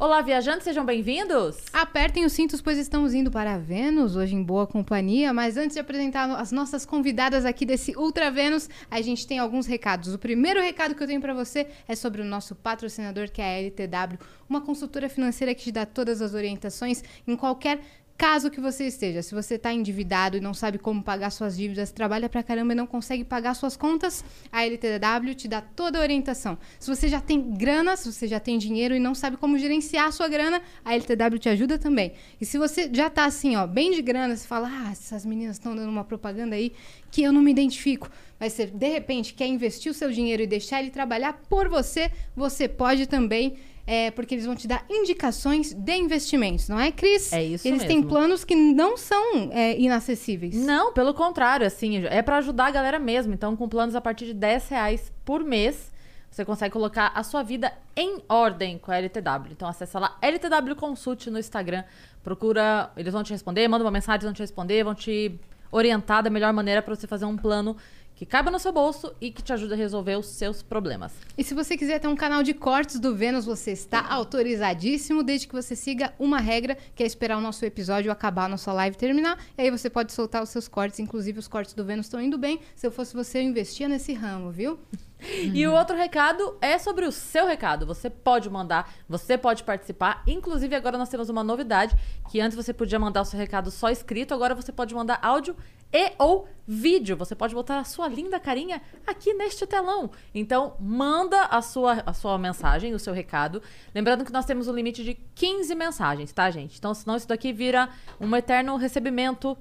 Olá, viajantes, sejam bem-vindos! Apertem os cintos, pois estamos indo para Vênus, hoje em boa companhia. Mas antes de apresentar as nossas convidadas aqui desse Ultra Vênus, a gente tem alguns recados. O primeiro recado que eu tenho para você é sobre o nosso patrocinador, que é a LTW, uma consultora financeira que te dá todas as orientações em qualquer Caso que você esteja, se você está endividado e não sabe como pagar suas dívidas, trabalha pra caramba e não consegue pagar suas contas, a LTW te dá toda a orientação. Se você já tem grana, se você já tem dinheiro e não sabe como gerenciar a sua grana, a LTW te ajuda também. E se você já está assim, ó, bem de grana, você fala, ah, essas meninas estão dando uma propaganda aí que eu não me identifico. Mas você, de repente, quer investir o seu dinheiro e deixar ele trabalhar por você, você pode também é, porque eles vão te dar indicações de investimentos, não é, Cris? É isso Eles mesmo. têm planos que não são é, inacessíveis. Não, pelo contrário, assim, é para ajudar a galera mesmo. Então, com planos a partir de 10 reais por mês, você consegue colocar a sua vida em ordem com a LTW. Então, acessa lá LTW Consult no Instagram, procura, eles vão te responder, manda uma mensagem, eles vão te responder, vão te orientar da melhor maneira para você fazer um plano que caiba no seu bolso e que te ajude a resolver os seus problemas. E se você quiser ter um canal de cortes do Vênus, você está autorizadíssimo, desde que você siga uma regra, que é esperar o nosso episódio acabar, a nossa live terminar. E aí você pode soltar os seus cortes, inclusive os cortes do Vênus estão indo bem. Se eu fosse você, eu investia nesse ramo, viu? E o outro recado é sobre o seu recado. Você pode mandar, você pode participar. Inclusive, agora nós temos uma novidade: que antes você podia mandar o seu recado só escrito, agora você pode mandar áudio e ou vídeo. Você pode botar a sua linda carinha aqui neste telão. Então, manda a sua, a sua mensagem, o seu recado. Lembrando que nós temos um limite de 15 mensagens, tá, gente? Então, senão isso daqui vira um eterno recebimento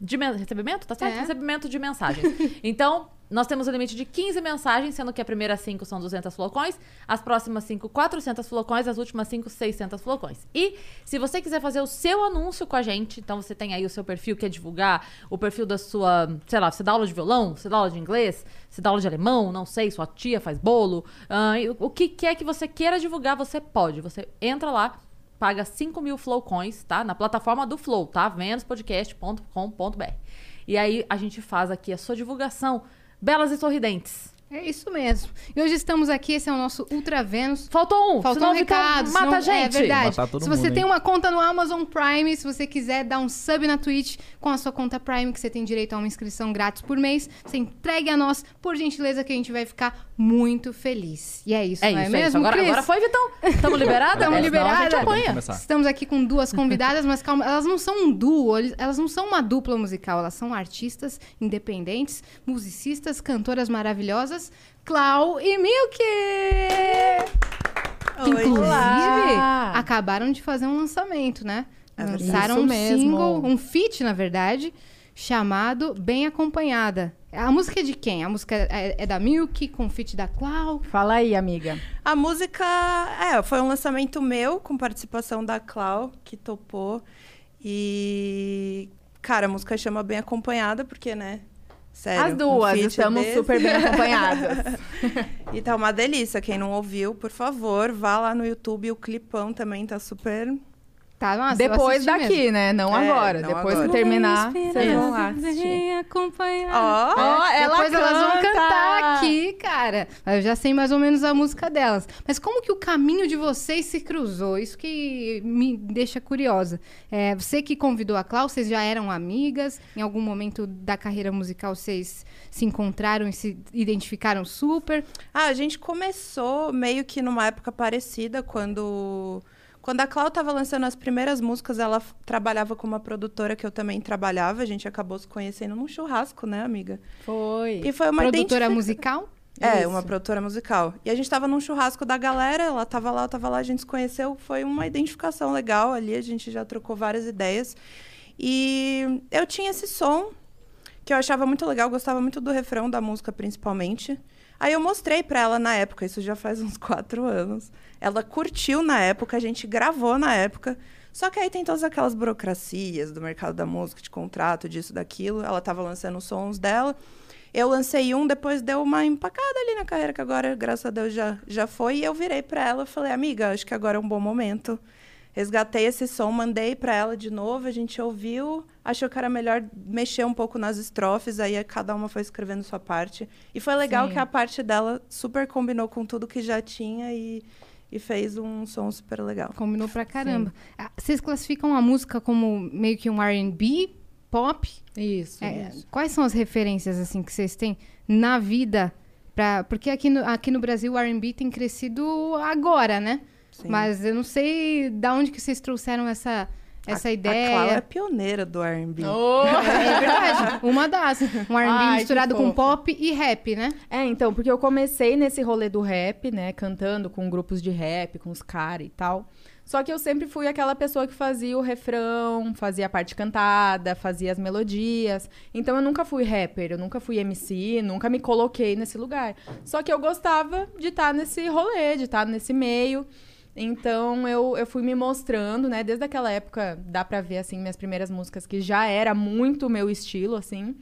de men- recebimento, tá certo? É. Recebimento de mensagens. então, nós temos o limite de 15 mensagens, sendo que a primeira 5 são 200 flocões, as próximas 5, 400 flocões, as últimas 5, 600 flocões. E se você quiser fazer o seu anúncio com a gente, então você tem aí o seu perfil, quer divulgar o perfil da sua, sei lá, você dá aula de violão, você dá aula de inglês, você dá aula de alemão, não sei, sua tia faz bolo, o- o que quer que você queira divulgar, você pode. Você entra lá, paga 5 mil flowcoins, tá? Na plataforma do Flow, tá? venuspodcast.com.br. E aí a gente faz aqui a sua divulgação, belas e sorridentes. É isso mesmo. E hoje estamos aqui, esse é o nosso Ultra Vênus. Faltou um, Faltou senão um o Vitão recado. mata senão- a gente. É verdade. Matar todo se você mundo, tem hein? uma conta no Amazon Prime, se você quiser dar um sub na Twitch com a sua conta Prime, que você tem direito a uma inscrição grátis por mês, você entregue a nós, por gentileza, que a gente vai ficar muito feliz. E é isso, É não isso, é é mesmo, isso. Agora, agora foi, Vitão. Estamos liberadas? Tamo É, senão A gente liberada. apanha. Começar. Estamos aqui com duas convidadas, mas calma, elas não são um duo, elas não são uma dupla musical, elas são artistas independentes, musicistas, cantoras maravilhosas, Clau e Milk! Que, inclusive, Olá! acabaram de fazer um lançamento, né? É. Lançaram Isso um mesmo. single, um feat, na verdade, chamado Bem Acompanhada. A música é de quem? A música é, é da Milk, com o feat da Clau. Fala aí, amiga. A música, é, foi um lançamento meu, com participação da Clau, que topou. E, cara, a música chama Bem Acompanhada, porque, né? Sério, As um duas feat estamos desse. super bem acompanhadas. E tá uma delícia. Quem não ouviu, por favor, vá lá no YouTube. O clipão também tá super... Tá, nossa, Depois daqui, mesmo. né? Não É, agora. não Depois agora. que terminar, vocês vão lá assistir. Ó, ela Depois elas vão canta! cantar aqui, cara. Eu já sei mais ou menos a música delas. Mas como que o caminho de vocês se cruzou? Isso que me deixa curiosa. É, você que convidou a Clau, vocês já eram amigas? Em algum momento da carreira musical vocês se encontraram e se identificaram super? Ah, a gente começou meio que numa época parecida, quando... Quando a Clau tava lançando as primeiras músicas, ela trabalhava com uma produtora que eu também trabalhava. A gente acabou se conhecendo num churrasco, né, amiga? Foi. E foi uma Produtora identifica- musical? É, Isso. uma produtora musical. E a gente tava num churrasco da galera, ela tava lá, eu tava lá, a gente se conheceu. Foi uma identificação legal ali, a gente já trocou várias ideias. E eu tinha esse som que eu achava muito legal, gostava muito do refrão da música, principalmente. Aí eu mostrei pra ela na época, isso já faz uns quatro anos. Ela curtiu na época, a gente gravou na época. Só que aí tem todas aquelas burocracias do mercado da música, de contrato, disso, daquilo. Ela tava lançando os sons dela. eu lancei um, depois deu uma empacada ali na carreira, que agora, graças a Deus, já, já foi. E eu virei pra ela e falei, amiga, acho que agora é um bom momento. Resgatei esse som, mandei pra ela de novo, a gente ouviu, achou que era melhor mexer um pouco nas estrofes, aí cada uma foi escrevendo sua parte. E foi legal Sim. que a parte dela super combinou com tudo que já tinha e, e fez um som super legal. Combinou pra caramba. Ah, Vocês classificam a música como meio que um R&B, pop? Isso, É, isso. quais são as referências assim que vocês têm na vida para porque aqui no, aqui no Brasil o R&B tem crescido agora, né? Sim. Mas eu não sei da onde que vocês trouxeram essa essa A Clau é ideia. pioneira do R&B. É verdade, uma das. Um R&B misturado com pop e rap, né? É, então, porque eu comecei nesse rolê do rap, né? Cantando com grupos de rap, com os caras e tal. Só que eu sempre fui aquela pessoa que fazia o refrão, fazia a parte cantada, fazia as melodias. Então eu nunca fui rapper, eu nunca fui MC, nunca me coloquei nesse lugar. Só que eu gostava de estar nesse rolê, de estar nesse meio. Então eu, eu fui me mostrando, né? Desde aquela época, dá pra ver, assim, minhas primeiras músicas, que já era muito o meu estilo, assim.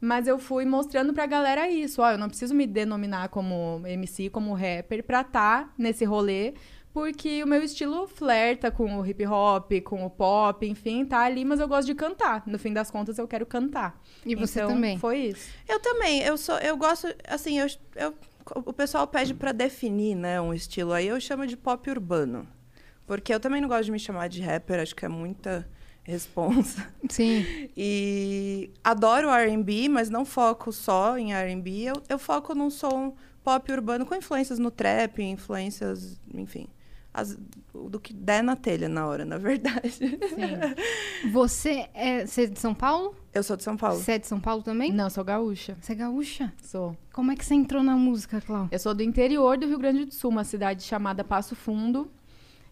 Mas eu fui mostrando pra galera isso. Ó, eu não preciso me denominar como MC, como rapper, pra estar nesse rolê. Porque o meu estilo flerta com o hip hop, com o pop, enfim, tá ali, mas eu gosto de cantar. No fim das contas, eu quero cantar. E você Então, também. Foi isso. Eu também, eu sou, eu gosto, assim, eu, eu- o pessoal pede pra definir, né, um estilo aí, eu chamo de pop urbano. Porque eu também não gosto de me chamar de rapper, acho que é muita responsa. Sim. E adoro R&B, mas não foco só em R&B, eu, eu foco num som pop urbano com influências no trap, influências, enfim, as- do que der na telha na hora, na verdade. Você é, você é de São Paulo? Eu sou de São Paulo. Você é de São Paulo também? Não, eu sou gaúcha. Você é gaúcha? Sou. Como é que você entrou na música, Clau? Eu sou do interior do Rio Grande do Sul, uma cidade chamada Passo Fundo.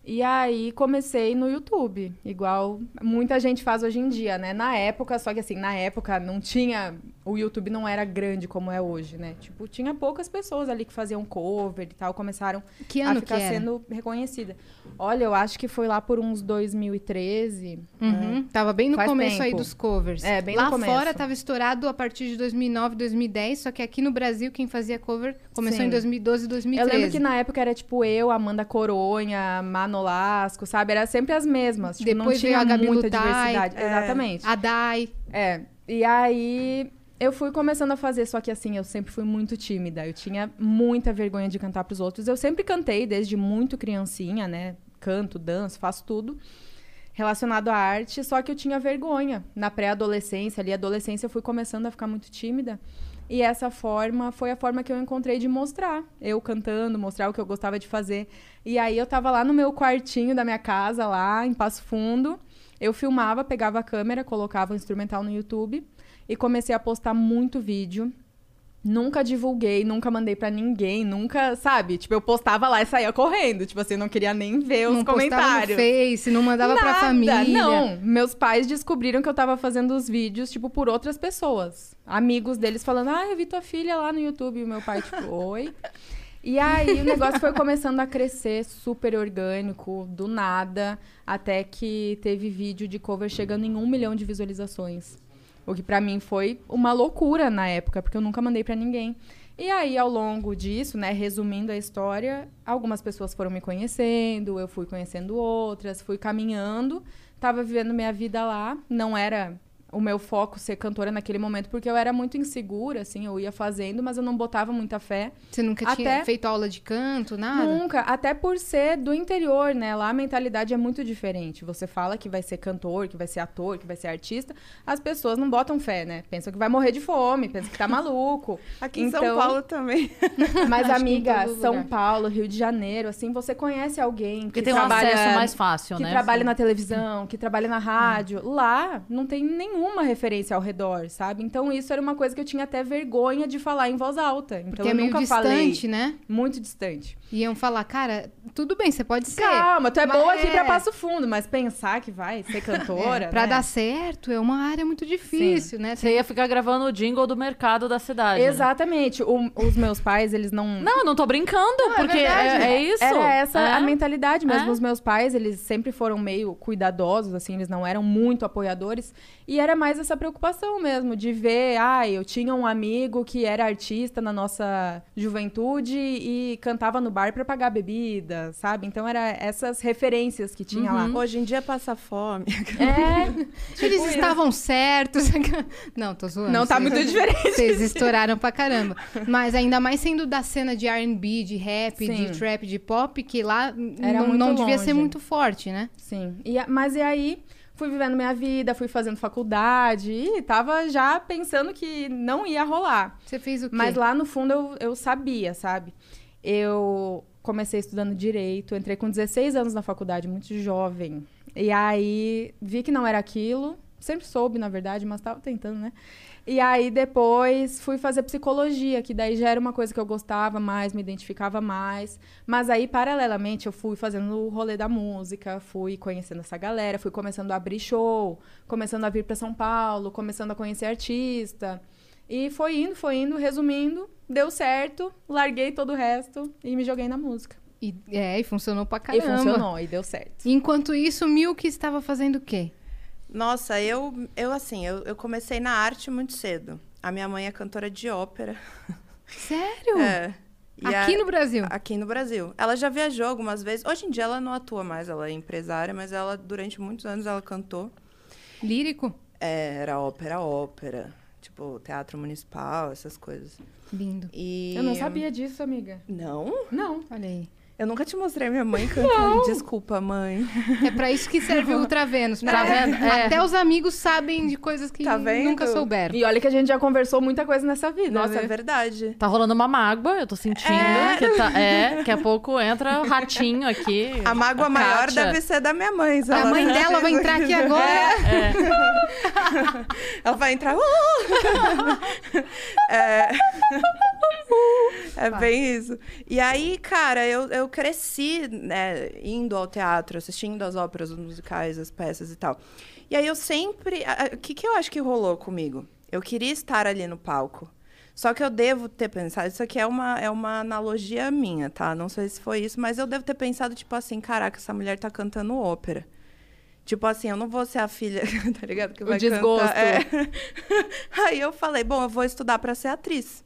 E aí comecei no YouTube, igual muita gente faz hoje em dia, né? Na época, só que assim, na época não tinha. O YouTube não era grande como é hoje, né? Tipo, tinha poucas pessoas ali que faziam cover e tal, começaram Que a que ficar era? sendo reconhecida. Olha, eu acho que foi lá por uns 2013. Uhum. Tava bem no Faz começo aí tempo. dos covers. É, bem no Lá começo. fora tava estourado a partir de 2009, 2010, só que aqui no Brasil quem fazia cover começou Sim. em 2012 e 2013. Eu lembro que na época era tipo eu, Amanda Coronha, Manolasco, sabe? Era sempre as mesmas. Tipo, não Depois veio tinha a Gabi muita Lutai, diversidade. é. Exatamente. A Dai. É. E aí eu fui começando a fazer, só que assim, eu sempre fui muito tímida. Eu tinha muita vergonha de cantar pros outros. Eu sempre cantei desde muito criancinha, né? Canto, danço, faço tudo relacionado à arte, só que eu tinha vergonha. Na pré-adolescência, ali, adolescência, eu fui começando a ficar muito tímida. E essa forma foi a forma que eu encontrei de mostrar. Eu cantando, mostrar o que eu gostava de fazer. E aí eu tava lá no meu quartinho da minha casa, lá em Passo Fundo. Eu filmava, pegava a câmera, colocava o instrumental no YouTube e comecei a postar muito vídeo. Nunca divulguei, nunca mandei pra ninguém, nunca, sabe? Tipo, eu postava lá e saía correndo. Tipo assim, não queria nem ver os não postava comentários. no Face, não mandava pra Nada, família. Não, meus pais descobriram que eu tava fazendo os vídeos, tipo, por outras pessoas. Amigos deles falando, ah, eu vi tua filha lá no YouTube. E meu pai, tipo, oi. E aí o negócio foi começando a crescer super orgânico, do nada, até que teve vídeo de cover chegando em um milhão de visualizações. O que pra mim foi uma loucura na época, porque eu nunca mandei pra ninguém. E aí, ao longo disso, né, resumindo a história, algumas pessoas foram me conhecendo, eu fui conhecendo outras, fui caminhando, tava vivendo minha vida lá, não era o meu foco ser cantora naquele momento, porque eu era muito insegura, assim, eu ia fazendo, mas eu não botava muita fé. Você nunca tinha Até- feito aula de canto, nada? Nunca, até por ser do interior, né? Lá a mentalidade é muito diferente. Você fala que vai ser cantor, que vai ser ator, que vai ser artista, as pessoas não botam fé, né? Pensam que vai morrer de fome, pensam que tá maluco. Aqui em São Então- Paulo também. Mas, que amiga, São. Paulo, Rio de Janeiro, assim, você conhece alguém Porque que tem um trabalha... acesso mais fácil, que né? trabalha Assim. na televisão, que trabalha na rádio. Lá não tem nenhuma referência ao redor, sabe? Então isso era uma coisa que eu tinha até vergonha de falar em voz alta. Então Porque eu é meio nunca distante, falei né? muito distante. Iam falar, cara, tudo bem, você pode ser. Calma, tu é Mas boa aqui é. pra Passo Fundo, mas pensar que vai ser cantora. É, pra né? dar certo é uma área muito difícil, né? Você ia ficar gravando o jingle do mercado da cidade. né? Exatamente. O- os meus pais, eles não. Não, eu não tô brincando, é porque é, verdade. é isso. Era essa É. a mentalidade mesmo. É. Os meus pais, eles sempre foram meio cuidadosos, assim, eles não eram muito apoiadores. E era mais essa preocupação mesmo, de ver, ah, eu tinha um amigo que era artista na nossa juventude e cantava no bar pra pagar bebida, sabe? Então era essas referências que tinha lá. Hoje em dia passa fome. É, Eles estavam certos. Não, tô zoando. não tá Vocês- muito diferente. Vocês estouraram pra caramba. Mas ainda mais sendo da cena de R&B, de rap, Sim. de trap, de pop, que lá Era não, não devia ser muito forte, né? Sim. E, mas e aí, fui vivendo minha vida, fui fazendo faculdade e tava já pensando que não ia rolar. Você fez o quê? Mas lá no fundo eu, eu sabia, sabe? Eu comecei estudando direito, entrei com 16 anos na faculdade, muito jovem. E aí vi que não era aquilo. Sempre soube, na verdade, mas tava tentando, né? E aí depois fui fazer psicologia, que daí já era uma coisa que eu gostava mais, me identificava mais. Mas aí, paralelamente, eu fui fazendo o rolê da música, fui conhecendo essa galera, fui começando a abrir show, começando a vir para São Paulo, começando a conhecer artista. E foi indo, foi indo, resumindo, deu certo, larguei todo o resto e me joguei na música. E, é, e funcionou pra caramba. E funcionou, e deu certo. Enquanto isso, Milk estava fazendo o quê? Nossa, eu, eu assim, eu, eu comecei na arte muito cedo. A minha mãe é cantora de ópera. Sério? É. E Aqui a- no Brasil? Aqui no Brasil. Ela já viajou algumas vezes. Hoje em dia ela não atua mais, ela é empresária, mas ela, durante muitos anos, ela cantou. Lírico? É, era ópera, ópera. Tipo, teatro municipal, essas coisas. Lindo. E... Eu não sabia disso, amiga. Não? Não. Olha aí. Eu nunca te mostrei minha mãe cantando. Desculpa, mãe. É pra isso que serve o Ultravenos. Tá pra- vendo? É. Até os amigos sabem de coisas que Tá nunca souberam. E olha que a gente já conversou muita coisa nessa vida. Nossa, né? é verdade. Tá rolando uma mágoa, eu tô sentindo. É. Que tá, é, daqui a pouco entra o ratinho aqui. A mágoa maior Kátia. deve ser da minha mãe. A ela mãe não dela vai entrar aqui agora. Ela vai entrar. "Uh!" é... é bem isso. E aí, cara, eu, eu cresci né, indo ao teatro, assistindo as óperas, os musicais, as peças e tal. E aí eu sempre. O que, que eu acho que rolou comigo? Eu queria estar ali no palco. Só que eu devo ter pensado, isso aqui é uma, é uma analogia minha, tá? Não sei se foi isso, mas eu devo ter pensado, tipo assim, caraca, essa mulher tá cantando ópera. Tipo assim, eu não vou ser a filha, tá ligado? Que O vai desgosto. Cantar. É. Aí eu falei, bom, eu vou estudar para ser atriz.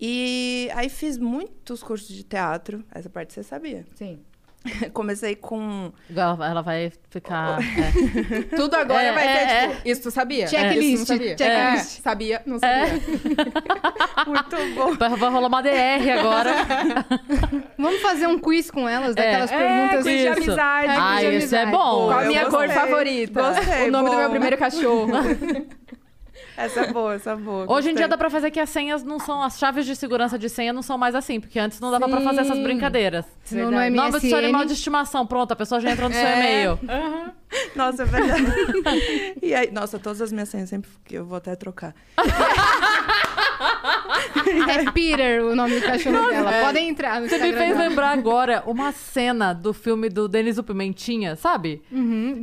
E aí fiz muitos cursos de teatro. Essa parte você sabia. Sim. Comecei com. Ela, ela vai ficar. é. Tudo agora É, vai é, ser, é. tipo, isso tu sabia? Checklist, Isso não sabia? checklist. É, sabia, não sabia. Muito bom. Vai, vai rolar uma DR agora. Vamos fazer um quiz com elas, daquelas É, perguntas. quiz de Isso. amizade. É, de isso é amizade. bom. Qual a minha cor gostei. favorita? Gostei, o nome do bom. meu primeiro cachorro. Essa é boa, essa é boa. Hoje em dia dá pra fazer que as senhas não são. As chaves de segurança de senha não são mais assim, porque antes não dava pra fazer essas Sim. brincadeiras. Senão no do seu MSN. animal de estimação, pronto, a pessoa já entrou no seu É. e-mail. Nossa, é verdade. e aí, nossa, todas as minhas senhas sempre eu vou até trocar. É Peter o nome do cachorro dela. Podem entrar no Você me Instagram fez dela. lembrar agora uma cena do filme do Denis o Pimentinha, sabe?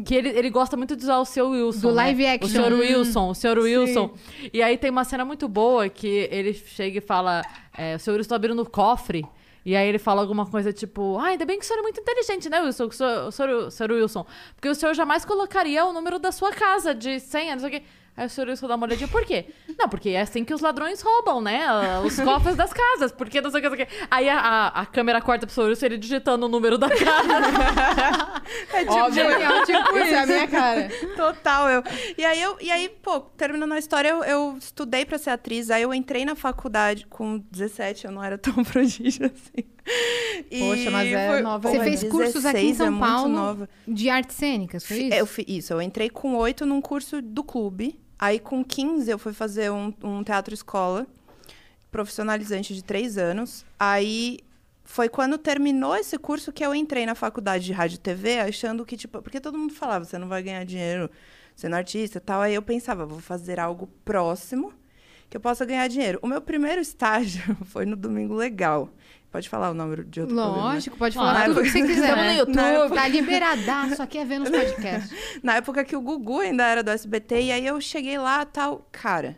Que ele, ele gosta muito de usar o seu Wilson. Do né? live O action. senhor Wilson, o senhor Wilson. E aí tem uma cena muito boa que ele chega e fala: é, o senhor Wilson tá abrindo o cofre. E aí ele fala alguma coisa tipo, ah, ainda bem que o senhor é muito inteligente, né, Wilson? O senhor, o senhor, o senhor Wilson. Porque o senhor jamais colocaria o número da sua casa de senha, não sei o quê. Aí o senhor Wilson dá uma olhadinha, por quê? Não, porque é assim que os ladrões roubam, né? Os cofres das casas. Porque não sei o que, não sei o que. Aí a, a, a câmera corta pro senhor ele digitando o número da casa. É tipo, Óbvio. Genial, tipo Isso é a minha cara. Total, eu. E aí, eu, e aí pô, terminando a história, eu, eu estudei pra ser atriz. Aí eu entrei na faculdade com 17, eu não era tão prodígio assim. E Poxa, mas é nova Você Pô, fez cursos aqui em 16 São é Paulo nova. de artes cênicas, foi isso? Eu isso, eu entrei com oito num curso do clube. Aí, com 15, eu fui fazer um, um teatro escola, profissionalizante de três anos. Aí, foi quando terminou esse curso que eu entrei na faculdade de rádio e TV, achando que, tipo... Porque todo mundo falava, você não vai ganhar dinheiro sendo artista tal. Aí eu pensava, vou fazer algo próximo que eu possa ganhar dinheiro. O meu primeiro estágio foi no Domingo Legal. Pode falar o nome de outro programa, né? Lógico, pode Claro. falar tudo que você quiser. Estamos no YouTube. Época- Tá liberadaço aqui é Vênus Podcast. Na época que o Gugu ainda era do SBT, e aí eu cheguei lá tal. Cara,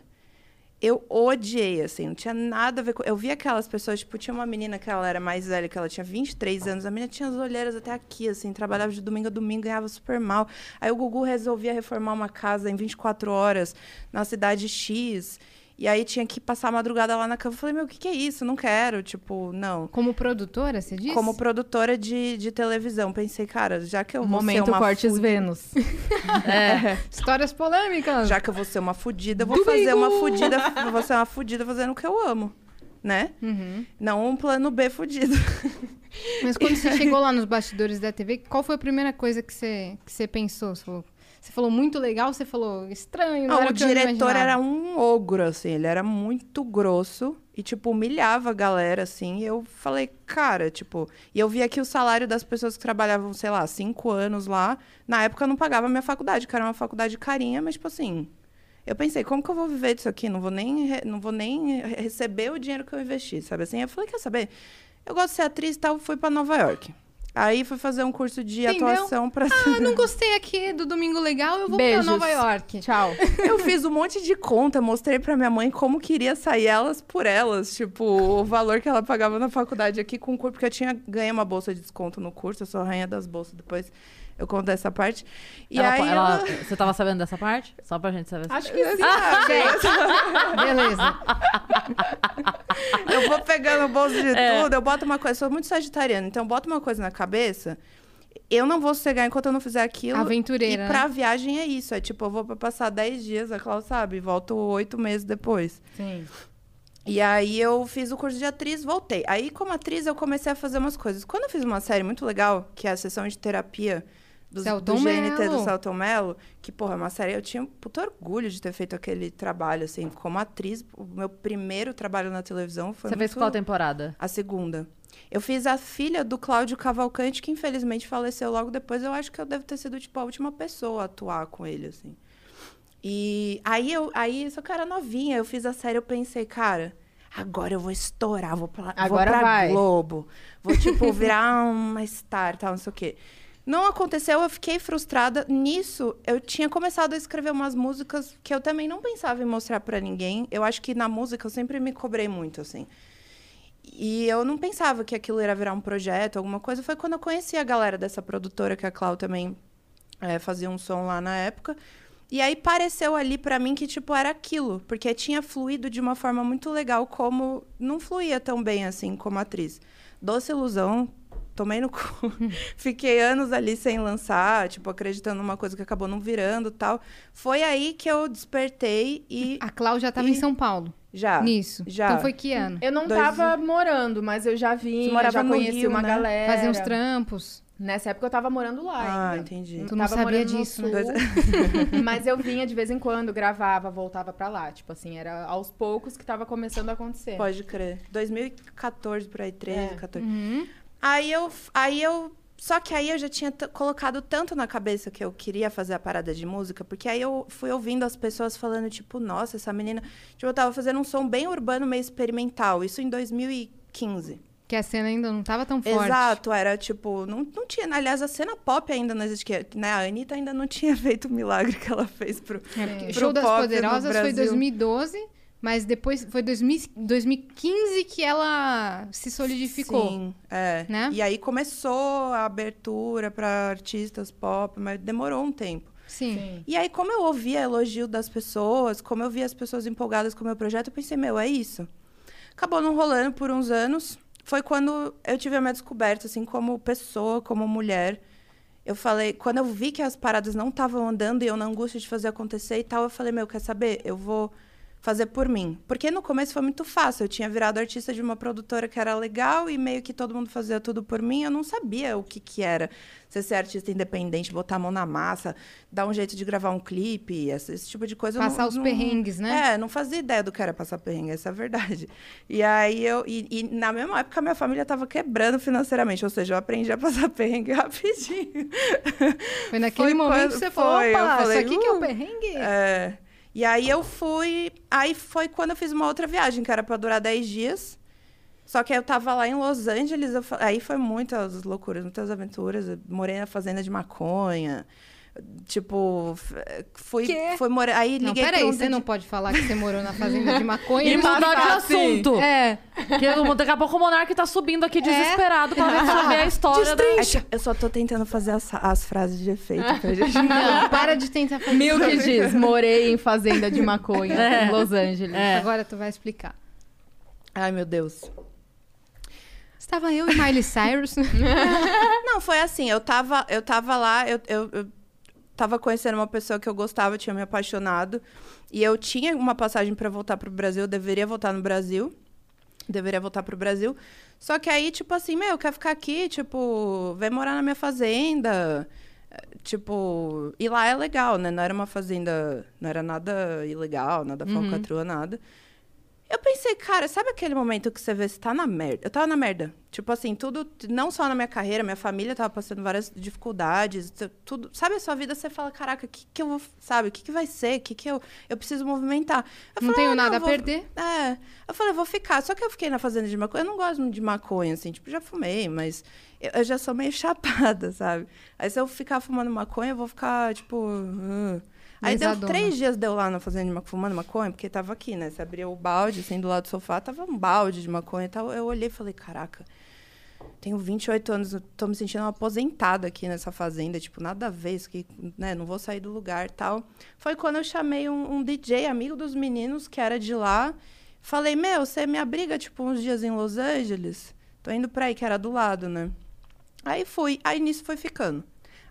eu odiei, assim, não tinha nada a ver com. Eu vi aquelas pessoas, tipo, tinha uma menina que ela era mais velha, que ela tinha 23 anos, a menina tinha as olheiras até aqui, assim, trabalhava de domingo a domingo, ganhava super mal. Aí o Gugu resolvia reformar uma casa em 24 horas na cidade X. E aí tinha que passar a madrugada lá na cama. Eu falei, meu, o que, que é isso? Não quero. Tipo, não. Como produtora, você disse? Como produtora de, de televisão, pensei, cara, já que eu vou Momento ser uma Cortes fudi- Vênus. É. Histórias polêmicas. Já que eu vou ser uma fudida, eu vou fazer uma fudida, vou ser uma fudida fazendo o que eu amo, né? Uhum. Não um plano B fudido. Mas quando você chegou lá nos bastidores da TV, qual foi a primeira coisa que você, que você pensou? Você falou, você falou muito legal, você falou estranho, não, Não, era o que diretor era um ogro, assim, ele era muito grosso e, tipo, humilhava a galera, assim. E eu falei, cara, tipo. E eu vi aqui o salário das pessoas que trabalhavam, sei lá, cinco anos lá. Na época eu não pagava a minha faculdade, que era uma faculdade carinha, mas, tipo assim. Eu pensei, como que eu vou viver disso aqui? Não vou nem, re- não vou nem re- receber o dinheiro que eu investi, sabe assim? Eu falei, quer saber? Eu gosto de ser atriz e tal, fui pra Nova York. Aí fui fazer um curso de Entendeu? atuação pra. Ah, não gostei aqui do Domingo Legal, eu vou Beijos. pra Nova York. Tchau. Eu fiz um monte de conta, mostrei pra minha mãe como queria sair elas por elas. Tipo, o valor que ela pagava na faculdade aqui com o curso, porque eu tinha ganhei uma bolsa de desconto no curso, eu sou a rainha das bolsas, depois eu conto essa parte. E Ela- aí ela- ela... Você tava sabendo dessa parte? Só pra gente saber. Acho que sim. Ah, Beleza. eu vou pegando o bolso de É. tudo, eu boto uma coisa, eu sou muito sagitariana, então eu boto uma coisa na cabeça, eu não vou sossegar enquanto eu não fizer aquilo. Aventureira, E né? pra viagem é isso, é tipo, eu vou pra passar 10 dias, a Cláudia sabe, volto oito meses depois. Sim. E aí eu fiz o curso de atriz, voltei. Aí, como atriz, eu comecei a fazer umas coisas. Quando eu fiz uma série muito legal, que é a sessão de terapia do, Celton do GNT Mello. do Celton Mello, que, porra, é uma série, eu tinha um puto orgulho de ter feito aquele trabalho, assim, como atriz. O meu primeiro trabalho na televisão foi Você fez muito- qual temporada? A segunda. Eu fiz a filha do Cláudio Cavalcante, que infelizmente faleceu logo depois. Eu acho que eu devo ter sido, tipo, a última pessoa a atuar com ele, assim. E aí, eu, aí esse cara novinha, eu fiz a série, eu pensei, cara, agora eu vou estourar, vou pra, Agora vou pra vai. Globo. Vou, tipo, virar uma star, tal, não sei o quê. Não aconteceu, eu fiquei frustrada. Nisso, eu tinha começado a escrever umas músicas que eu também não pensava em mostrar pra ninguém. Eu acho que na música eu sempre me cobrei muito, assim. E eu não pensava que aquilo ia virar um projeto, alguma coisa. Foi quando eu conheci a galera dessa produtora, que a Clau também eh, fazia um som lá na época. E aí pareceu ali pra mim que, tipo, era aquilo. Porque tinha fluído de uma forma muito legal, como não fluía tão bem, assim, como atriz. Doce ilusão, tomei no cu. Fiquei anos ali sem lançar, tipo, acreditando numa coisa que acabou não virando tal. Foi aí que eu despertei e A Cláudia tava E- em São Paulo, já. nisso. já. Então foi que ano? Eu não Dois- tava morando, mas eu já Você vim, morava já conheci Rio, uma né? galera. Fazer uns trampos. Nessa época eu tava morando lá Ah, ainda. entendi. Tu não Tava sabia disso, né? sul, Mas eu vinha de vez em quando, gravava, voltava pra lá. Tipo assim, era aos poucos que tava começando a acontecer. Pode crer. 2014, por aí, 13, É. 14. Uhum. Aí eu, aí eu. Só que aí eu já tinha colocado tanto na cabeça que eu queria fazer a parada de música, porque aí eu fui ouvindo as pessoas falando, tipo, nossa, essa menina. Tipo, eu tava fazendo um som bem urbano, meio experimental. Isso em 2015. Que a cena ainda não tava tão forte. Exato, era tipo, não, não tinha. Aliás, a cena pop ainda não existia. Né? A Anitta ainda não tinha feito o milagre que ela fez pro. É, pro Show das Poderosas foi Brasil. 2012, mas depois foi 2000 2015 que ela se solidificou. Sim, é. Né? E aí começou a abertura para artistas pop, mas demorou um tempo. Sim. Sim. E aí, como eu ouvia elogio das pessoas, como eu via as pessoas empolgadas com o meu projeto, eu pensei, meu, é isso. Acabou não rolando por uns anos. Foi quando eu tive a minha descoberta, assim, como pessoa, como mulher. Eu falei, quando eu vi que as paradas não estavam andando e eu na angústia de fazer acontecer e tal, eu falei, meu, quer saber? Eu vou fazer por mim. Porque no começo foi muito fácil. Eu tinha virado artista de uma produtora que era legal e meio que todo mundo fazia tudo por mim. Eu não sabia o que, que era você ser artista independente, botar a mão na massa, dar um jeito de gravar um clipe, esse, esse tipo de coisa. eu não- Passar os não- perrengues, né? É, não fazia ideia do que era passar perrengue, essa é a verdade. E aí eu. E, e na mesma época, minha família estava quebrando financeiramente. Ou seja, eu aprendi a passar perrengue rapidinho. Foi naquele Foi momento quando- que você falou, foi, eu opa, falei, isso aqui que é o "Uh". perrengue? É. E aí eu fui. Aí foi quando eu fiz uma outra viagem, que era para durar 10 dias. Só que eu tava lá em Los Angeles, eu aí foi muitas loucuras, muitas aventuras. Eu morei na fazenda de maconha. Tipo, fui, fui morar. Aí Não, liguei peraí, pra um você não DJ pode falar que você morou na fazenda de maconha. E mudar de passar, assunto. É, Que daqui a pouco o Monark tá subindo aqui desesperado pra ver- saber a história da... É que Eu só tô tentando fazer as, as frases de efeito pra gente. não, para de tentar fazer Milk isso. diz, morei em fazenda de maconha É. em Los Angeles. É. Agora tu vai explicar. Ai, meu Deus. Estava eu e Miley Cyrus. Não, foi assim, eu tava, eu tava lá, eu, eu, eu tava conhecendo uma pessoa que eu gostava, tinha me apaixonado. E eu tinha uma passagem pra voltar pro Brasil, eu deveria voltar no Brasil. Deveria voltar pro Brasil. Só que aí, tipo assim, meu, quer ficar aqui, tipo, vem morar na minha fazenda. Tipo, e lá é legal, né? Não era uma fazenda, não era nada ilegal, nada falcatrua, nada. Eu pensei, cara, sabe aquele momento que você vê se tá na merda? Eu tava na merda. Tipo assim, tudo, não só na minha carreira, minha família tava passando várias dificuldades, tudo. Sabe a sua vida, você fala, caraca, o que que eu vou, sabe? O que que vai ser? O que que eu, eu preciso movimentar? Eu Não falei, tenho ah, nada a vou- perder. É. Eu falei, vou ficar. Só que eu fiquei na fazenda de maconha. Eu não gosto de maconha, assim. Tipo, já fumei, mas eu, eu já sou meio chapada, sabe? Aí se eu ficar fumando maconha, eu vou ficar, tipo... uh. Aí deu três dias deu lá na fazenda fumando maconha, porque tava aqui, né? Você abria o balde, assim, do lado do sofá, tava um balde de maconha e tal. Eu olhei e falei, caraca, tenho 28 anos, tô me sentindo uma aposentada aqui nessa fazenda, tipo, nada a ver, isso que, né, não vou sair do lugar e tal. Foi quando eu chamei um, um DJ, amigo dos meninos, que era de lá. Falei, meu, você me abriga, tipo, uns dias em Los Angeles? Tô indo pra aí, que era do lado, né? Aí fui, aí nisso foi ficando.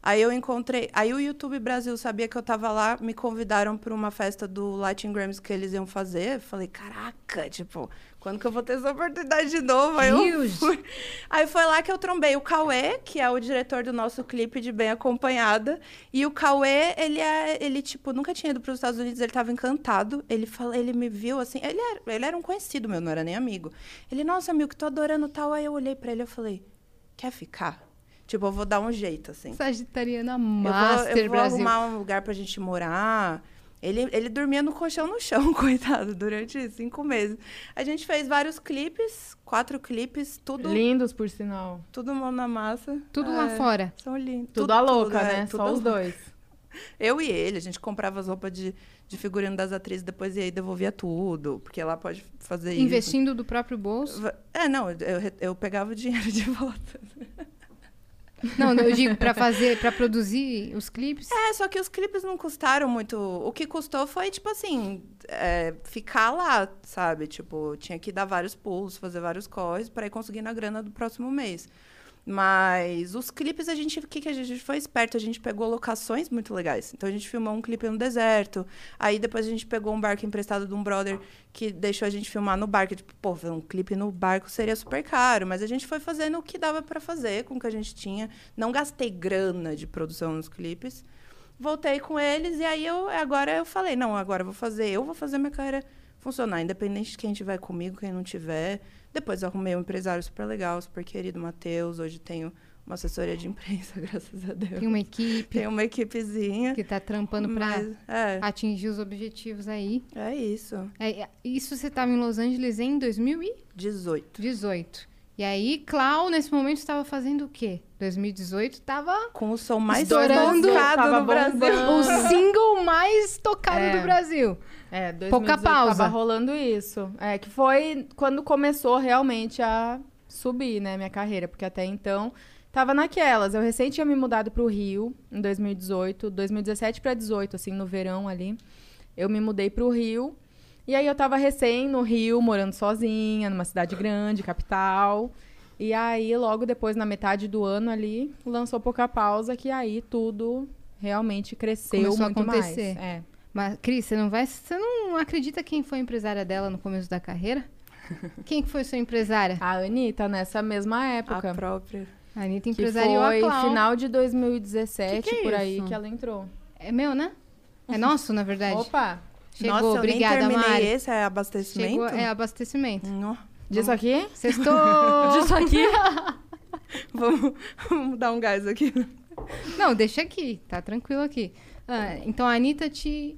Aí eu encontrei, aí o YouTube Brasil sabia que eu tava lá, me convidaram para uma festa do Latin Grammys que eles iam fazer. Eu falei, caraca, tipo, quando que eu vou ter essa oportunidade de novo? Aí eu fui. Aí foi lá que eu trombei o Cauê, que é o diretor do nosso clipe de Bem Acompanhada. E o Cauê, ele é, ele, tipo, nunca tinha ido para os Estados Unidos, ele tava encantado. Ele falou, ele me viu assim, ele era, ele era um conhecido meu, não era nem amigo. Ele, nossa, amigo, que tô adorando tal. Aí eu olhei para ele e falei, quer ficar? Tipo, eu vou dar um jeito, assim. Sagitariana Eu vou, Master eu vou Brasil. arrumar um lugar pra gente morar. Ele, ele dormia no colchão no chão, coitado, durante cinco meses. A gente fez vários clipes, quatro clipes, tudo, Lindos, por sinal. tudo mão na massa. Tudo É, lá fora. São lindos. Tudo, a louca, é, né? tudo Só a os louca. dois. Eu e ele, a gente comprava as roupas de, de figurino das atrizes, depois ia e devolvia tudo, porque lá pode fazer isso. Investindo do próprio bolso. É, não, eu, eu pegava o dinheiro de volta. Não, eu digo pra fazer, pra produzir os clipes. É, só que os clipes não custaram muito. O que custou foi, tipo assim, é, ficar lá, sabe? Tipo, tinha que dar vários pulos, fazer vários corres para ir conseguindo a grana do próximo mês. Mas os clipes, a gente, o que, que a gente foi esperto? A gente pegou locações muito legais. Então a gente filmou um clipe no deserto. Aí depois a gente pegou um barco emprestado de um brother que deixou a gente filmar no barco. Tipo, pô, um clipe no barco seria super caro. Mas a gente foi fazendo o que dava para fazer com o que a gente tinha. Não gastei grana de produção nos clipes voltei com eles e aí eu agora eu falei não agora eu vou fazer eu vou fazer minha carreira funcionar independente de quem tiver comigo quem não tiver depois arrumei um empresário super legal super querido Matheus. Hoje tenho uma assessoria de imprensa graças a Deus. Tem uma equipe. Tem uma equipezinha. Que tá trampando pra mas é. atingir os objetivos aí. é isso. É, é, isso você tava em Los Angeles em 2018. 18 E aí, Clau, nesse momento, estava fazendo o quê? 2018 tava com o som mais Estourando, tocado no Brasil o single mais tocado É. do Brasil. É, 2018 Pouca pausa. tava rolando isso. É, que foi quando começou realmente a subir, né, minha carreira. Porque até então, tava naquelas. Eu recém tinha me mudado pro Rio, em 2018. 2017 pra 18, assim, no verão ali. Eu me mudei pro Rio. E aí eu tava recém no Rio, morando sozinha, numa cidade grande, capital. E aí, logo depois, na metade do ano ali, lançou Pouca Pausa, que aí tudo realmente cresceu Começou a muito acontecer. mais. É. Mas, Cris, você não vai. Você não acredita quem foi a empresária dela no começo da carreira? Quem que foi sua empresária? A Anitta, nessa mesma a época. própria A Anitta Que empresariou foi a Clau. final de 2017, Que que é por aí, isso? que ela entrou. É meu, né? É nosso, na verdade. Opa! Chegou, Nossa, eu obrigada, nem terminei Mari. esse é abastecimento Chegou, é abastecimento. Não. Disso aqui? Sextou! Disso aqui. vamos, vamos dar um gás aqui Não, deixa aqui, tá tranquilo aqui. Ah, então a Anitta te.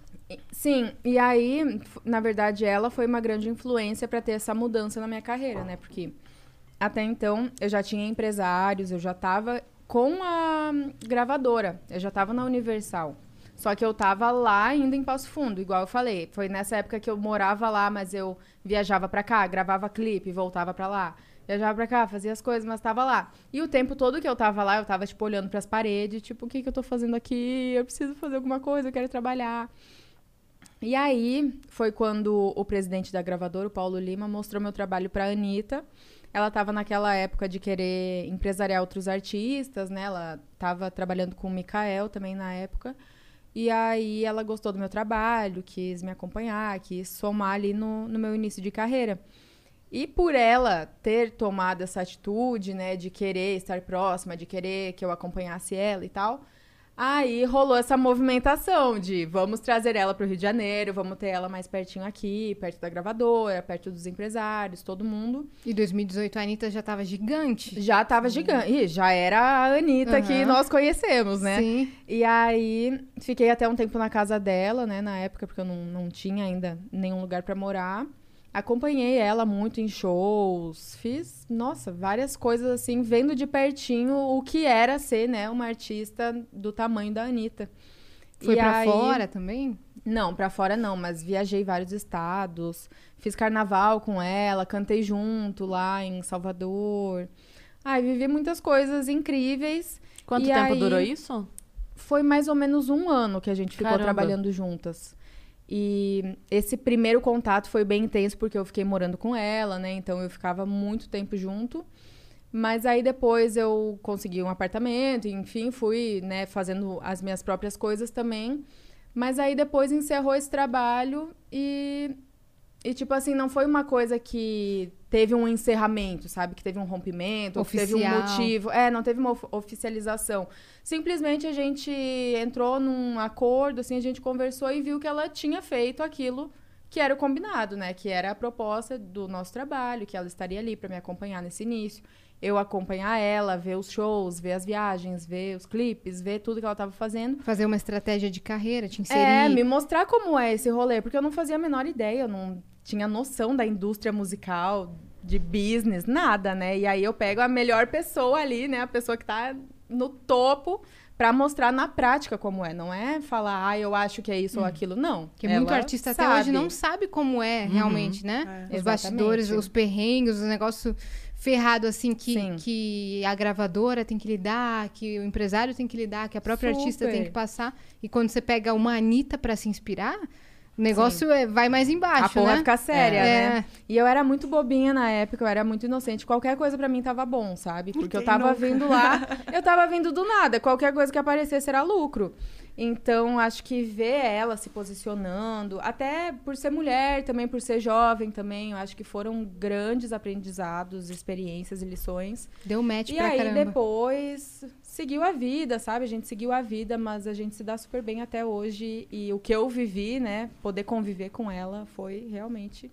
Sim, e aí, na verdade, ela foi uma grande influência pra ter essa mudança na minha carreira, né? Porque até então, eu já tinha empresários, eu já tava com a gravadora, eu já tava na Universal. Só que eu tava lá ainda em Passo Fundo, igual eu falei. Foi nessa época que eu morava lá, mas eu viajava pra cá, gravava clipe, voltava pra lá. Viajava pra cá, fazia as coisas, mas tava lá. E o tempo todo que eu tava lá, eu tava, tipo, olhando pras paredes, tipo, o que que eu tô fazendo aqui? Eu preciso fazer alguma coisa, eu quero trabalhar. E aí foi quando o presidente da gravadora, o Paulo Lima, mostrou meu trabalho pra Anitta. Ela estava naquela época de querer empresariar outros artistas, né? Ela estava trabalhando com o Mikael também na época. E aí ela gostou do meu trabalho, quis me acompanhar, quis somar ali no, no meu início de carreira. E por ela ter tomado essa atitude, né, de querer estar próxima, de querer que eu acompanhasse ela e tal, Aí rolou essa movimentação de vamos trazer ela para o Rio de Janeiro, vamos ter ela mais pertinho aqui, perto da gravadora, perto dos empresários, todo mundo. E 2018 a Anitta já estava gigante. Já estava gigante. Ih, já era a Anitta uhum. que nós conhecemos, né? Sim. E aí fiquei até um tempo na casa dela, né, na época, porque eu não, não tinha ainda nenhum lugar para morar. Acompanhei ela muito em shows, fiz, nossa, várias coisas assim, vendo de pertinho o que era ser, né, uma artista do tamanho da Anitta. Foi e pra aí... fora também? Não, para fora não, mas viajei vários estados, fiz carnaval com ela, cantei junto lá em Salvador. Ai, vivi muitas coisas incríveis. Quanto tempo aí... durou isso? Foi mais ou menos um ano que a gente ficou Caramba. trabalhando juntas. E esse primeiro contato foi bem intenso porque eu fiquei morando com ela, né? Então eu ficava muito tempo junto. Mas aí depois eu consegui um apartamento, enfim, fui, né, fazendo as minhas próprias coisas também. Mas aí depois encerrou esse trabalho e e, tipo assim, não foi uma coisa que teve um encerramento, sabe? Que teve um rompimento, Oficial. teve um motivo. É, não teve uma oficialização. Simplesmente a gente entrou num acordo, assim, a gente conversou e viu que ela tinha feito aquilo que era o combinado, né? Que era a proposta do nosso trabalho, que ela estaria ali para me acompanhar nesse início. Eu acompanhar ela, ver os shows, ver as viagens, ver os clipes, ver tudo que ela estava fazendo. Fazer uma estratégia de carreira, te inserir. É, me mostrar como é esse rolê, porque eu não fazia a menor ideia, eu não tinha noção da indústria musical, de business, nada, né? E aí eu pego a melhor pessoa ali, né? A pessoa que tá no topo para mostrar na prática como é. Não é falar, ah, eu acho que é isso hum. ou aquilo. Não. Porque muito artista sabe. até hoje não sabe como é uhum. realmente, né? É. Os bastidores, os perrengues, os negócios ferrado assim que, que a gravadora tem que lidar, que o empresário tem que lidar, que a própria Super. artista tem que passar. E quando você pega uma Anitta para se inspirar, o negócio é, vai mais embaixo, a porra né? fica séria, é. né? E eu era muito bobinha na época, eu era muito inocente. Qualquer coisa para mim tava bom, sabe? Porque Quem eu tava nunca? vindo lá, eu tava vindo do nada. Qualquer coisa que aparecesse era lucro. Então, acho que ver ela se posicionando, até por ser mulher, também por ser jovem também, eu acho que foram grandes aprendizados, experiências e lições. Deu match e pra aí, caramba. depois, seguiu a vida, sabe? A gente seguiu a vida, mas a gente se dá super bem até hoje. E o que eu vivi, né, poder conviver com ela foi realmente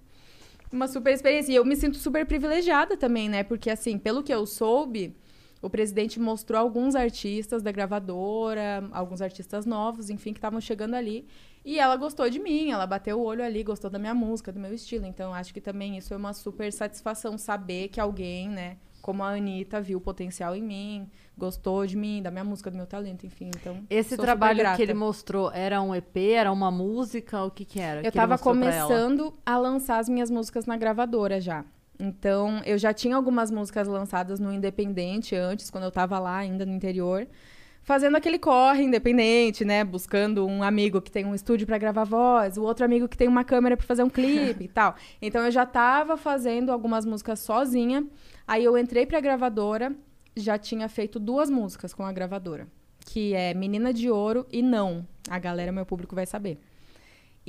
uma super experiência. E eu me sinto super privilegiada também, né? Porque, assim, pelo que eu soube o presidente mostrou alguns artistas da gravadora, alguns artistas novos, enfim, que estavam chegando ali. E ela gostou de mim, ela bateu o olho ali, gostou da minha música, do meu estilo. Então, acho que também isso é uma super satisfação saber que alguém, né, como a Anitta, viu o potencial em mim, gostou de mim, da minha música, do meu talento, enfim. Então, Esse trabalho que ele mostrou era um EP, era uma música, o que que era? Eu estava começando a lançar as minhas músicas na gravadora já. Então, eu já tinha algumas músicas lançadas no Independente antes, quando eu estava lá ainda no interior, fazendo aquele corre independente, né? Buscando um amigo que tem um estúdio para gravar voz, o outro amigo que tem uma câmera para fazer um clipe e tal. Então, eu já estava fazendo algumas músicas sozinha. Aí eu entrei para a gravadora, já tinha feito duas músicas com a gravadora, que é Menina de Ouro e Não. A galera, meu público vai saber.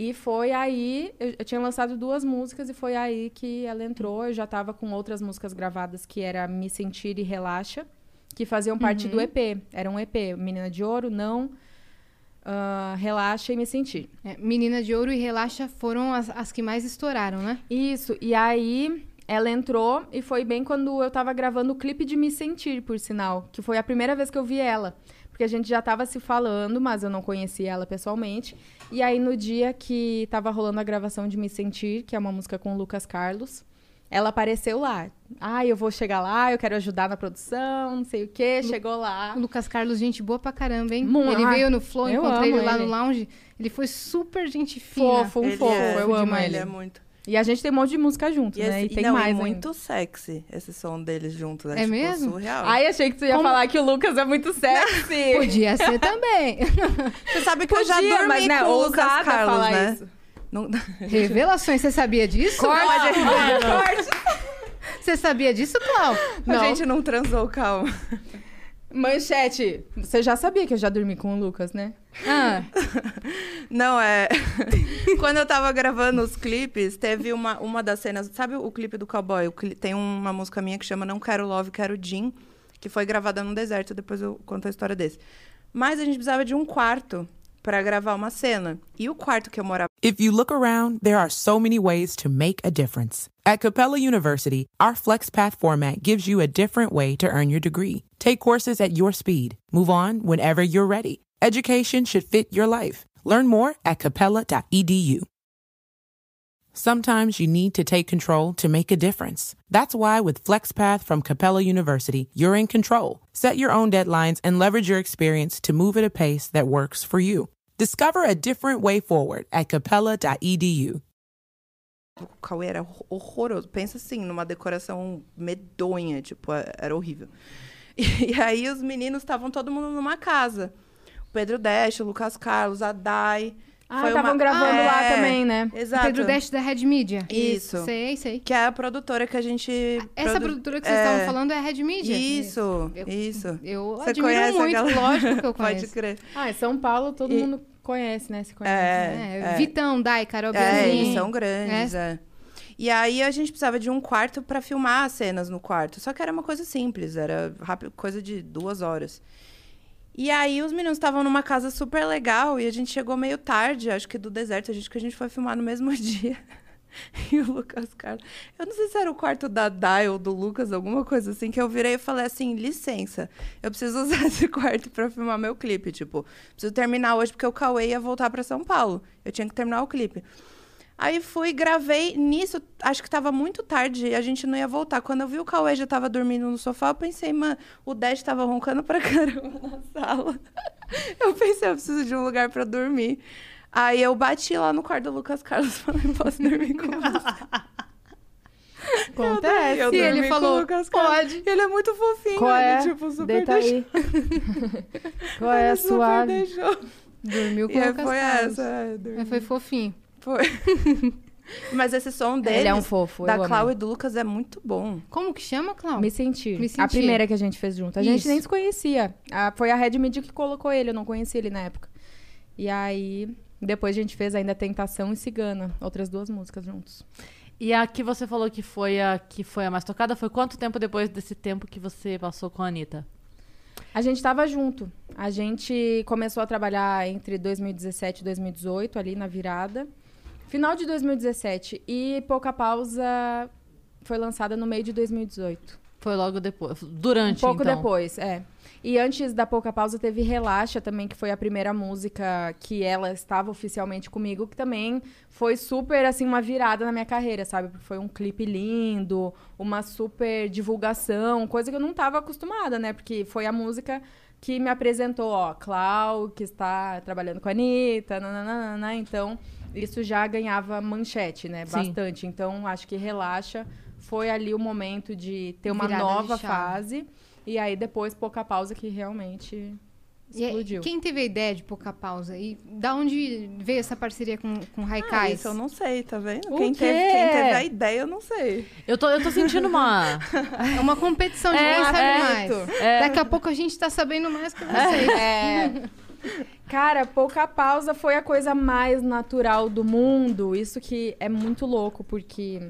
E foi aí, eu, eu, tinha lançado duas músicas e foi aí que ela entrou. Eu já estava com outras músicas gravadas que era Me Sentir e Relaxa, que faziam parte uhum. do EP. Era um EP, Menina de Ouro, Não, uh, Relaxa e Me Sentir. É, Menina de Ouro e Relaxa foram as, as que mais estouraram, né? Isso, e aí ela entrou e foi bem quando eu estava gravando o clipe de Me Sentir, por sinal, que foi a primeira vez que eu vi ela porque a gente já estava se falando, mas eu não conhecia ela pessoalmente. E aí, no dia que estava rolando a gravação de Me Sentir, que é uma música com o Lucas Carlos, ela apareceu lá. Ah, eu vou chegar lá, eu quero ajudar na produção, não sei o quê. Chegou lá. O Lucas Carlos, gente boa pra caramba, hein? Mu- ele veio no Flow, eu encontrei ele lá ele. no lounge. Ele foi super gente fina. Fofo, um Ele fofo. é, eu amo demais, ele. Ele é muito. E a gente tem um monte de música junto, E, né? esse- E tem não, mais e ainda. muito sexy esse som deles juntos. É, É tipo, mesmo? surreal. Ai, achei que tu ia Como- falar que o Lucas é muito sexy. Podia ser também. Você sabe que eu já Podia, dormi mas, né, com o Lucas Carlos, falar né? isso. Não- Revelações, você sabia disso? Você sabia disso, Clau? Não. A gente não transou, calma. Manchete, você já sabia que eu já dormi com o Lucas, né? Ah, Não, é. Quando eu tava gravando os clipes, teve uma, uma das cenas. Sabe o clipe do cowboy? Cli- Tem uma música minha que chama Não Quero Love, Quero Jim, que foi gravada no deserto. Depois eu conto a história desse. Mas a gente precisava de um quarto pra gravar uma cena. E o quarto que eu morava. If you look around, there are so many ways to make a difference. At Capella University, our FlexPath format gives you a different way to earn your degree. Take courses at your speed. Move on whenever you're ready. Education should fit your life. Learn more at capella.edu. Sometimes you need to take control to make a difference. That's why with FlexPath from Capella University, you're in control. Set your own deadlines and leverage your experience to move at a pace that works for you. Discover a different way forward at capella.edu. Cauê era horroroso. Pensa assim, numa decoração medonha, tipo, era horrível. E, aí os meninos estavam todo mundo numa casa. O Pedro Dash, o Lucas Carlos, a Dai. Ah, estavam uma- gravando lá É, também, né? Exato. Pedro Dash da Red Media. Isso. Sei, sei. Que é a produtora que a gente. Essa produ- produtora que vocês é, estavam falando é a Red Media. Isso, Eu- isso. Eu Você admiro conhece a muito, galera? lógico que eu Pode conheço. crer. Ah, em São Paulo todo E- mundo conhece, né? Se conhece. É, É, é. Vitão, Dai, Carol É, Bianchini. eles são grandes, é. E aí a gente precisava de um quarto pra filmar as cenas no quarto. Só que era uma coisa simples, era rápido, coisa de duas horas. E aí os meninos estavam numa casa super legal e a gente chegou meio tarde, acho que do deserto, a gente que a gente foi filmar no mesmo dia. E o Lucas Carlos. Eu não sei se era o quarto da Dai ou do Lucas, alguma coisa assim, que eu virei e falei assim: licença, eu preciso usar esse quarto pra filmar meu clipe. Tipo, preciso terminar hoje porque o Cauê ia voltar pra São Paulo. Eu tinha que terminar o clipe. Aí fui, gravei. Nisso, acho que tava muito tarde e a gente não ia voltar. Quando eu vi o Cauê já tava dormindo no sofá, eu pensei, mano, o Dash tava roncando pra caramba na sala. Eu pensei, eu preciso de um lugar pra dormir. Aí eu bati lá no quarto do Lucas Carlos e falei, posso dormir com você? Acontece. Eu E ele falou, o Lucas Carlos. pode. Ele é muito fofinho, Qual é? ele, tipo, super Deita deixou. aí. Qual é a deixou. Dormiu com E o Lucas foi Carlos. essa. é, foi fofinho. Foi. Mas esse som deles, Ele é um fofo, da. Clau e do Lucas, é muito bom. Como que chama, Clau? Me sentir. Me A Sentir. primeira que a gente fez junto. A gente Isso. nem se conhecia. A- foi a Red Media que colocou ele, eu não conhecia ele na época. E aí, depois a gente fez ainda Tentação e Cigana, outras duas músicas juntos. E a que você falou que foi a que foi a mais tocada, foi quanto tempo depois desse tempo que você passou com a Anitta? A gente tava junto. A gente começou a trabalhar entre 2017 e 2018, ali na virada. Final de 2017. E Pouca Pausa foi lançada no meio de 2018. Foi logo depois. Durante, Um pouco então. depois, é. E antes da Pouca Pausa teve Relaxa também, que foi a primeira música que ela estava oficialmente comigo, que também foi super, assim, uma virada na minha carreira, sabe? Porque foi um clipe lindo, uma super divulgação, coisa que eu não estava acostumada, né? Porque foi a música que me apresentou, ó, Clau, que está trabalhando com a Anitta, nananana, então isso já ganhava manchete, né? Sim. Bastante. Então, acho que Relaxa foi ali o momento de ter uma Virada nova fase. E aí, depois, pouca pausa que realmente E explodiu. quem teve a ideia de pouca pausa? E da onde veio essa parceria com, com Ah, Raikais? isso eu não sei, tá vendo? Quem teve, quem teve a ideia, eu não sei. Eu tô, eu tô sentindo uma. É uma competição de É, quem sabe é, mais. é. Daqui a pouco a gente tá sabendo mais que vocês. É. Cara, pouca pausa foi a coisa mais natural do mundo. Isso que é muito louco, porque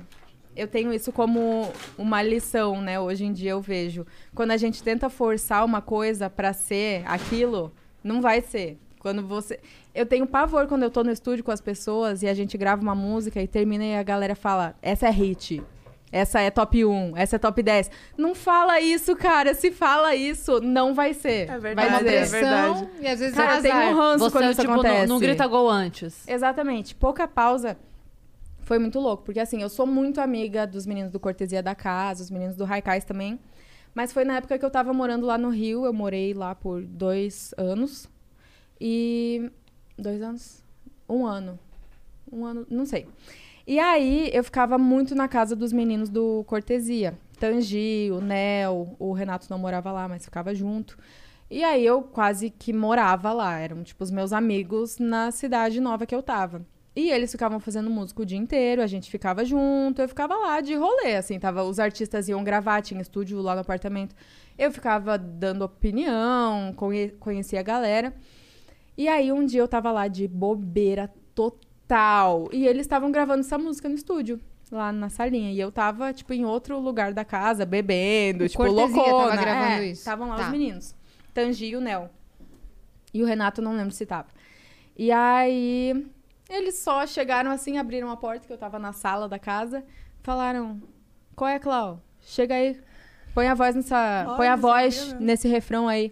eu tenho isso como uma lição, né? Hoje em dia eu vejo. Quando a gente tenta forçar uma coisa pra ser aquilo, não vai ser. Quando você. Eu tenho pavor quando eu tô no estúdio com as pessoas e a gente grava uma música e termina e a galera fala: essa é hit. Essa é top 1, essa é top 10. Não fala isso, cara. Se fala isso, não vai ser. É verdade, Vai uma dizer. é pressão verdade. e às vezes Cara, é tem um ranço Você quando isso tipo, não, acontece. não grita gol antes. Exatamente. Pouca pausa Foi muito louco, porque assim, eu sou muito amiga dos meninos do Cortesia da Casa, os meninos do Raikais também. Mas foi na época que eu tava morando lá no Rio, eu morei lá por dois anos. E. Dois anos? Um ano. Um ano, não sei. E aí eu ficava muito na casa dos meninos do Cortesia. Tangi, o Nel, o Renato não morava lá, mas ficava junto. E aí eu quase que morava lá. Eram, tipo, os meus amigos na cidade nova que eu tava. E eles ficavam fazendo música o dia inteiro, a gente ficava junto, eu ficava lá de rolê, assim, tava, os artistas iam gravar, tinha estúdio lá no apartamento. Eu ficava dando opinião, conhe, conhecia a galera. E aí um dia eu tava lá de bobeira total. E eles estavam gravando essa música no estúdio, lá na salinha. E eu tava, tipo, em outro lugar da casa, bebendo, O tipo, loucona. tava gravando É, isso. Estavam lá Tá. os meninos. Tangi e o Nel. E o Renato, não lembro se tava. E aí, eles só chegaram assim, abriram a porta, que eu tava na sala da casa, falaram: Qual é, Clau? Chega aí. Põe a voz nessa. Olha, põe a voz sabia, nesse refrão aí.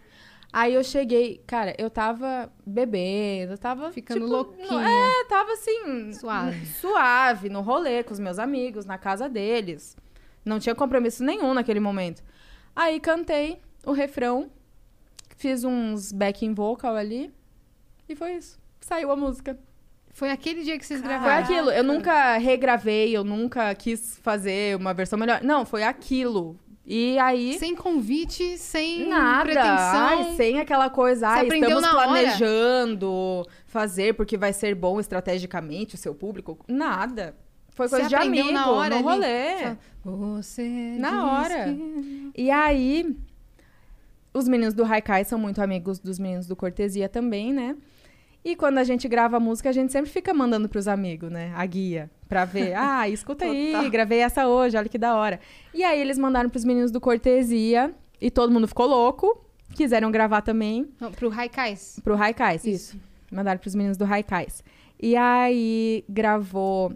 Aí eu cheguei, cara, eu tava bebendo, eu tava. Ficando tipo, louquinha. É, tava assim. Suave. Suave, no rolê com os meus amigos, na casa deles. Não tinha compromisso nenhum naquele momento. Aí cantei o refrão, fiz uns backing vocal ali, e foi isso. Saiu a música. Foi aquele dia que vocês Foi gravaram. aquilo. Eu nunca regravei, eu nunca quis fazer uma versão melhor. Não, foi aquilo. E aí. Sem convite, sem Nada. pretensão. Ai, sem aquela coisa, Você ai, estamos na hora. planejando fazer porque vai ser bom estrategicamente o seu público. Nada. Foi Você coisa de aprendeu amigo, na hora no rolê. Você Na hora. que- E aí, os meninos do Haikai são muito amigos dos meninos do Cortesia também, né? E quando a gente grava música, a gente sempre fica mandando pros amigos, né? A guia. Pra ver. Ah, escuta aí, gravei essa hoje, olha que da hora. E aí eles mandaram pros meninos do Cortesia. E todo mundo ficou louco. Quiseram gravar também Não, pro Raikais. pro Raikais, isso. Mandaram pros meninos do Raikais. E aí gravou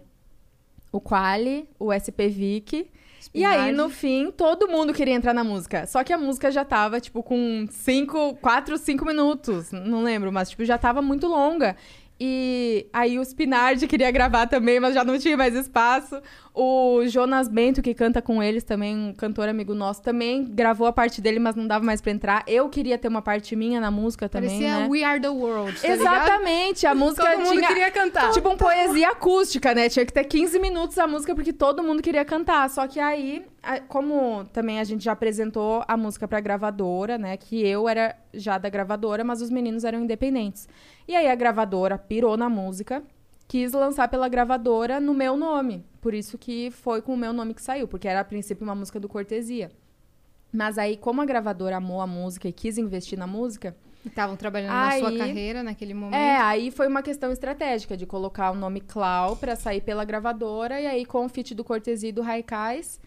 o Quali, o SP Vic. E aí, no fim, todo mundo queria entrar na música. Só que a música já tava, tipo, com cinco, quatro, cinco minutos. Não lembro, mas, tipo, já tava muito longa. E aí o Spinardi queria gravar também, mas já não tinha mais espaço. O Jonas Bento, que canta com eles também, um cantor amigo nosso, também gravou a parte dele, mas não dava mais pra entrar. Eu queria ter uma parte minha na música também, Parecia né? We Are The World, tá ligado? Exatamente, a música Todo mundo tinha... queria cantar. Tipo um poesia acústica, né? Tinha que ter 15 minutos a música porque todo mundo queria cantar. Só que aí, como também a gente já apresentou a música pra gravadora, né? Que eu era já da gravadora, mas os meninos eram independentes. E aí a gravadora pirou na música, quis lançar pela gravadora no meu nome. Por isso que foi com o meu nome que saiu, porque era a princípio uma música do Cortesia. Mas aí, como a gravadora amou a música e quis investir na música, Estavam trabalhando na sua Aí- carreira naquele momento. é, aí foi uma questão estratégica de colocar o nome Clau pra sair pela gravadora e aí com o feat do Cortesia e do Raikais.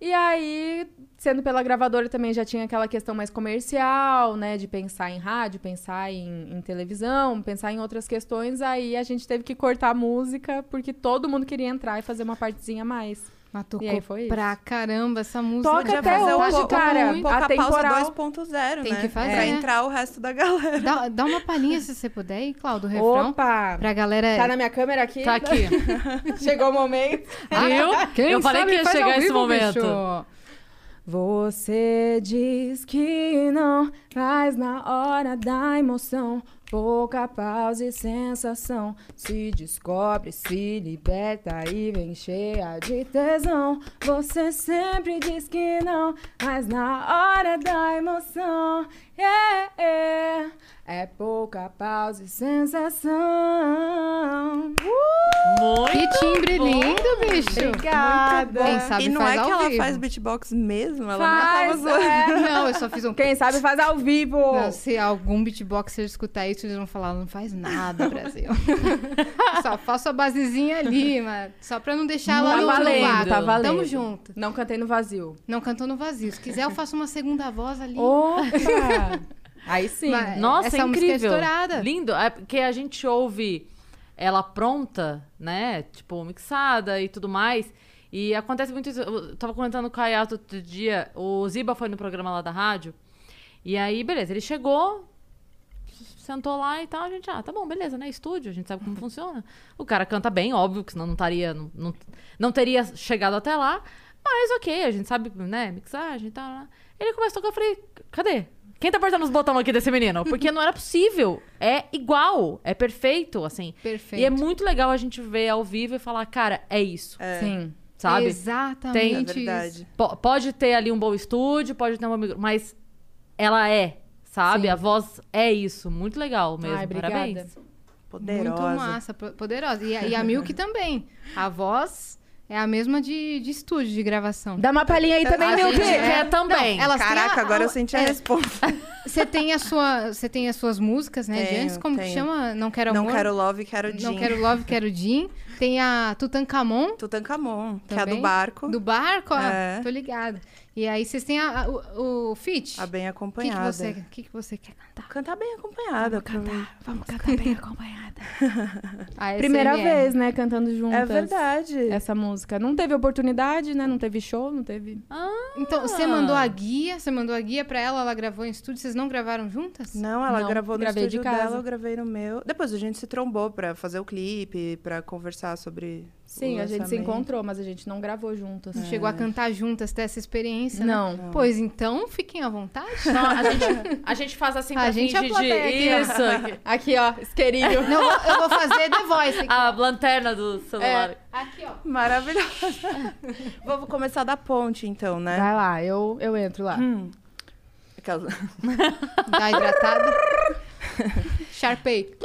E aí, sendo pela gravadora também já tinha aquela questão mais comercial, né, de pensar em rádio, pensar em, em televisão, pensar em outras questões, aí a gente teve que cortar a música porque todo mundo queria entrar e fazer uma partezinha a mais. Mas tocou E aí foi isso. pra caramba essa música. Toca até fazer hoje, o, cara. Um, A temporal- pausa 2.0, Tem né? que fazer. Pra entrar o resto da galera. Dá, dá uma palhinha se você puder aí, Cláudio, do refrão. Opa! Pra galera... Tá na minha câmera aqui? Tá aqui. Chegou o momento. Eu? Quem eu falei que ia chegar esse momento. bicho. Você diz que não, mas na hora da emoção, pouca pausa e sensação. Se descobre, se liberta e vem cheia de tesão. Você sempre diz que não, mas na hora da emoção, yeah, yeah, é pouca pausa e sensação. Muito Que timbre bom. lindo, bicho. Obrigada. Quem sabe e não faz é ao que ela vivo. faz beatbox mesmo, ela Faz, não tava zoando. é. Não, eu só fiz um... Quem sabe faz ao vivo. Não, se algum beatboxer escutar isso, eles vão falar, não faz nada, Brasil. só faço a basezinha ali, mas só pra não deixar ela Tá no valendo, tá valendo. Tamo junto. Não cantei no vazio. Não cantou no vazio. Se quiser, eu faço uma segunda voz ali. Opa! Aí sim. Mas- Nossa, Essa é música é incrível. estourada. Lindo. É porque a gente ouve ela pronta, né? Tipo, mixada e tudo mais. E acontece muito isso. Eu tava comentando com o Kayato outro dia. O Ziba foi no programa lá da rádio. E aí, beleza, ele chegou, sentou lá e tal, a gente, ah, tá bom, beleza, né? Estúdio, a gente sabe como funciona. O cara canta bem, óbvio, que senão não estaria. Não, não, não teria chegado até lá. Mas ok, a gente sabe, né? Mixagem e tal. Lá. Ele começou a tocar, eu falei, cadê? Quem tá apertando os botões aqui desse menino? Porque não era possível. É igual, é perfeito, assim. Perfeito. E é muito legal a gente ver ao vivo e falar, cara, é isso. Sim. Sabe? Exatamente. É verdade. Po- pode ter ali um bom estúdio, pode ter uma micro, mas ela é, sabe? Sim. A voz é isso. Muito legal mesmo. Ai. Parabéns. Poderosa. Muito massa, po- poderosa. E, a- e a Milk também. A voz é a mesma de, de estúdio, de gravação. Dá uma palhinha aí também, A meu gente quer também. têm Caraca, a- agora a- eu senti a é, resposta. Você tem a sua, você tem as suas músicas, né? de Tenho, antes, como que tenho. chama? Não quero amor. Não quero love, quero Jean. Não quero love, quero Jean. Tem a Tutankhamon Tutankhamon, que é a do barco. Do barco, ó, É. tô ligada. E aí vocês têm a- a- o, o feat. A bem O que, que acompanhada. você, o que, que você quer cantar? Cantar bem acompanhada. pra mim. Vamos cantar bem acompanhada. A Primeira vez, né, cantando juntas. É verdade. Essa música. Não teve oportunidade, né? Não teve show, não teve. Então, você mandou a guia, você mandou a guia pra ela, ela gravou em estúdio, vocês não gravaram juntas? Não, ela Não, gravou no gravei de estúdio casa. dela, eu gravei no meu. Depois a gente se trombou pra fazer o clipe, pra conversar sobre. Sim, a gente se encontrou, mas a gente não gravou juntas. Não chegou a cantar juntas, ter essa experiência, né? Não. Pois então, fiquem à vontade. Então, a, gente, a gente faz assim A pra gente é a fingir de... aqui, Isso. aqui. Aqui, ó, isqueirinho. Não, eu vou- fazer The Voice aqui. A lanterna do celular. Aqui, ó. Maravilhosa. Vamos começar da ponte, então, né? Vai lá, eu, eu entro lá. Hum. Aquela- Dá hidratada. Sharpei.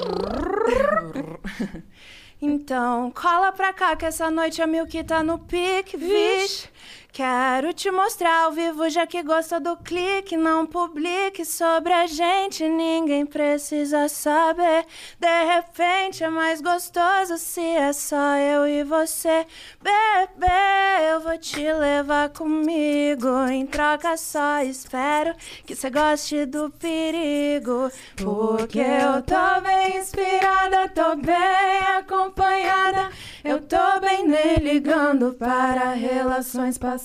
Então, cola pra cá que essa noite a Milk tá no pique, vixe. Quero te mostrar ao vivo, já que gosta do clique. Não publique sobre a gente, ninguém precisa saber. De repente é mais gostoso se é só eu e você. Bebê, eu vou te levar comigo. Em troca, só espero que você goste do perigo. Porque eu tô bem inspirada, tô bem acompanhada. Eu tô bem ligando para relações passadas.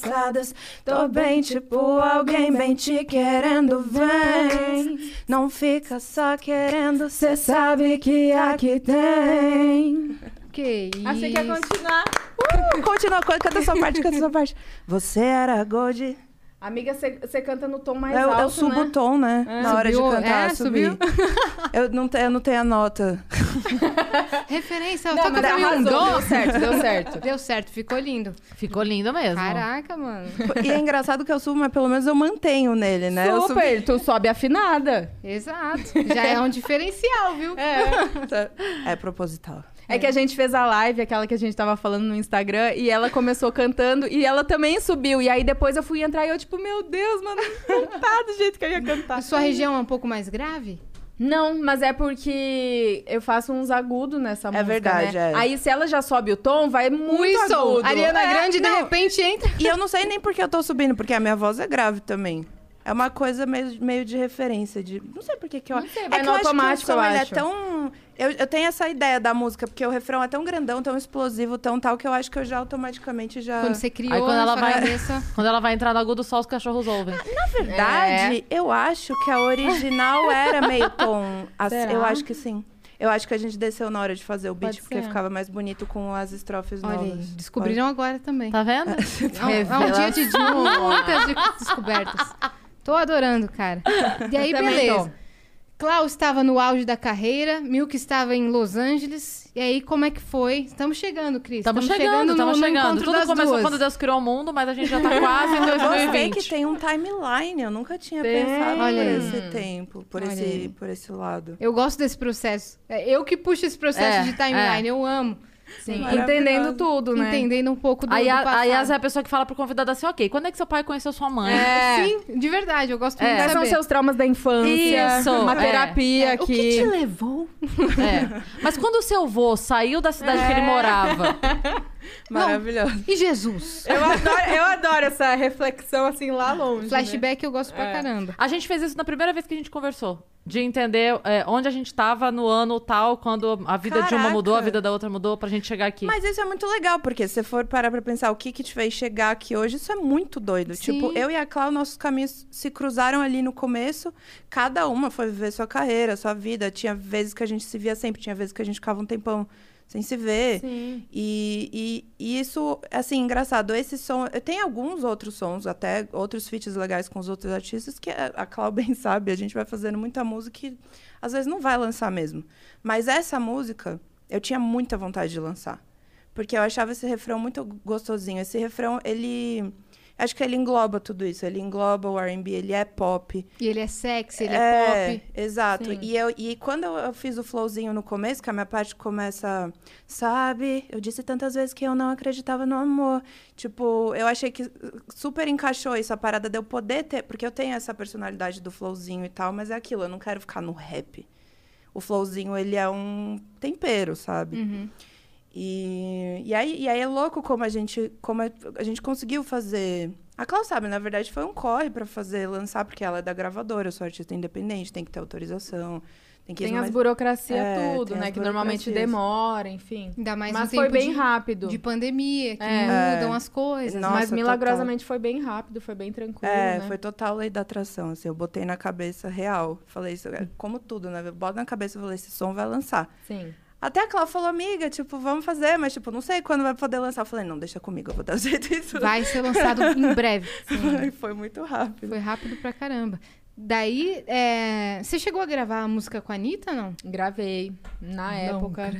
Tô bem tipo alguém bem te querendo, vem. Não fica só querendo, cê sabe que aqui tem. Que isso. Achei que ia continuar. Uh, continua, canta essa parte, canta essa parte. Você era gold. Amiga, você canta no tom mais Eu, alto, eu subo né? o tom, né? É. Na hora Subiu? de cantar, É, subi. subiu? Eu não, te- eu não tenho a nota. Referência, Não, pra mim um arrasou, dó. deu certo, deu certo. Deu certo, ficou lindo. Ficou lindo mesmo. Caraca, mano. E é engraçado que eu subo, mas pelo menos eu mantenho nele, né? Eu Super, tu sobe afinada. Exato. Já é um diferencial, viu? É proposital. É que a gente fez a live, aquela que a gente tava falando no Instagram, e ela começou cantando e ela também subiu. E aí depois eu fui entrar e eu, tipo, meu Deus, mano, não tá do jeito que eu ia cantar. A sua região é um pouco mais grave? Não, mas é porque eu faço uns agudos nessa música. verdade, né? é. Aí se ela já sobe o tom, vai muito Wilson, agudo. Ariana É, Grande, de não. repente, entra. E eu não sei nem por que eu tô subindo, porque a minha voz é grave também. É uma coisa meio, meio de referência, de... Não sei por que que eu... Não sei, é vai no eu acho automático, que o som, eu ele acho. é tão... Eu, eu tenho essa ideia da música, porque o refrão é tão grandão, tão explosivo, tão tal, que eu acho que eu já automaticamente já... Quando você criou Aí quando na ela vai- cabeça... Quando ela vai entrar no agudo, só os cachorros ouvem. Na verdade, eu acho que a original era meio tom. Será? eu acho que sim. Eu acho que a gente desceu na hora de fazer o beat, Pode porque ser. ficava mais bonito com as estrofes Olha novas. descobriram agora também. Tá vendo? É um, é um dia de, de muitas de- descobertas. Tô adorando, cara. E aí, beleza. tô. Klaus estava no auge da carreira, Milk estava em Los Angeles. E aí, como é que foi? Estamos chegando, Cris. Estamos chegando, chegando estamos no, no chegando. Tudo começou duas. quando Deus criou o mundo, mas a gente já tá quase em Eu gostei 2020. que tem um timeline. Eu nunca tinha Tem. pensado Olha por aí. esse tempo, por Olha esse, aí. por esse lado. Eu gosto desse processo. É eu que puxo esse processo É, de timeline, eu amo. Sim, entendendo tudo, né? Entendendo um pouco do, Aí do a, passado. a Yas é a pessoa que fala pro convidado assim, ok, quando é que seu pai conheceu sua mãe? É. Sim, de verdade, eu gosto muito É. de Quais são saber. os seus traumas da infância? Isso, Uma é. terapia É, o que... te levou É. Mas quando o seu vô saiu da cidade que ele morava, Maravilhoso. E Jesus? Eu adoro, eu adoro essa reflexão assim lá longe. né? Flashback eu gosto pra É. caramba. a gente fez isso na primeira vez que a gente conversou. De entender é, onde a gente tava no ano tal, quando a vida de uma Caraca. mudou, a vida da outra mudou, pra gente chegar aqui. Mas isso é muito legal, porque se você for parar pra pensar o que que te fez chegar aqui hoje, isso é muito doido. Sim. Tipo, eu e a Clau, nossos caminhos se cruzaram ali no começo. Cada uma foi viver sua carreira, sua vida. Tinha vezes que a gente se via sempre, tinha vezes que a gente ficava um tempão sem se ver. Sim. E, e, e isso, assim, engraçado. Esse som. Tem alguns outros sons, até outros feats legais com os outros artistas, que a a Clau bem sabe. A gente vai fazendo muita música que às vezes não vai lançar mesmo. Mas essa música, eu tinha muita vontade de lançar. Porque eu achava esse refrão muito gostosinho. Esse refrão, ele. Acho que ele engloba tudo isso. Ele engloba o RB, ele é pop. E ele é sexy, ele é, pop. Exato. Sim. E, eu, e quando eu, eu fiz o flowzinho no começo, que a minha parte começa, sabe? Eu disse tantas vezes que eu não acreditava no amor. Tipo, eu achei que super encaixou isso, a parada de eu poder ter. Porque eu tenho essa personalidade do flowzinho e tal, mas é aquilo, eu não quero ficar no rap. O flowzinho, ele é um tempero, sabe? Uhum. E, e, aí, e aí é louco como a gente, como a, a gente conseguiu fazer. A Clau sabe, na verdade, foi um corre pra fazer, lançar, porque ela é da gravadora, eu sou artista independente, tem que ter autorização. Tem que Tem as mais- burocracias É, tudo, né? Que normalmente demora, enfim. Ainda mais Mas foi bem de, rápido. de pandemia, que É. mudam as coisas. Nossa, Mas total. milagrosamente foi bem rápido, foi bem tranquilo, É, né? foi total lei da atração, assim, eu botei na cabeça real. Falei isso, é como tudo, né? Eu boto na cabeça e falei, esse som vai lançar. Sim. Até a Clau falou, amiga, tipo, vamos fazer, mas, tipo, não sei quando vai poder lançar. Eu falei, não, deixa comigo, eu vou dar jeito disso. Vai ser lançado em breve. Foi, foi muito rápido. Foi rápido pra caramba. Daí, é, você chegou a gravar a música com a Anitta, não? Gravei. Na Não época.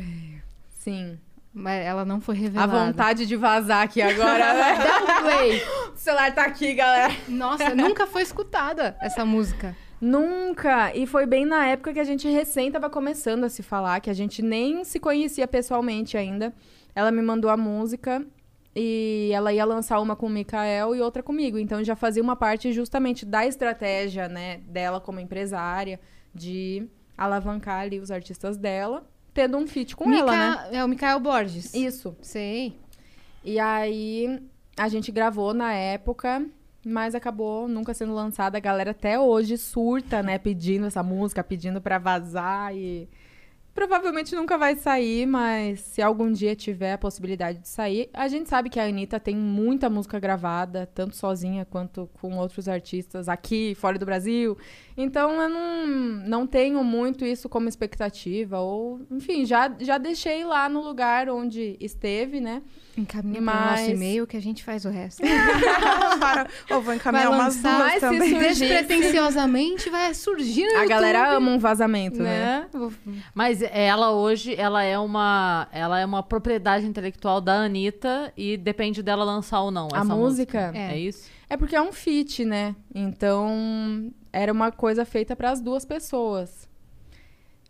Sim. Mas ela não foi A revelada. vontade de vazar aqui agora, né? Dá um play. o celular tá aqui, galera. Nossa, nunca foi escutada essa música. Nunca! E foi bem na época que a gente recém tava começando a se falar, que a gente nem se conhecia pessoalmente ainda. Ela me mandou a música e ela ia lançar uma com o Mikael e outra comigo. Então já fazia uma parte justamente da estratégia, né, dela como empresária, de alavancar ali os artistas dela, tendo um feat com ela, né? Mica- É o Mikael Borges. Isso. Sei. E aí a gente gravou na época, mas acabou nunca sendo lançada. A galera até hoje surta, né, pedindo essa música, pedindo pra vazar e provavelmente nunca vai sair, mas se algum dia tiver a possibilidade de sair, a gente sabe que a Anitta tem muita música gravada, tanto sozinha quanto com outros artistas aqui, fora do Brasil. Então eu não, não tenho muito isso como expectativa ou, enfim, já já deixei lá no lugar onde esteve, né? Encaminha Mas- nosso e-mail que a gente faz o resto. Para, eu vou encaminhar Vai umas lançar, duas mas se também. surgir- Despretensiosamente vai surgir no A galera YouTube, ama um vazamento, né? né? Mas ela hoje, ela é uma, ela é uma propriedade intelectual da Anitta e depende dela lançar ou não. A essa música? É. isso? É porque é um feat, né? Então, era uma coisa feita para as duas pessoas.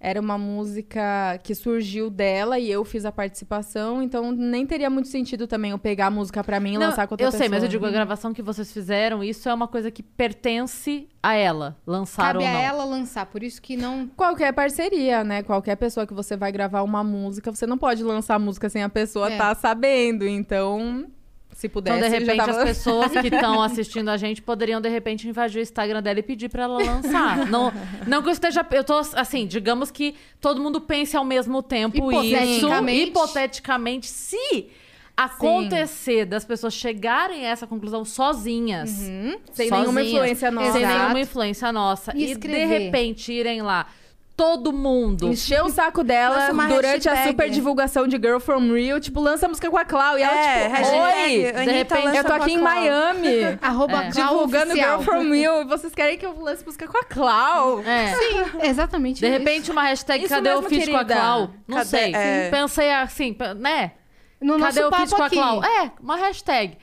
Era uma música que surgiu dela e eu fiz a participação, então nem teria muito sentido também eu pegar a música pra mim e Não, lançar com outra eu pessoa. sei, mas eu digo, a gravação que vocês fizeram, isso é uma coisa que pertence a ela, lançar Cabe ou a não. ela lançar, por isso que não. Qualquer parceria, né? Qualquer pessoa que você vai gravar uma música, você não pode lançar a música sem a pessoa É. estar sabendo. Então, se pudesse, Então, de repente, tava- as pessoas que estão assistindo a gente poderiam, de repente, invadir o Instagram dela e pedir pra ela lançar. não, não que eu esteja. Eu tô assim, digamos que todo mundo pense ao mesmo tempo isso. Hipoteticamente. Hipoteticamente, se acontecer das pessoas chegarem a essa conclusão sozinhas. Sem nenhuma sozinhas, influência nossa. Sem Exato. nenhuma influência nossa. E E, de repente irem lá. Todo mundo. Encheu o saco dela durante a hashtag. super divulgação de Girl From Rio. Tipo, lança a música com a Clau. E ela, É, tipo, hashtag, oi! Anitta de repente, Eu tô a aqui em. Miami. Arroba É. Divulgando oficial. Girl From Rio. E vocês querem que eu lance música com a Clau? É. Exatamente De isso. repente, uma hashtag Isso cadê mesmo, o feat com a querida. Clau? Não Cadê- sei. é. Pensei assim, né? No Cadê o feat papo com a. Clau? É, uma hashtag.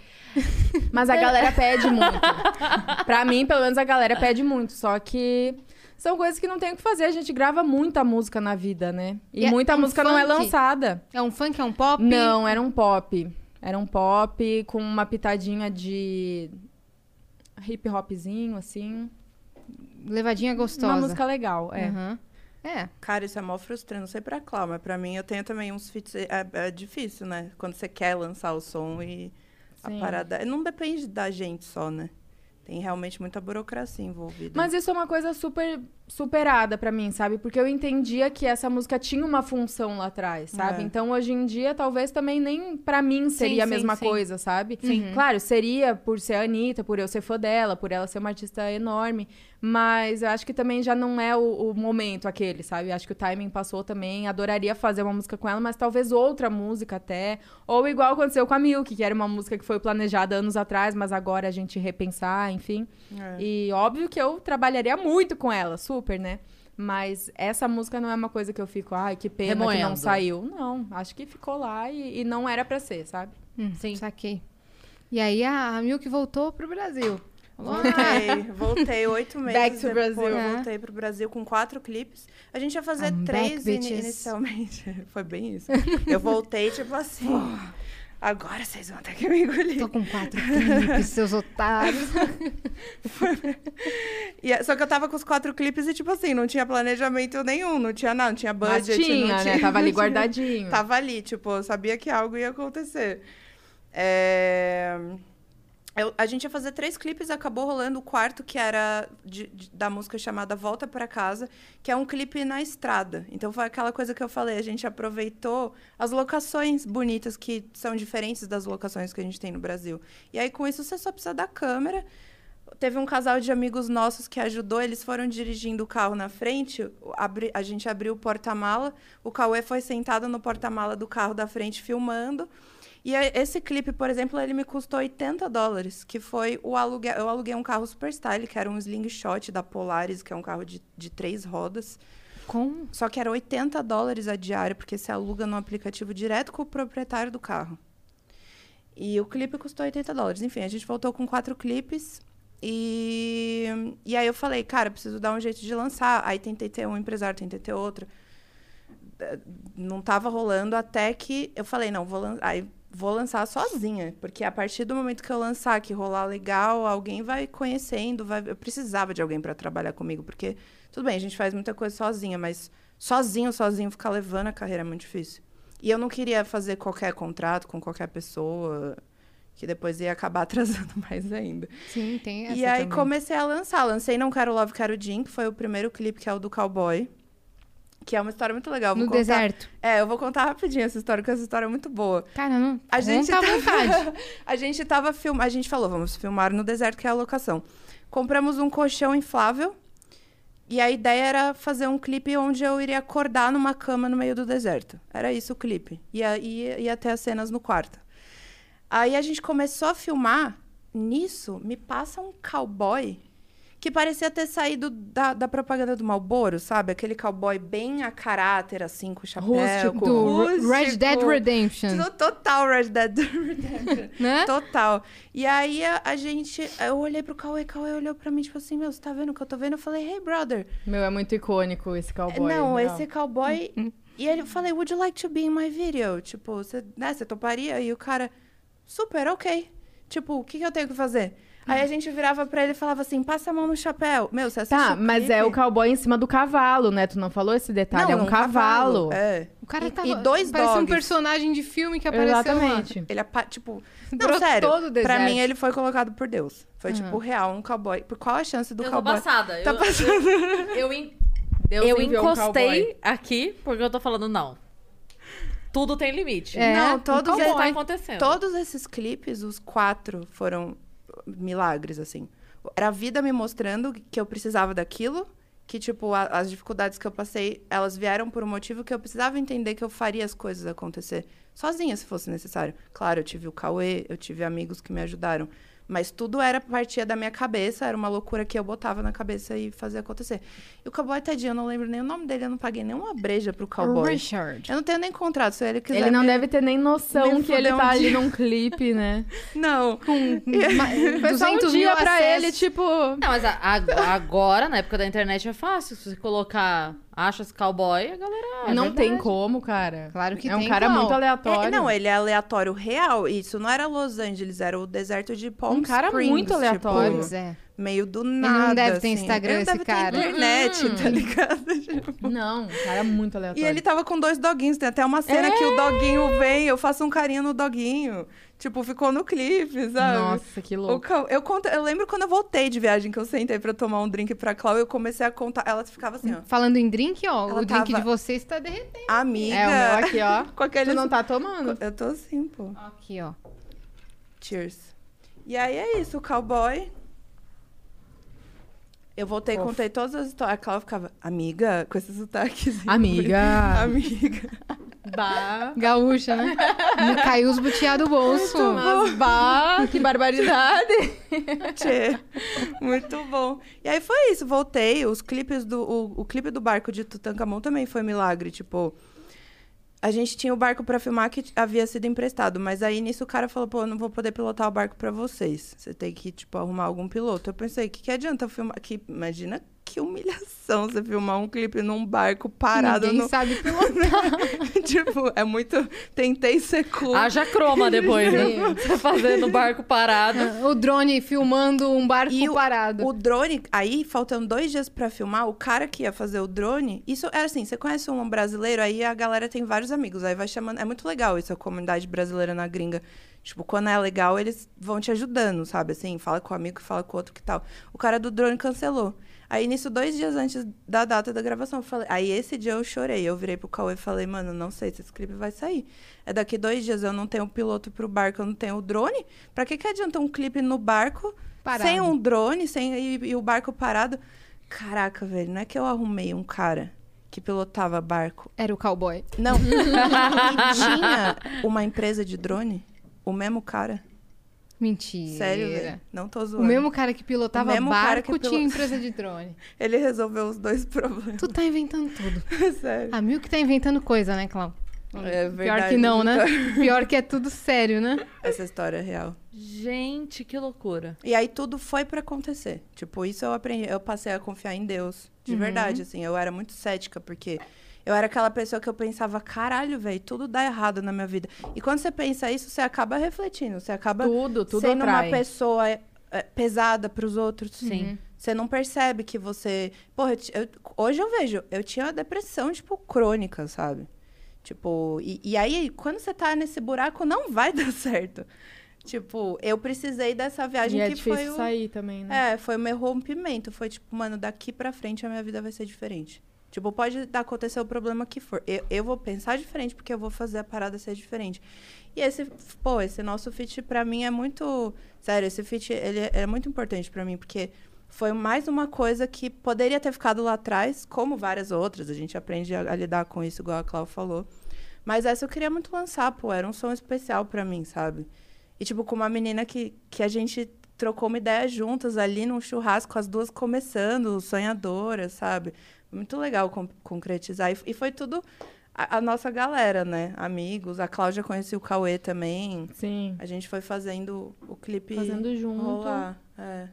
Mas a galera pede muito. pra mim, pelo menos, a galera pede muito. Só que são coisas que não tem o que fazer. A gente grava muita música na vida, né? E, E é muita um música não é funk? lançada. É um funk, é um pop? Não, era um pop. Era um pop com uma pitadinha de hip hopzinho, assim. Levadinha gostosa. Uma música legal, é. Uhum. É. Cara, isso é mó frustrante, não sei pra Clau, mas pra mim eu tenho também uns feats. É, é difícil, né? Quando você quer lançar o som e Sim. a parada. Não depende da gente só, né? Tem realmente muita burocracia envolvida. Mas isso é uma coisa super superada pra mim, sabe? Porque eu entendia que essa música tinha uma função lá atrás, sabe? É. Então hoje em dia talvez também nem pra mim seria a sim, mesma sim. coisa, sabe? Sim. Claro, seria por ser a Anitta, por eu ser fã dela, por ela ser uma artista enorme, mas eu acho que também já não é o, o momento aquele, sabe? Eu acho que o timing passou também. Adoraria fazer uma música com ela, mas talvez outra música até. Ou igual aconteceu com a Milk, que era uma música que foi planejada anos atrás, mas agora a gente repensar, enfim. É. E óbvio que eu trabalharia muito com ela, super, né? Mas essa música não é uma coisa que eu fico, ai, que pena que não Remoendo. saiu. Não, acho que ficou lá e, e não era pra ser, sabe? Hum, Sim. Saquei. E aí a Milk voltou pro Brasil. Voltei, voltei oito meses. Back to depois, Brazil. É. Voltei pro Brasil com quatro clipes. A gente ia fazer I'm três back, bitches. inicialmente. Foi bem isso. Eu voltei, tipo assim. Agora vocês vão ter que me engolir. Tô com quatro clipes, seus otários. E é- só que eu tava com os quatro clipes e, tipo assim, não tinha planejamento nenhum, não tinha nada, não tinha budget. Mas tinha, não né? tinha, Tava ali guardadinho. Tava ali, tipo, eu sabia que algo ia acontecer. É, eu- a gente ia fazer três clipes, acabou rolando o quarto, que era de- de- da música chamada Volta Pra Casa, que é um clipe na estrada. Então foi aquela coisa que eu falei, a gente aproveitou as locações bonitas que são diferentes das locações que a gente tem no Brasil. E aí com isso você só precisa da câmera. Teve um casal de amigos nossos que ajudou, eles foram dirigindo o carro na frente, abri- a gente abriu o porta-mala, o Cauê foi sentado no porta-mala do carro da frente filmando. E esse clipe, por exemplo, ele me custou 80 dólares, que foi o aluguel. Eu aluguei um carro super style, que era um slingshot da Polaris, que é um carro de, de três rodas. Com Só que era 80 dólares a diária, porque você aluga no aplicativo direto com o proprietário do carro. E o clipe custou 80 dólares. Enfim, a gente voltou com quatro clipes. E, e aí eu falei, cara, preciso dar um jeito de lançar. Aí tentei ter um empresário, tentei ter outro. Não tava rolando até que eu falei, não, vou, lan aí vou lançar sozinha. Porque a partir do momento que eu lançar, que rolar legal, alguém vai conhecendo. Vai... Eu precisava de alguém para trabalhar comigo, porque tudo bem, a gente faz muita coisa sozinha, mas sozinho, sozinho, ficar levando a carreira é muito difícil. E eu não queria fazer qualquer contrato com qualquer pessoa, que depois ia acabar atrasando mais ainda. Sim, tem essa e aí também. comecei a lançar. Lancei Não Quero Love, Quero Jim, que foi o primeiro clipe, que é o do cowboy. Que é uma história muito legal. Vou No contar- deserto. É, eu vou contar rapidinho essa história, porque essa história é muito boa. Cara, não. A gente, tava... vontade. a gente tava filmando. A gente falou, vamos filmar no deserto, que é a locação. Compramos um colchão inflável. E a ideia era fazer um clipe onde eu iria acordar numa cama no meio do deserto. Era isso o clipe. Ia, ia, ia ter as cenas no quarto. Aí a gente começou a filmar. Nisso, me passa um cowboy que parecia ter saído da, da propaganda do Malboro, sabe? Aquele cowboy bem a caráter, assim, com chapéu. Rústico. com Do Red rústico. Dead Redemption. Total Red Dead Redemption. Né? Total. E aí a, a gente. Eu olhei pro Cauê, Cauê olhou pra mim, tipo assim, meu, você tá vendo o que eu tô vendo? Eu falei, hey, brother. Meu, é muito icônico esse cowboy. Não, real. esse cowboy. e ele eu falei, would you like to be in my video? Tipo, você, né, você toparia? E o cara, super, ok. Tipo, o que, que eu tenho que fazer? Aí a gente virava pra ele e falava assim: passa a mão no chapéu. Meu, você Tá, o mas é o cowboy em cima do cavalo, né? Tu não falou esse detalhe? Não, é um num cavalo. É. O cara E- tava. e dois Parecia um dogs. personagem de filme que apareceu Exatamente. Ele, apa- tipo... Não, Brotou sério. do deserto. Pra mim, ele foi colocado por Deus. Foi, tipo, real, um cowboy. Por qual a chance do eu tô cowboy... passada. Tá eu, passando. eu, eu, en- eu um encostei cowboy. aqui porque eu tô falando, não. Tudo tem limite. É, Não, um todos, eles- tá acontecendo? todos esses clipes, os quatro, foram milagres, assim. Era a vida me mostrando que eu precisava daquilo, que, tipo, a- as dificuldades que eu passei, elas vieram por um motivo que eu precisava entender que eu faria as coisas acontecer sozinha, se fosse necessário. Claro, eu tive o Cauê, eu tive amigos que me ajudaram. Mas tudo era partia da minha cabeça, era uma loucura que eu botava na cabeça e fazia acontecer. E o cowboy, tadinho, eu não lembro nem o nome dele, eu não paguei nenhuma breja pro O cowboy. Richard. Eu não tenho nem contrato, se ele quiser. Ele não me- deve ter nem noção que ele tá um ali dia. num clipe, né? Não. Ma- Foi só um 200 dia mil pra acessos. ele, tipo... Não, mas a- a- agora, na época da internet, é fácil. Se você colocar achas cowboy, a galera. é não verdade. tem como, cara. Claro que é um tem, cara Clau. muito aleatório. É, não, ele é aleatório real. Isso não era Los Angeles, era o deserto de Palm Um cara Springs, muito tipo, aleatório. Pois é. meio do nada. deve ter assim. Instagram, Ele não esse deve cara. ter internet, Hum. tá ligado? Tipo, Não, um cara muito E aleatório. ele tava com dois doguinhos. Tem até uma cena que o doguinho vem, eu faço um carinho no doguinho. Tipo, ficou no clipe, sabe? Nossa, que O louco. Cal- eu, conto, eu lembro quando eu voltei de viagem, que eu sentei pra tomar um drink pra Clau, eu comecei a contar. Ela ficava assim, ó. Falando em drink, ó, Ela o drink tava- de vocês tá derretendo. Amiga. É, o meu aqui, ó. Com aquele. Tu não tá tomando? Eu tô assim, pô. Aqui, ó. Cheers. E aí é isso, o cowboy. Eu voltei e contei todas as histórias. A Clau ficava, amiga, com esse sotaque. Amiga. Amiga. Bah. Gaúcha, né? Não caiu os butiá do bolso. Mas, bah, que barbaridade. Tchê. Muito bom. E aí foi isso, voltei. Os clipes do. O, o clipe do barco de Tutankhamon também foi milagre. Tipo, a gente tinha o barco pra filmar que havia sido emprestado. Mas aí nisso o cara falou, pô, eu não vou poder pilotar o barco pra vocês. Você tem que, tipo, arrumar algum piloto. Eu pensei, o que, que adianta eu filmar? Que, imagina que humilhação você filmar um clipe num barco parado Ninguém no. sabe pilotar. tipo, é muito. Tentei ser cool. Haja croma depois, né? Você fazendo barco parado. o drone filmando um barco E o- parado. O drone, aí, faltando dois dias pra filmar, o cara que ia fazer o drone, isso era assim, você conhece um brasileiro, aí a galera tem vários amigos, aí vai chamando, é muito legal isso, a comunidade brasileira na gringa. Tipo, quando é legal, eles vão te ajudando, sabe? Assim, fala com o amigo, fala com o outro que tal. O cara do drone cancelou. Aí, nisso, dois dias antes da data da gravação, eu falei... Aí, esse dia eu chorei. Eu virei pro Cauê e falei, mano, não sei se esse clipe vai sair. É daqui dois dias, eu não tenho piloto pro barco, eu não tenho o drone. Pra que que adianta um clipe no barco Parado. sem um drone, sem e, e o barco parado? Caraca, velho, não é que eu arrumei um cara que pilotava barco. Era o cowboy. Não. e tinha uma empresa de drone, o mesmo cara. Mentira. Sério, velho. Não tô O zoando. mesmo cara que pilotava O mesmo barco cara que pilo- tinha empresa de drone. Ele resolveu os dois problemas. Tu tá inventando tudo. Sério. A Mil que tá inventando coisa, né, Clau? É Pior verdade, que não, né? Pior que é tudo sério, né? Essa história é real. Gente, que loucura. E aí tudo foi pra acontecer. Tipo, isso eu aprendi. Eu passei a confiar em Deus. De Uhum. verdade, assim. Eu era muito cética, porque eu era aquela pessoa que eu pensava, caralho, velho, tudo dá errado na minha vida. E quando você pensa isso, você acaba refletindo. Você acaba Tudo, tudo sendo atrai. uma pessoa é, é, pesada pros outros. Sim. Você não percebe que você. Porra, eu eu- hoje eu vejo, eu tinha uma depressão, tipo, crônica, sabe? Tipo, e, e aí, quando você tá nesse buraco, não vai dar certo. Tipo, eu precisei dessa viagem E é que difícil foi o. sair também, né? É, foi o meu rompimento. Foi tipo, mano, daqui pra frente a minha vida vai ser diferente. Tipo, pode acontecer o problema que for. Eu, eu vou pensar diferente porque eu vou fazer a parada ser diferente. E esse, pô, esse nosso fit pra mim é muito. Sério, esse fit ele é, é muito importante pra mim porque foi mais uma coisa que poderia ter ficado lá atrás, como várias outras. A gente aprende a, a lidar com isso, igual a Clau falou. Mas essa eu queria muito lançar, pô. Era um som especial pra mim, sabe? E, tipo, com uma menina que, que a gente trocou uma ideia juntas ali num churrasco, as duas começando, sonhadoras, sabe? Muito legal con- concretizar. E, e foi tudo a, a nossa galera, né? Amigos. A Cláudia conhecia o Cauê também. Sim. A gente foi fazendo o clipe Fazendo junto. rolar. É.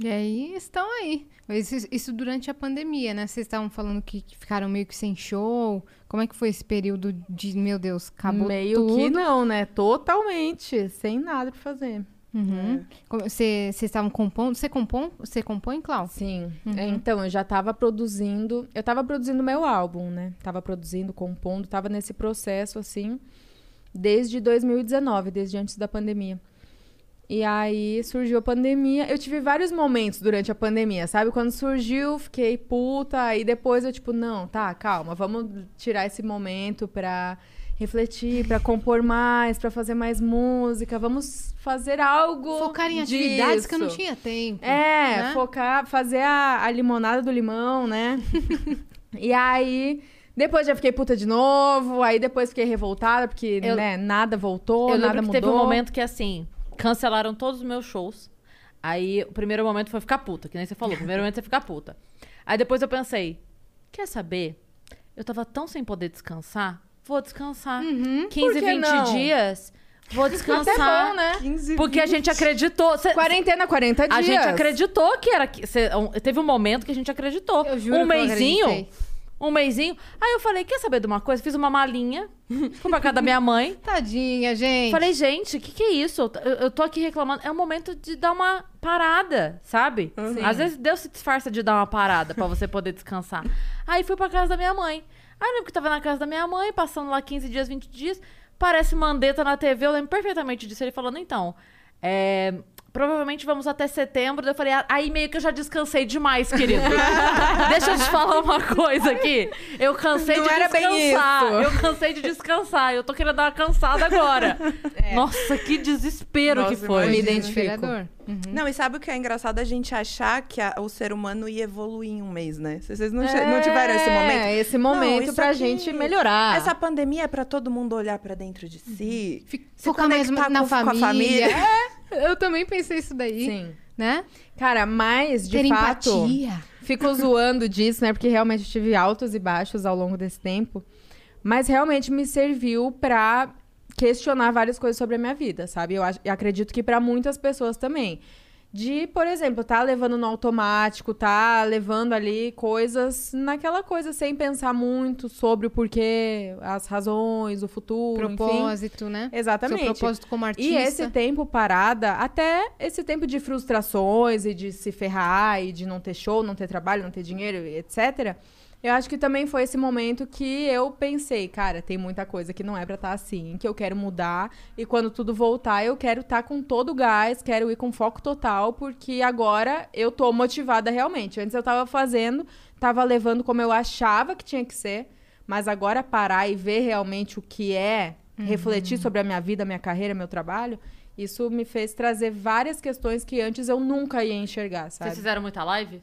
E aí estão aí. Isso, isso durante a pandemia, né? Vocês estavam falando que, que ficaram meio que sem show. Como é que foi esse período de, meu Deus, acabou Meio tudo? que não, né? Totalmente. Sem nada pra fazer. Uhum. Vocês estavam compondo? Você compõe? Você compõe, Clau? Sim. Uhum. É, então, eu já tava produzindo. Eu tava produzindo meu álbum, né? Tava produzindo, compondo, tava nesse processo, assim, desde 2019, desde antes da pandemia. E aí surgiu a pandemia. Eu tive vários momentos durante a pandemia, sabe? Quando surgiu, fiquei puta. Aí depois eu, tipo, não, tá, calma, vamos tirar esse momento pra refletir, pra compor mais, pra fazer mais música. Vamos fazer algo. Focar em atividades que eu não tinha tempo. É, né? focar, fazer a, a limonada do limão, né? e aí, depois já fiquei puta de novo, aí depois fiquei revoltada, porque, Eu- né, nada voltou, Eu nada que mudou. teve um momento que, assim, cancelaram todos os meus shows. Aí, o primeiro momento foi ficar puta, que nem você falou. O primeiro momento foi ficar puta. Aí depois eu pensei, quer saber? Eu tava tão sem poder descansar, vou descansar. 15, Por que 20 não? dias, vou Até descansar. bom, né? 15, Porque a gente acreditou. Cê- Quarentena, 40 dias. a gente acreditou que era. que- cê- um- teve um momento que a gente acreditou. Eu juro um acreditei. um mêsinho. Aí eu falei, quer saber de uma coisa? Fiz uma malinha, fui pra casa da minha mãe. Tadinha, gente. Falei, gente, o que, que é isso? Eu, eu tô aqui reclamando. É o momento de dar uma parada, sabe? Às vezes Deus se disfarça de dar uma parada pra você poder descansar. Aí fui pra casa da minha mãe. Aí eu lembro que tava na casa da minha mãe, passando lá 15 dias, 20 dias. Parece Mandetta na TV, eu lembro perfeitamente disso. Ele falando, então, é, Provavelmente vamos até setembro. Eu falei, ah, aí meio que eu já descansei demais, querido. Deixa eu te falar uma coisa aqui. Eu cansei Não de era bem descansar. isso. Eu cansei de descansar. Eu tô querendo dar uma cansada agora. Nossa, que desespero Nossa, que foi. me Imagina, identifico. Uhum. Não, e sabe o que é engraçado? A gente achar que a- o ser humano ia evoluir em um mês, né? Vocês não, che- não tiveram esse momento? É, esse Não, momento isso pra aqui- gente melhorar. Essa pandemia é pra todo mundo olhar pra dentro de si. Se Focar mais na com- com a família. família. É, eu também pensei isso daí. Sim. Né? Cara, mas, de Ter fato... empatia. Fico zoando disso, né? Porque realmente eu tive altos e baixos ao longo desse tempo. Mas realmente me serviu pra questionar várias coisas sobre a minha vida, sabe? Eu acredito que pra muitas pessoas também. De, por exemplo, tá levando no automático, tá levando ali coisas naquela coisa sem pensar muito sobre o porquê, as razões, o futuro, enfim. Propósito, né? Exatamente. Seu propósito como artista. E esse tempo parada, até esse tempo de frustrações e de se ferrar e de não ter show, não ter trabalho, não ter dinheiro, etc. Eu acho que também foi esse momento que eu pensei, cara, tem muita coisa que não é pra estar assim, que eu quero mudar e quando tudo voltar, eu quero estar com todo o gás, quero ir com foco total, porque agora eu tô motivada realmente. Antes eu tava fazendo, tava levando como eu achava que tinha que ser, mas agora parar e ver realmente o que é, refletir sobre a minha vida, minha carreira, meu trabalho, isso me fez trazer várias questões que antes eu nunca ia enxergar, sabe? Vocês fizeram muita live?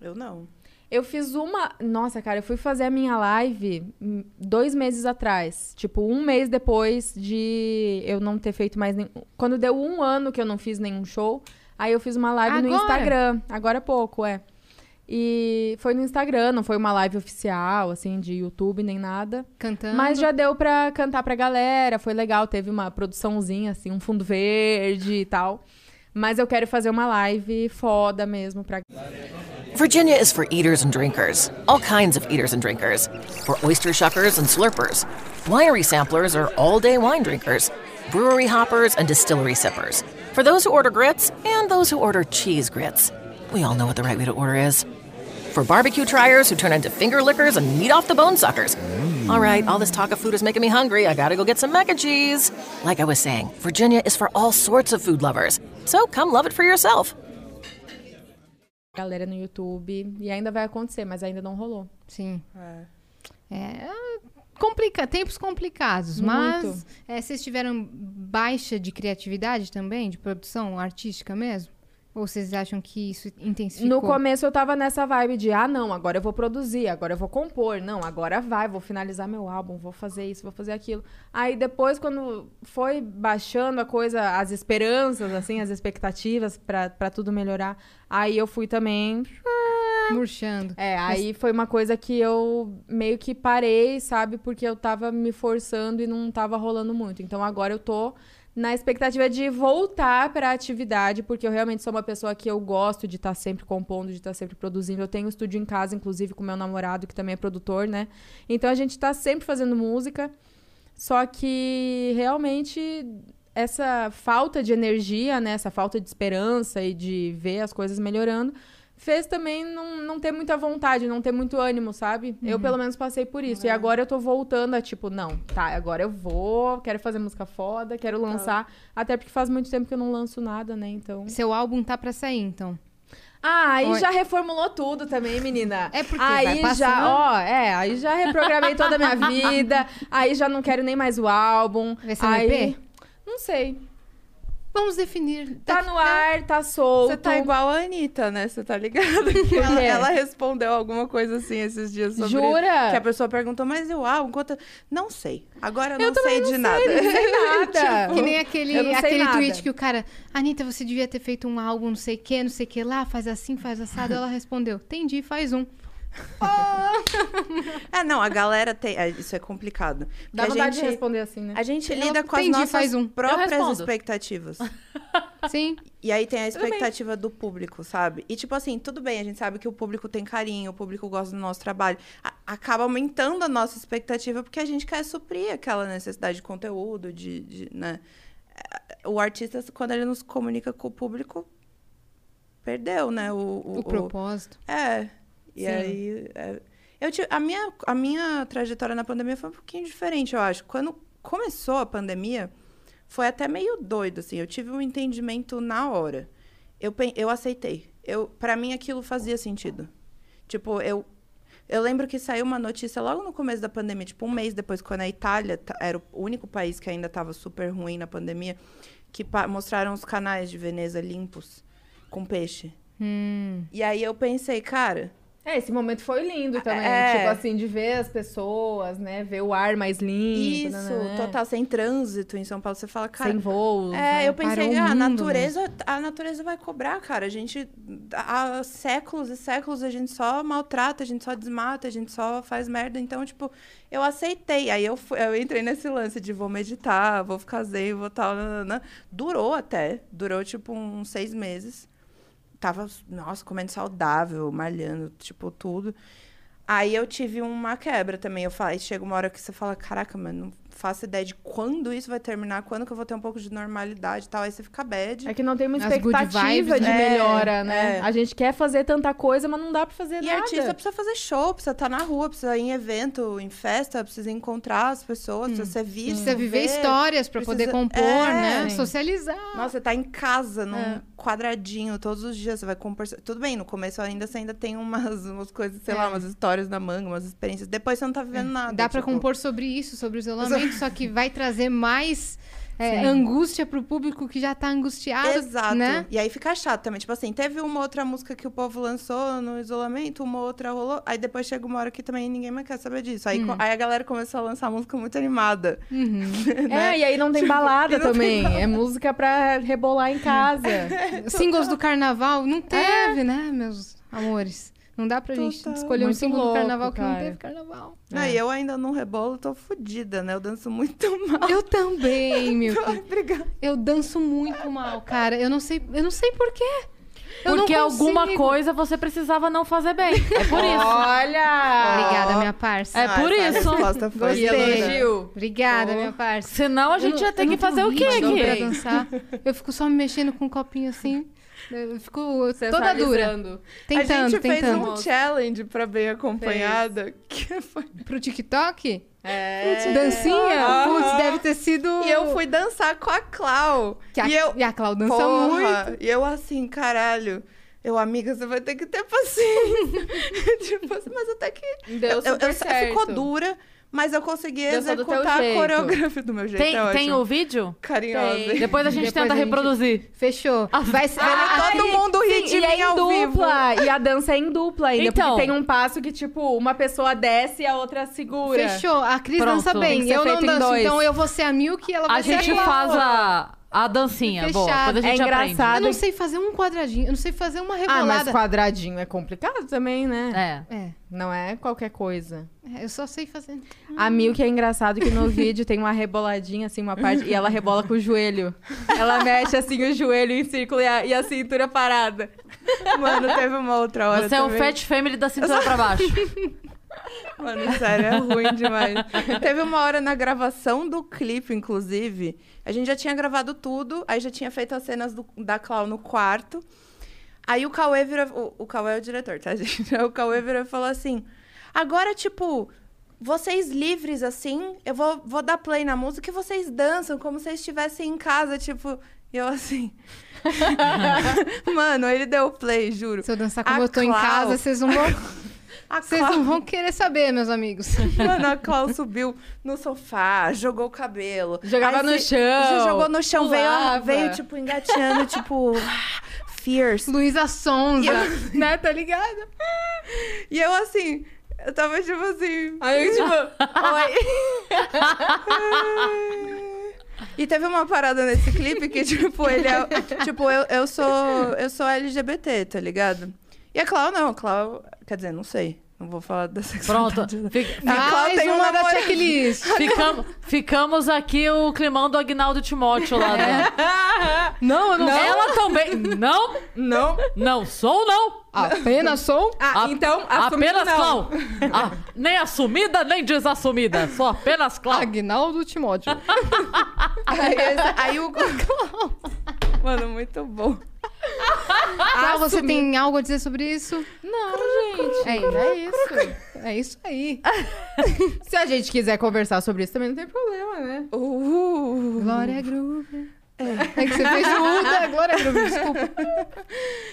Eu não. Eu fiz uma. Nossa, cara, eu fui fazer a minha live hum, dois meses atrás. Tipo, um mês depois de eu não ter feito mais nenhum. Quando deu um ano que eu não fiz nenhum show, aí eu fiz uma live no Agora? Instagram. Agora há pouco, é. E foi no Instagram, não foi uma live oficial, assim, de YouTube nem nada. Cantando. Mas já deu pra cantar pra galera, foi legal. Teve uma produçãozinha, assim, um fundo verde e tal. Mas eu quero fazer uma live foda mesmo pra Virginia is for eaters and drinkers, all kinds of eaters and drinkers. For oyster shuckers and slurpers. Winery samplers are all day wine drinkers. Brewery hoppers and distillery sippers. For those who order grits and those who order cheese grits. We all know what the right way to order is. For barbecue triers who turn into finger lickers and meat off the bone suckers. All right, all this talk of food is making me hungry. I gotta go get some mac and cheese. Like I was saying, Virginia is for all sorts of food lovers. So come love it for yourself. galera no YouTube. E ainda vai acontecer, mas ainda não rolou. Sim. É. É, complica, tempos complicados, mas é, vocês tiveram baixa de criatividade também, de produção artística mesmo? Ou vocês acham que isso intensificou? No começo eu tava nessa vibe de, ah, não, agora eu vou produzir, agora eu vou compor. Não, agora vai, vou finalizar meu álbum, vou fazer isso, vou fazer aquilo. Aí depois, quando foi baixando a coisa, as esperanças, assim, as expectativas pra tudo melhorar, aí eu fui também. Murchando. É, aí foi uma coisa que eu meio que parei, sabe? Porque eu tava me forçando e não tava rolando muito. Então agora eu tô na expectativa de voltar para a atividade, porque eu realmente sou uma pessoa que eu gosto de estar sempre compondo, de estar sempre produzindo. Eu tenho um estúdio em casa, inclusive, com meu namorado, que também é produtor, né? Então a gente tá sempre fazendo música. Só que realmente essa falta de energia, né? Essa falta de esperança e de ver as coisas melhorando fez também não, não ter muita vontade, não ter muito ânimo, sabe? Eu, pelo menos, passei por isso. E agora eu tô voltando a, tipo, não, tá, agora eu vou, quero fazer música foda, quero lançar. Até porque faz muito tempo que eu não lanço nada, né? Então. Seu álbum tá pra sair, então. Ah, aí Oi. já reformulou tudo também, menina. É porque aí já, ó, é, aí já reprogramei toda a minha vida. Aí já não quero nem mais o álbum. Vai ser um aí, EP? Não sei. Vamos definir. Tá no ar, tá solto. Você tá igual a Anitta, né? Você tá ligado? Que ela, quê? ela respondeu alguma coisa assim esses dias sobre... Jura? Que a pessoa perguntou, mas e o álbum? Quanto... Não sei. Agora eu não Eu sei não de sei, nada. não sei nada. Que nem aquele, Eu aquele nada. tweet que o cara. Anitta, você devia ter feito um álbum, não sei o que, não sei o que lá, faz assim, faz assado. Ela respondeu: Entendi, faz um. É, não, a galera tem... é, Isso é complicado. Dá vontade a de gente... responder assim, né? A gente Eu lida com as nossas faz um. Próprias expectativas. Sim. E aí tem a expectativa do público, sabe? E tipo assim, tudo bem, a gente sabe que o público tem carinho, o público gosta do nosso trabalho. A- acaba aumentando a nossa expectativa porque a gente quer suprir aquela necessidade de conteúdo, de, de, né? É, O artista, quando ele nos comunica com o público, perdeu, né? O, o, O o- propósito. É. E Sim. aí. é, eu tive, a, minha, a minha trajetória na pandemia foi um pouquinho diferente, eu acho. Quando começou a pandemia, foi até meio doido, assim. Eu tive um entendimento na hora. Eu, eu aceitei. Eu, para mim, aquilo fazia sentido. Tipo, eu. Eu lembro que saiu uma notícia logo no começo da pandemia, tipo um mês depois, quando a Itália era o único país que ainda estava super ruim na pandemia, que mostraram os canais de Veneza limpos com peixe. Hum. E aí eu pensei, cara, É, esse momento foi lindo também. É. Tipo assim, de ver as pessoas, né? Ver o ar mais limpo. Isso, nananã. total, sem trânsito em São Paulo. Você fala, cara. Sem voos. É, né? eu pensei, Parou ah, a mundo natureza, a natureza vai cobrar, cara. A gente, há séculos e séculos, a gente só maltrata, a gente só desmata, a gente só faz merda. Então, tipo, eu aceitei. Aí eu, fui- eu entrei nesse lance de vou meditar, vou ficar zen, vou tal. Durou até, durou, tipo, uns seis meses. Tava, nossa, comendo saudável, malhando, tipo, tudo. Aí eu tive uma quebra também. Eu falei, chega uma hora que você fala, caraca, mano, faço ideia de quando isso vai terminar, quando que eu vou ter um pouco de normalidade e tal. Aí você fica bad. É que não tem uma expectativa vibes, de né? melhora, né? É. A gente quer fazer tanta coisa, mas não dá pra fazer E nada. artista precisa fazer show, precisa estar na rua, precisa ir em evento, em festa, precisa encontrar as pessoas, precisa ser visto. Precisa viver ver. histórias pra poder precisa- compor, É. né? Sim. Socializar. Nossa, você tá em casa, num É. quadradinho, todos os dias, você vai compor. Tudo bem, no começo ainda você ainda tem umas, umas coisas, sei É. lá, umas histórias na manga, umas experiências. Depois você não tá vivendo nada. Dá pra tipo, compor sobre isso, sobre o isolamento, só que vai trazer mais é, angústia pro público que já tá angustiado. Exato. Né? E aí fica chato também. Tipo assim, teve uma outra música que o povo lançou no isolamento, uma outra rolou. Aí depois chega uma hora que também ninguém mais quer saber disso. Aí, Hum. co- aí a galera começou a lançar música muito animada. É, e aí não tem balada e não tem também. É música pra rebolar em casa. Singles do carnaval não teve, né, meus amores? Não dá pra gente Total. escolher um Muito símbolo do louco, carnaval que não cara. teve carnaval. Não, e eu ainda não rebolo, tô fodida, né? Eu danço muito mal. Eu também, meu. Ai, obrigada. Eu danço muito mal, cara. Eu não sei, eu não sei por quê. Eu Porque alguma coisa você precisava não fazer bem. É por isso. Olha! Obrigada, minha parça. É por essa isso. resposta foi Gostei. Elogio. Obrigada, Oh. minha parça. Senão a Eu gente não- ia eu ter que fazer o quê aqui? pra dançar. Eu fico só me mexendo com um copinho assim. Eu fico toda dura. Tentando, a gente tentando. fez um challenge pra bem acompanhada. Que foi... Pro TikTok? É. Dancinha? Putz, deve ter sido. E eu fui dançar com a Clau. Que a, e eu... e a Clau dança Porra, muito. E eu assim, caralho. Eu, amiga, você vai ter que ter paciência. tipo assim, mas até que... Deu eu, eu, super eu- certo. ficou dura, mas eu consegui Dançou executar a coreografia do meu jeito. Tem, é tem o vídeo? Carinhosa. Tem. Depois a gente Depois tenta a gente- reproduzir. Fechou. Vai ser. Ah, todo mundo ri de Sim, e é mim em ao vivo. dupla. E a dança é em dupla ainda. Então. Porque tem um passo que, tipo, uma pessoa desce e a outra segura. Fechou. A Cris Pronto. dança bem. Eu não danço. Então eu vou ser a Milk e ela vai A ser gente a Clau. faz a, a dancinha. Boa, depois a gente É aprende. engraçado. Eu não sei fazer um quadradinho. Eu não sei fazer uma Ah, mas rebolada. quadradinho é complicado também, né? É. É, Não é qualquer coisa. é, eu só sei fazer. A Milk é engraçado que no vídeo tem uma reboladinha, assim, uma parte, e ela rebola com o joelho. Ela mexe, assim, o joelho em círculo e a, e a cintura parada. Mano, teve uma outra hora Você é um também. fat family da cintura pra baixo. Mano, sério, é ruim demais. Teve uma hora na gravação do clipe, inclusive. A gente já tinha gravado tudo, aí já tinha feito as cenas do- da Clau no quarto. Aí o Cauê virou. O, o Cauê é o diretor, tá, gente? O Cauê virou e falou assim: agora, tipo. Vocês livres, assim, eu vou, vou dar play na música e vocês dançam como se estivessem em casa, tipo. E eu assim. Mano, ele deu play, juro. Se eu dançar como A eu tô em Clau- casa, vocês não vão. Vocês Clau- não vão querer saber, meus amigos. Mano, a Clau subiu no sofá, jogou o cabelo. Jogava Aí no se- chão, Jogou no chão, veio, pulava. veio, tipo, engateando, tipo, fierce. Luísa Sonza, né? Tá ligado? E eu, assim, eu tava, tipo assim... Aí eu, tipo, E teve uma parada nesse clipe que, tipo, ele é... Tipo, eu, eu sou eu sou LGBT, tá ligado? E a Clau não, a Clau... Quer dizer, não sei. Não vou falar da Pronto. sexualidade. Fica- Mais tem um uma da checklist. ficamos, ficamos aqui o climão do Agnaldo Timóteo lá. né? Não, eu não, Ela também. Não, Não. não sou, não. Apenas sou. Ah, A- então, apenas não. clown. Ah, nem assumida, nem desassumida. Sou apenas clown. Agnaldo Timóteo. Aí, aí o. Mano, muito bom. Ah, você tem algo a dizer sobre isso? Não, gente. É, é isso. É isso aí. Se a gente quiser conversar sobre isso, também não tem problema, né? Uh, Glória Groove. É. que você fez o U da Glória Groove, desculpa.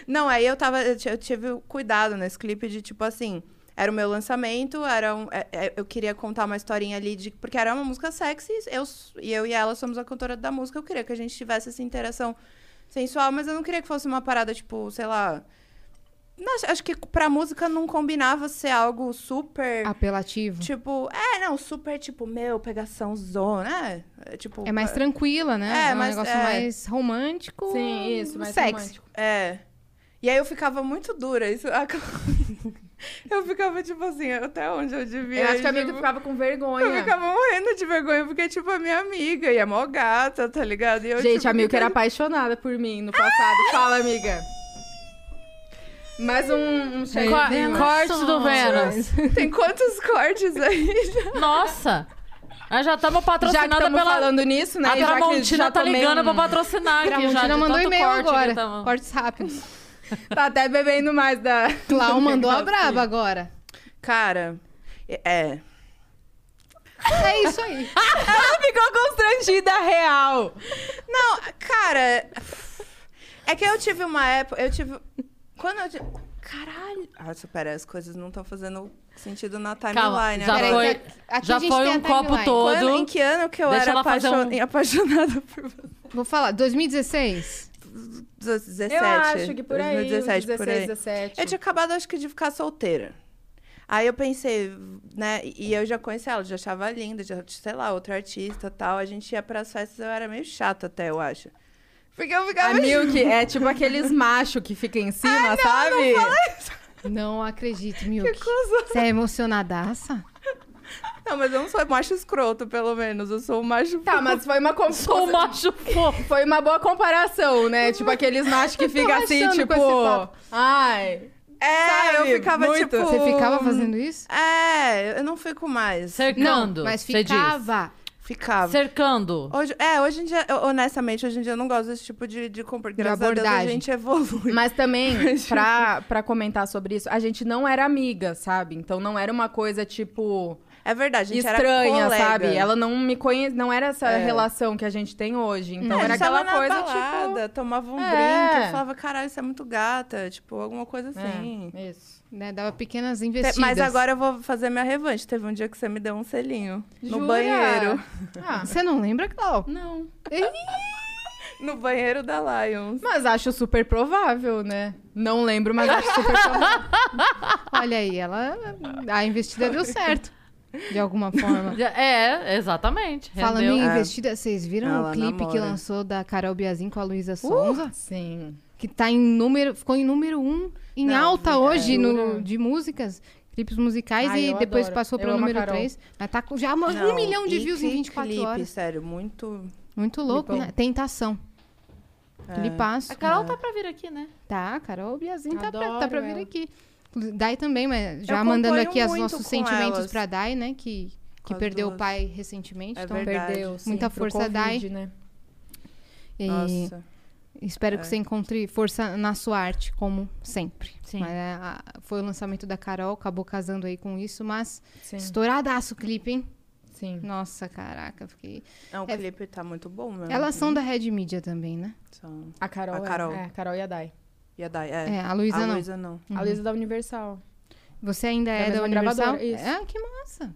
Não, aí eu tava. Eu ti- eu tive o cuidado nesse clipe de tipo assim. Era o meu lançamento, era um, é- é- eu queria contar uma historinha ali de. Porque era uma música sexy, eu, e eu e ela somos a cantora da música. Eu queria que a gente tivesse essa interação sensual, mas eu não queria que fosse uma parada, tipo, sei lá. Não, acho- que pra música não combinava ser algo super. Apelativo. Tipo, é, não, super, tipo, meu, pegação zona, é, é, tipo... É mais tranquila, né? É, É, um mas- negócio é. mais romântico. Sim, isso, mais sexy. romântico. É. E aí eu ficava muito dura, isso... eu ficava, tipo assim, até onde eu devia Eu acho que a amiga tipo, ficava com vergonha. Eu ficava morrendo de vergonha, porque, tipo, a minha amiga e é mó gata, tá ligado? E eu, Gente, tipo, a Milka era ficava- apaixonada por mim no passado. Fala, amiga. Mais um, um Co- checkzinho. cortes do Vênus. Tem quantos cortes aí? Nossa. Nós já estamos Já que patrocinadas estamos pela. falando nisso, né? a já que Tramontina já tá ligando um- pra patrocinar aqui já. Tramontina mandou e-mail corte que agora. tamo- Cortes rápidos. Tá até bebendo mais da... Clau mandou a braba agora. Cara, é... É isso aí. Ela ficou constrangida real. Não, cara... É que eu tive uma época... Eu tive... Quando eu... tive- Caralho... Ah, pera, as coisas não estão fazendo sentido na timeline. já agora. Peraí, foi, aqui já foi um copo timeline. todo. Quando, em que ano que eu Deixa era apaixon- um- apaixonada por você? Vou falar, 2016. 17. Eu acho que por aí, 2017, 16, por aí. 17. Eu tinha acabado, acho que, de ficar solteira. Aí eu pensei, né? E eu já conhecia ela, já achava linda, já, sei lá, outra artista e tal. A gente ia pras festas, eu era meio chata até, eu acho. Porque eu ficava. A Milk é tipo aqueles machos que ficam em cima, sabe? Não acredito, Milk. Você é emocionadaça? Não, mas eu não sou macho escroto, pelo menos. Eu sou um macho. Tá, mas foi uma, com- Sou um macho fofo. foi uma boa comparação, né? Tipo aqueles machos que ficam assim, tipo... esse papo. Ai... É, Sabe? eu ficava Muito. tipo. Você ficava fazendo isso? É, eu não fico mais. Cercando. Não, mas ficava. Ficava. Cercando. Hoje, é, hoje em dia, eu- honestamente, hoje em dia eu não gosto desse tipo de, de comportamento. Graças a Deus a abordagem. gente evolui. Mas também, pra, pra comentar sobre isso, a gente não era amiga, sabe? Então não era uma coisa, tipo, É verdade, a gente era estranha, colega. sabe? Ela não me conhece, não era essa É. relação que a gente tem hoje. Então É, a era aquela na coisa, balada, tipo... tomava um É. drink, eu falava, caralho, isso é muito gata, tipo, alguma coisa assim. É, isso. Né, dava pequenas investidas. Mas agora eu vou fazer minha revanche. Teve um dia que você me deu um selinho. No Jura? banheiro. Ah, Você não lembra, Clau? não. No banheiro da Lions. Mas acho super provável, né? Não lembro, mas acho super provável. Olha aí, ela. A investida deu certo. De alguma forma. É, exatamente. Falando Rendeu. em É. investida, vocês viram Ela o clipe que namora. lançou da Carol Biazin com a Luísa Sonza? Sim. Que tá em número. Ficou em número um em Não, alta vi- hoje é, no, de músicas. Clipes musicais Ai, e depois adoro. passou Eu para o a número Carol. 3. Mas tá com já uma- um Não, milhão de views em que 24 clipe, horas. sério, muito... Muito louco, Clipão. né? Tentação. é. Clipaço. A Carol tá pra vir aqui, né? Tá, Carol Biazin tá pra, Adoro tá pra vir aqui. Dai também, mas já mandando aqui os nossos sentimentos elas. pra Dai, né? Que, que perdeu o duas. pai recentemente. É então, verdade. Perdeu, sim, Muita força, Dai. Covid, né? e Nossa. espero que É. você encontre força na sua arte, como sempre. Sim. Mas, é, a- foi o lançamento da Carol, acabou casando aí com isso, mas Sim, estouradaço o clipe, hein? sim. Nossa, caraca, fiquei. Não, o É- clipe tá muito bom mesmo. Elas são da Red Media também, né? São... A Carol, A Carol. É, é, a Carol e a Dai. E a Dai, é. É, a Luísa a não. Luísa não. A Luísa da Universal. Você ainda Da é da Universal? isso. Ah, que massa.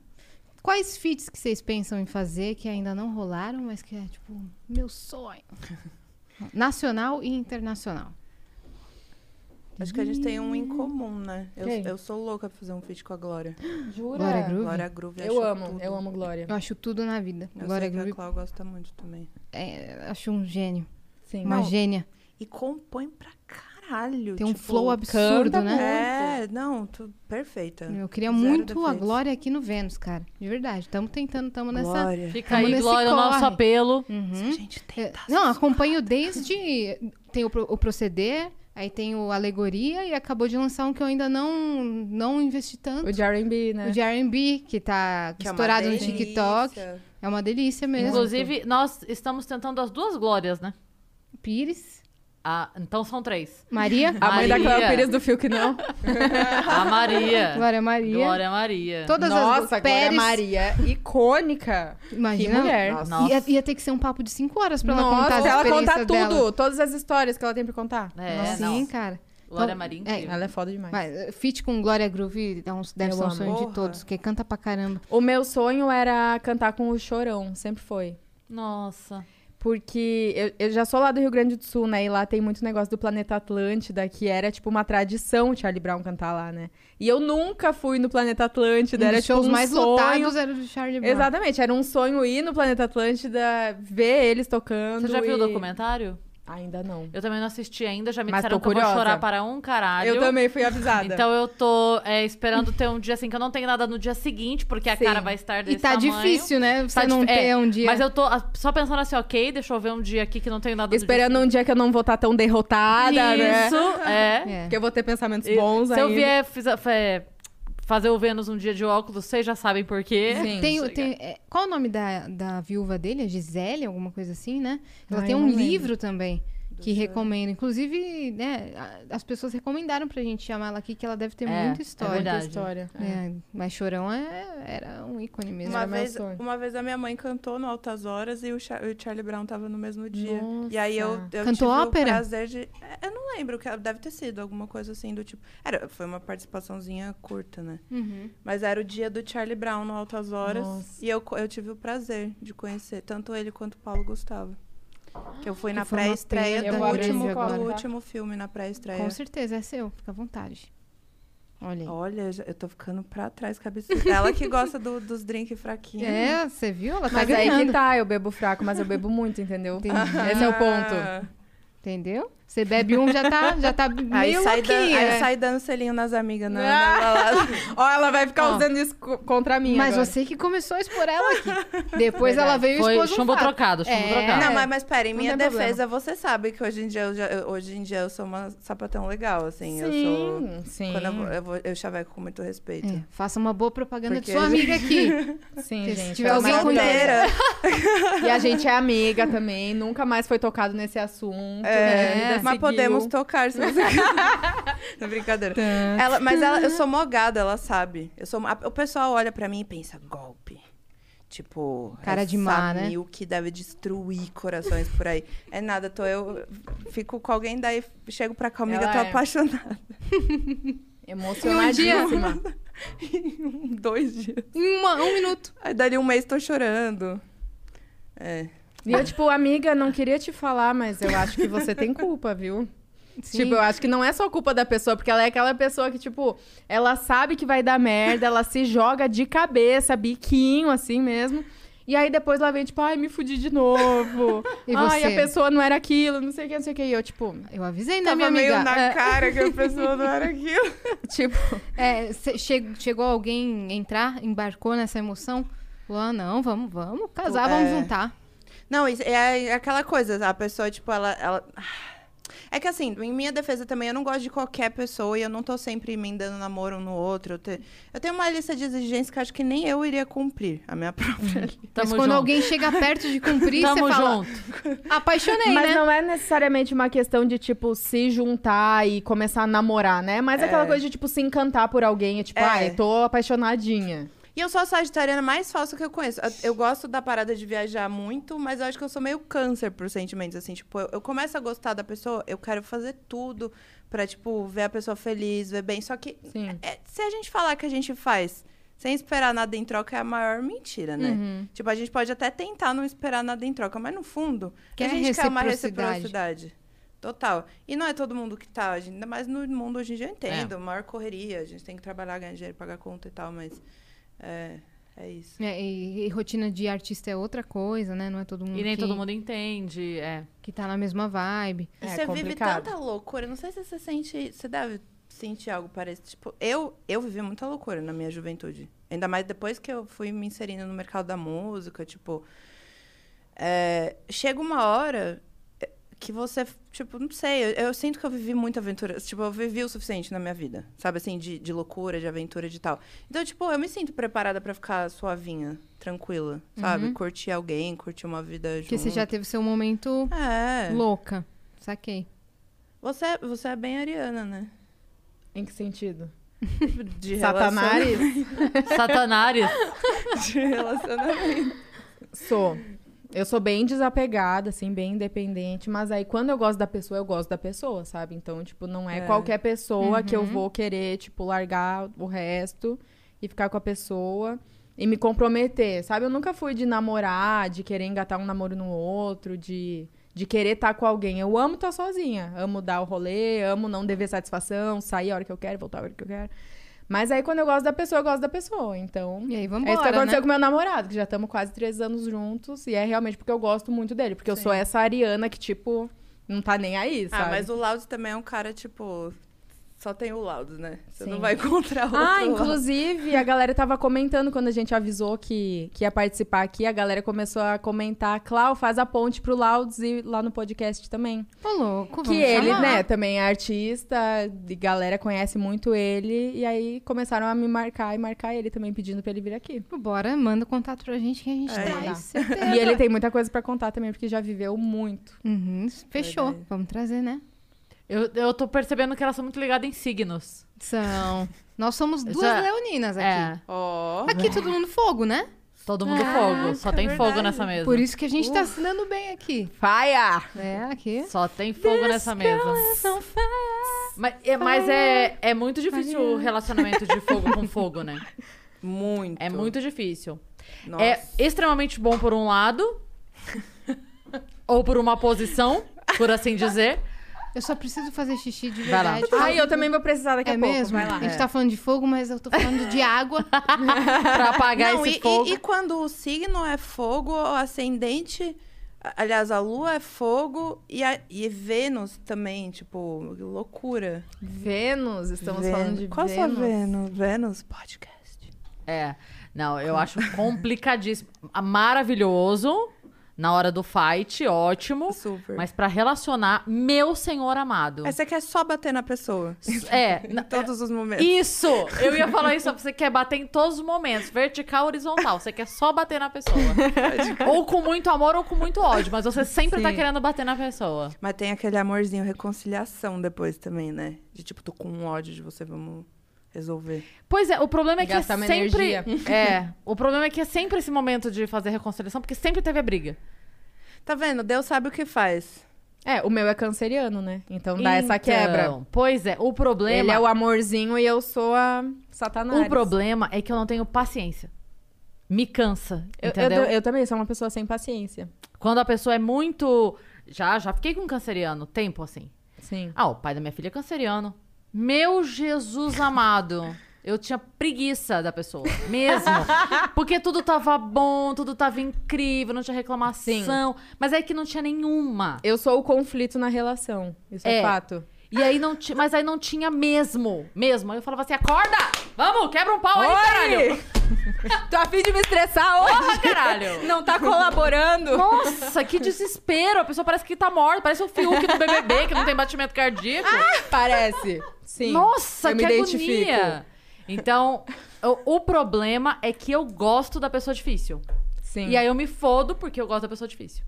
Quais feats que vocês pensam em fazer que ainda não rolaram, mas que é, tipo, meu sonho? Nacional e internacional. Acho que a gente tem um em comum, né? Eu, eu sou louca pra fazer um feat com a Glória. Jura? Glória Groove? Glória Groove. Eu amo, tudo. eu amo Glória. Eu acho tudo na vida. Eu Glória sei que a Groove, Clau gosta muito também. é, acho um gênio. Sim. Uma Não. gênia. E compõe pra caralho. Caralho. Tem um tipo, flow absurdo, né? É, não, tu, perfeita. Eu queria Zero muito a. Glória aqui no Vênus, cara. De verdade. Estamos tentando, estamos nessa. Glória. Fica Tamo aí, nesse Glória, o nosso corre. apelo. Uhum. Gente É, tenta Não, acompanho desde. Tem o, o Proceder, aí tem o Alegoria e acabou de lançar um que eu ainda não, não investi tanto. O de R&B, né? O de R&B, que tá que é estourado no delícia. TikTok. É uma delícia mesmo. Inclusive, nós estamos tentando as duas glórias, né? Pires. Ah, então são três. Maria. A mãe da Maria. Cléo Pires do Fio que não. A Maria. Glória Maria. Glória Maria. Todas Nossa, as Glória Pérez. Maria. Icônica. Imagina. Que mulher. Nossa. Ia, ia ter que ser um papo de cinco horas pra ela Nossa, contar as ela conta experiências tudo. dela. Todas as histórias que ela tem pra contar. É, Sim, não. cara. Glória Então, Maria, é, incrível. Ela é foda demais. Mas, feat com Glória Groove é um- deve ser um sonho de todos, porque canta pra caramba. O meu sonho era cantar com o Chorão, sempre foi. Nossa. Porque eu, eu já sou lá do Rio Grande do Sul, né? E lá tem muito negócio do Planeta Atlântida, que era tipo uma tradição o Charlie Brown cantar lá, né? E eu nunca fui no Planeta Atlântida, Um era tipo shows um mais sonho. lotados era do Charlie Brown. Exatamente, era um sonho ir no Planeta Atlântida, ver eles tocando. Você já viu o e- documentário? Ainda não. Eu também não assisti ainda, já me Mas disseram que eu vou curiosa. chorar para um caralho. Eu também fui avisada. Então eu tô é, esperando ter um dia assim que eu não tenho nada no dia seguinte, porque a Sim. cara vai estar desse E tá tamanho. difícil, né? Você Tá não dif- ter é, um dia. Mas eu tô ah, só pensando assim, ok, deixa eu ver um dia aqui que não tenho nada no Esperando um dia que eu não vou estar tão derrotada, dia né? Isso, é. É. Que eu vou ter pensamentos E bons Se ainda. eu vier fizer- fe- fazer o Vênus um dia de óculos, vocês já sabem por quê. Sim. Tem, tem- é, qual o nome da, da viúva dele? A Gisele, alguma coisa assim, né? Ela Ai, tem eu um livro também que recomendo. Inclusive, né, as pessoas recomendaram pra gente chamar ela aqui, que ela deve ter É, muita é história. verdade. Muita história. É, mas Chorão é- era um ícone mesmo. Uma vez, uma vez a minha mãe cantou no Altas Horas e o, Cha- o Charlie Brown tava no mesmo dia. Nossa. E aí eu, eu Cantou tive ópera? o prazer de... é, Eu não lembro, que deve ter sido alguma coisa assim do tipo... Era, foi uma participaçõezinha curta, né? Uhum. Mas era o dia do Charlie Brown no Altas Horas. Nossa. E eu, eu tive o prazer de conhecer tanto ele quanto o Paulo Gustavo. Que eu fui Que na pré-estreia do, último, agora, do tá? último filme, na pré-estreia. Com certeza, é seu. Fica à vontade. Olha aí. Olha, eu tô ficando pra trás, cabeça. Ela que gosta do- dos drinks fraquinhos. É, você viu? Ela tá Mas aí ganhando. que tá, eu bebo fraco, mas eu bebo muito, entendeu? Entendi. Esse é o ponto. Ah. Entendeu? Você bebe um, já tá, já tá Aí meio sai, dan- louquinha. aí é. sai dando selinho nas amigas na, Ah. na balada. Ó, ela vai ficar Ó. usando isso co- contra mim Mas agora. você que começou a expor ela aqui. Depois ela veio e Foi expôs um chumbo fato. trocado, chumbo É. trocado. Não, mas, mas pera, em Não minha defesa, você sabe que hoje em dia eu, já- eu- hoje em dia eu sou uma sapatão legal, assim. eu sou. Sim, sim. Quando eu, vou, eu, vou, eu chaveco com muito respeito. É, faça uma boa propaganda Porque de sua amiga aqui. Sim, Se gente. tiver ela é alguém com. E a gente é amiga também, nunca mais foi tocado nesse assunto. É, né? Mas podemos tocar se você Não, brincadeira. Ela, mas ela, eu sou mogada, ela sabe. Eu sou, a- o pessoal olha pra mim e pensa, golpe. Tipo, Cara de má, né? Mil que deve destruir corações por aí. É nada, tô eu fico com alguém, daí chego pra cá, amiga, Ela tô é. apaixonada. Emocionadíssima. Em dois dias. Em uma- um minuto. Aí dali um mês tô chorando. É. E eu, tipo, amiga, não queria te falar, mas eu acho que você tem culpa, viu? Sim. Tipo, eu acho que não é só culpa da pessoa, porque ela é aquela pessoa que, tipo, ela sabe que vai dar merda, ela se joga de cabeça, biquinho, assim mesmo. E aí depois ela vem, tipo, ai, me fudi de novo. E ai, você? a pessoa não era aquilo, não sei o que, não sei o que. E eu, tipo, Eu avisei, né, Tava minha meio amiga? na É, cara que a pessoa não era aquilo. tipo, é, che- chegou alguém entrar, embarcou nessa emoção? Ah, não, vamos, vamos casar, vamos É. juntar. Não, é é aquela coisa, a pessoa, tipo, ela, ela. É que assim, em minha defesa também, eu não gosto de qualquer pessoa e eu não tô sempre emendando namoro um no outro. Eu, te- eu tenho uma lista de exigências que eu acho que nem eu iria cumprir, a minha própria lista. Mas quando junto. alguém chega perto de cumprir, você Tamo fala, junto. apaixonei, mas né? não é necessariamente uma questão de, tipo, se juntar e começar a namorar, né? Mas É. aquela coisa de, tipo, se encantar por alguém, e, tipo, É. ai, tô apaixonadinha. E eu sou a sagitariana mais falsa que eu conheço. Eu, eu gosto da parada de viajar muito, mas eu acho que eu sou meio câncer por sentimentos, assim. Tipo, eu, eu começo a gostar da pessoa, eu quero fazer tudo pra, tipo, ver a pessoa feliz, ver bem. Só que é, se a gente falar que a gente faz sem esperar nada em troca, é a maior mentira, né? Uhum. Tipo, a gente pode até tentar não esperar nada em troca, mas no fundo, Quer a gente quer uma reciprocidade. Total. E não é todo mundo que tá, ainda mais no mundo hoje em dia eu entendo, maior correria, a gente tem que trabalhar, ganhar dinheiro, pagar conta e tal, mas é, É isso. É, e, e rotina de artista é outra coisa, né? Não é todo mundo, E nem que, todo mundo entende, é. que tá na mesma vibe. E É você vive tanta loucura. Não sei se você sente. Você deve sentir algo parecido. Tipo, eu, eu vivi muita loucura na minha juventude. Ainda mais depois que eu fui me inserindo no mercado da música. Tipo. é, chega uma hora que você. Tipo, não sei. Eu, eu sinto que eu vivi muita aventura. Tipo, eu vivi o suficiente na minha vida. Sabe assim? De, de loucura, de aventura, de tal. Então, tipo, eu me sinto preparada pra ficar suavinha, tranquila. Sabe? Curtir alguém, curtir uma vida junto. Porque você já teve seu momento É. louca. Saquei. Você, você é bem ariana, né? Em que sentido? De Satanás? Satanares. De relacionamento. Sou. Eu sou bem desapegada, assim, bem independente. Mas aí, quando eu gosto da pessoa, eu gosto da pessoa, sabe? Então, tipo, não é, É. qualquer pessoa que eu Uhum. vou querer, tipo, largar o resto e ficar com a pessoa e me comprometer, sabe? Eu nunca fui de namorar, de querer engatar um namoro no outro, de, de querer estar com alguém. Eu amo estar sozinha. Amo dar o rolê, amo não dever satisfação, sair a hora que eu quero, voltar a hora que eu quero. Mas aí, quando eu gosto da pessoa, eu gosto da pessoa. Então, E aí, é vambora, isso que aconteceu né? com meu namorado, que já estamos quase três anos juntos. E é realmente porque eu gosto muito dele. Porque eu Sim. sou essa Ariana que, tipo, não tá nem aí, sabe? Ah, mas o Laudes também é um cara, tipo. Só tem o Laudes, né? Você não Sim. vai encontrar outro. Ah, inclusive, a galera tava comentando quando a gente avisou que, que ia participar aqui. A galera começou a comentar, Clau, faz a ponte pro Laudes e lá no podcast também. Ô, louco, Que vamos ele, chamar. né, também é artista, e galera conhece muito ele. E aí começaram a me marcar e marcar ele também, pedindo pra ele vir aqui. Bora, manda o contato pra gente que a gente É. traz. E ele tem muita coisa pra contar também, porque já viveu muito. Uhum, fechou. Verdade. Vamos trazer, né? Eu, eu tô percebendo que elas são muito ligadas em signos. São. Nós somos duas Já- leoninas aqui. É. Ó. Aqui todo mundo fogo, né? Todo mundo Ah, fogo. Só tem fogo verdade. nessa mesa. Por isso que a gente tá se dando bem aqui. Faia! É, aqui. Só tem fogo nessa mesa. Mas, é, mas é, é muito difícil o relacionamento de fogo com fogo, né? Muito. É muito difícil. Nossa. É extremamente bom por um lado. ou por uma posição, por assim dizer. Eu só preciso fazer xixi de Vai lá. verdade. Ai, eu também vou precisar daqui É a pouco. mesmo? Vai lá. A gente tá falando de fogo, mas eu tô falando de água. Pra apagar Não, esse e, fogo. e, e quando o signo é fogo, o ascendente. Aliás, a lua é fogo e, a, e Vênus também, tipo, loucura. Vênus, estamos Vênus. falando de Qual Vênus. sua Vênus? Vênus Podcast. É. Não, eu acho complicadíssimo. Maravilhoso. Na hora do fight, ótimo. Super. Mas pra relacionar, meu senhor amado. Aí você quer só bater na pessoa. É. Em todos os momentos. Isso! Eu ia falar isso, você quer bater em todos os momentos, vertical, horizontal. Você quer só bater na pessoa. ou com muito amor ou com muito ódio, mas você sempre tá Sim. querendo bater na pessoa. Mas tem aquele amorzinho, reconciliação depois também, né? De tipo, tô com ódio de você, vamos resolver. Pois é, o problema é que é Gastar uma sempre. É, o problema é que é sempre esse momento de fazer reconciliação, porque sempre teve a briga. Tá vendo? Deus sabe o que faz. É, o meu é canceriano, né? Então dá essa Então, quebra. Pois é, o problema. Ele é o amorzinho e eu sou a satanás. O problema é que eu não tenho paciência. Me cansa, Eu, eu, entendeu? eu também sou uma pessoa sem paciência. Quando a pessoa é muito. Já, já fiquei com um canceriano, tempo assim. Sim. Ah, o pai da minha filha é canceriano. Meu Jesus amado. Eu tinha preguiça da pessoa, mesmo. Porque tudo tava bom, tudo tava incrível, não tinha reclamação. Mas é que não tinha nenhuma. Eu sou o conflito na relação. Isso é, É. fato. E aí não tinha. Mas aí não tinha mesmo. Mesmo. Aí eu falava assim: acorda! Vamos, quebra um pau aí, caralho! Tô a fim de me estressar hoje. Porra, caralho! Não tá colaborando. Nossa, que desespero! A pessoa parece que tá morta, parece o Fiuk do BBB, que não tem batimento cardíaco. Parece. Sim. Nossa, eu que me agonia! identifico. Então, o, o problema é que eu gosto da pessoa difícil. Sim. E aí eu me fodo porque eu gosto da pessoa difícil.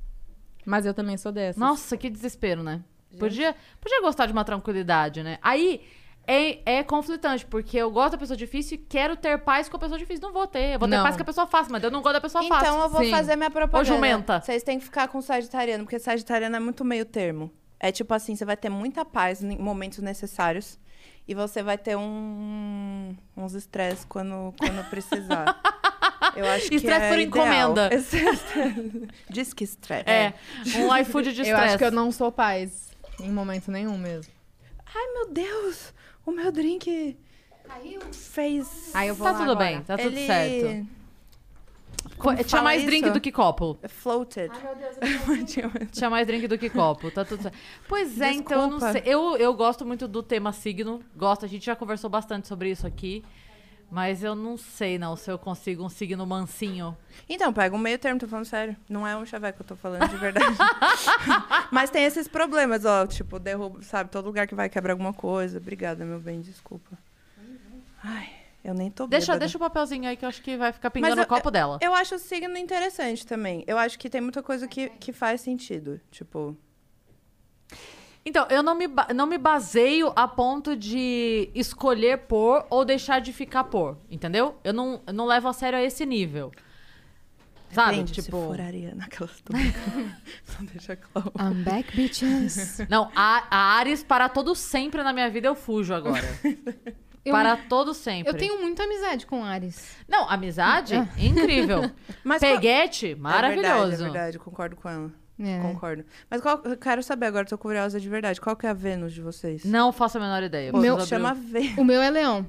Mas eu também sou dessa. Nossa, que desespero, né? Podia, podia gostar de uma tranquilidade, né? Aí é, é conflitante, porque eu gosto da pessoa difícil e quero ter paz com a pessoa difícil. Não vou ter. Eu vou ter Não. paz com a pessoa fácil, mas eu não gosto da pessoa Então fácil. eu vou sim. fazer minha propaganda. Ô, jumenta. Vocês têm que ficar com sagitariano, porque sagitariano é muito meio termo. É tipo assim, você vai ter muita paz em momentos necessários. E você vai ter um, uns estresse quando, quando precisar. Eu acho que Estresse é por ideal. encomenda. Estresse- Diz que estresse. É, um iFood de eu acho estresse. que eu não sou paz. Em momento nenhum mesmo. Ai, meu Deus! O meu drink fez... Aí eu vou Tá lá tudo agora. bem, tá tudo ele... certo. como Tinha fala mais drink isso? do que copo. Floated. Tinha mais- Tinha mais drink do que copo. Tá tudo certo. Pois é, então eu não Desculpa. sei. Eu, eu gosto muito do tema signo. Gosto, a gente já conversou bastante sobre isso aqui. Mas eu não sei, não, se eu consigo um signo mansinho. Então, pega um meio termo, tô falando sério. Não é um chaveco que eu tô falando de verdade. Mas tem esses problemas, ó. Tipo, derruba, sabe? Todo lugar que vai quebra alguma coisa. Obrigada, meu bem, desculpa. Ai, eu nem tô Deixa, bêbada. deixa o papelzinho aí que eu acho que vai ficar pingando o copo dela. Eu acho o signo interessante também. Eu acho que tem muita coisa que, que faz sentido. Tipo, Então, eu não me, não me baseio a ponto de escolher por ou deixar de ficar por, entendeu? Eu não, eu não levo a sério a esse nível. Sabe? depende, tipo. se for Ariana, aquelas. Só deixa claro. I'm back, bitches. Não, a, a Ares para todo sempre na minha vida eu fujo agora. Eu- para todo sempre. Eu tenho muita amizade com Ares. Não, amizade, incrível. Mas Peguete, É maravilhoso. verdade, é verdade, concordo com ela. É. Concordo. Mas qual, eu quero saber agora, tô curiosa de verdade. Qual que é a Vênus de vocês? Não faço a menor ideia. Pô, preciso chama Vênus. O meu é Leão.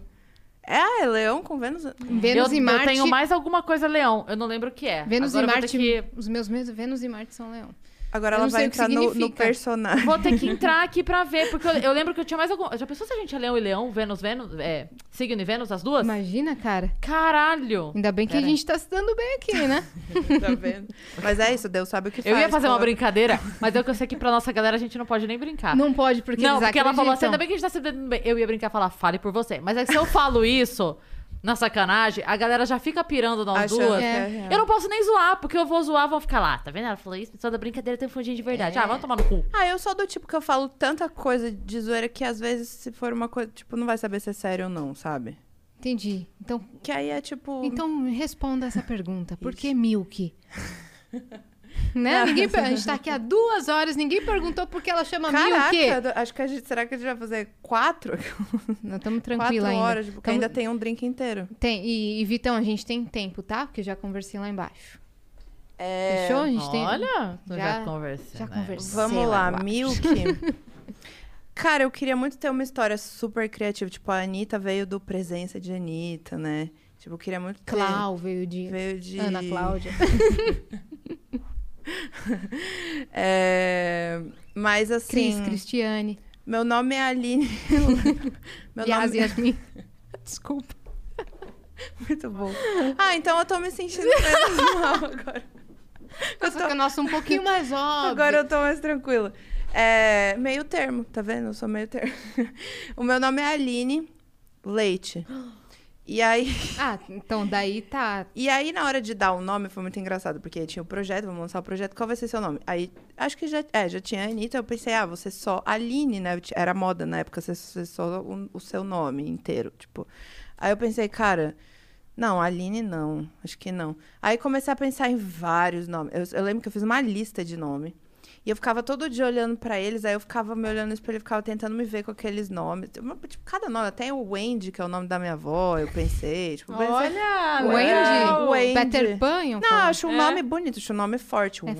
É, é Leão com Vênus? Vênus eu, e Marte. eu tenho mais alguma coisa leão. Eu não lembro o que é. Vênus Agora e Marte. que- Os meus meses, Vênus e Marte são Leão. Agora Eu ela vai entrar no, no personagem. Vou ter que entrar aqui pra ver, porque eu, eu lembro que eu tinha mais algum. Já pensou se a gente é leão e leão, Vênus, Vênus, é, signo e Vênus, as duas? Imagina, cara. Caralho! Ainda bem que Pera a aí. gente tá se dando bem aqui, né? tá vendo? Mas é isso, Deus sabe o que faz. Eu ia fazer uma coloca- brincadeira, mas eu que eu sei que pra nossa galera a gente não pode nem brincar. Não pode, porque não, eles porque ela falou assim, ainda bem que a gente tá se dando bem. Eu ia brincar e falar, fale por você. Mas é que se eu falo isso na sacanagem, a galera já fica pirando nós Achando duas. É. é. Eu não posso nem zoar, porque eu vou zoar, vão ficar lá. Tá vendo? Ela falou isso, só da brincadeira tem um fundinho de verdade. É. Ah, vamos tomar no cu. Ah, eu sou do tipo que eu falo tanta coisa de zoeira que às vezes, se for uma coisa, tipo, não vai saber se é sério ou não, sabe? Entendi. Então, Que aí é tipo. então me responda essa pergunta. Por que Milk? né? Ninguém, per- a gente tá aqui há duas horas, ninguém perguntou por que ela chama Caraca, Milk. acho que a gente. Será que a gente vai fazer quatro? Nós estamos Quatro tranquila ainda. horas, porque Tamo- ainda tem um drink inteiro. Tem, e, e, Vitão, a gente tem tempo, tá? Porque eu já conversei lá embaixo. É... Fechou? A gente tem. Olha, Já- já, conversei. já né? conversei. Vamos lá, embaixo. Milk. Cara, eu queria muito ter uma história super criativa. Tipo, a Anitta veio do Presença de Anitta, né? Tipo, eu queria muito ter... Clau veio de. Veio de... Ana Cláudia. É... Mas assim... Cris, Cristiane. Meu nome é Aline. meu Yas, nome... Yasmin. Desculpa. Muito bom. Ah, então eu tô me sentindo menos mal agora. Nossa, que o nosso um pouquinho mais óbvio. Agora eu tô mais tranquila. É, meio termo, tá vendo? Eu sou meio termo. o meu nome é Aline Leite. E aí, Ah, então daí tá. e aí, na hora de dar o nome, foi muito engraçado, porque tinha o projeto, vamos lançar o projeto, qual vai ser seu nome? Aí, acho que já, é, já tinha a Anitta, eu pensei, ah, você só Aline, né? Era moda na época, você, você só o, o seu nome inteiro, tipo. Aí eu pensei, cara, não, Aline não, acho que não. Aí comecei a pensar em vários nomes. Eu, eu lembro que eu fiz uma lista de nome. E eu ficava todo dia olhando pra eles, aí eu ficava me olhando no espelho ficava tentando me ver com aqueles nomes. Tipo, cada nome, até o Wendy, que é o nome da minha avó, eu pensei. Tipo, pensei- Olha, Wendy? Wendy. Peter Pan? iam Não, falar. acho um É. nome bonito, acho um nome forte, É Wendy.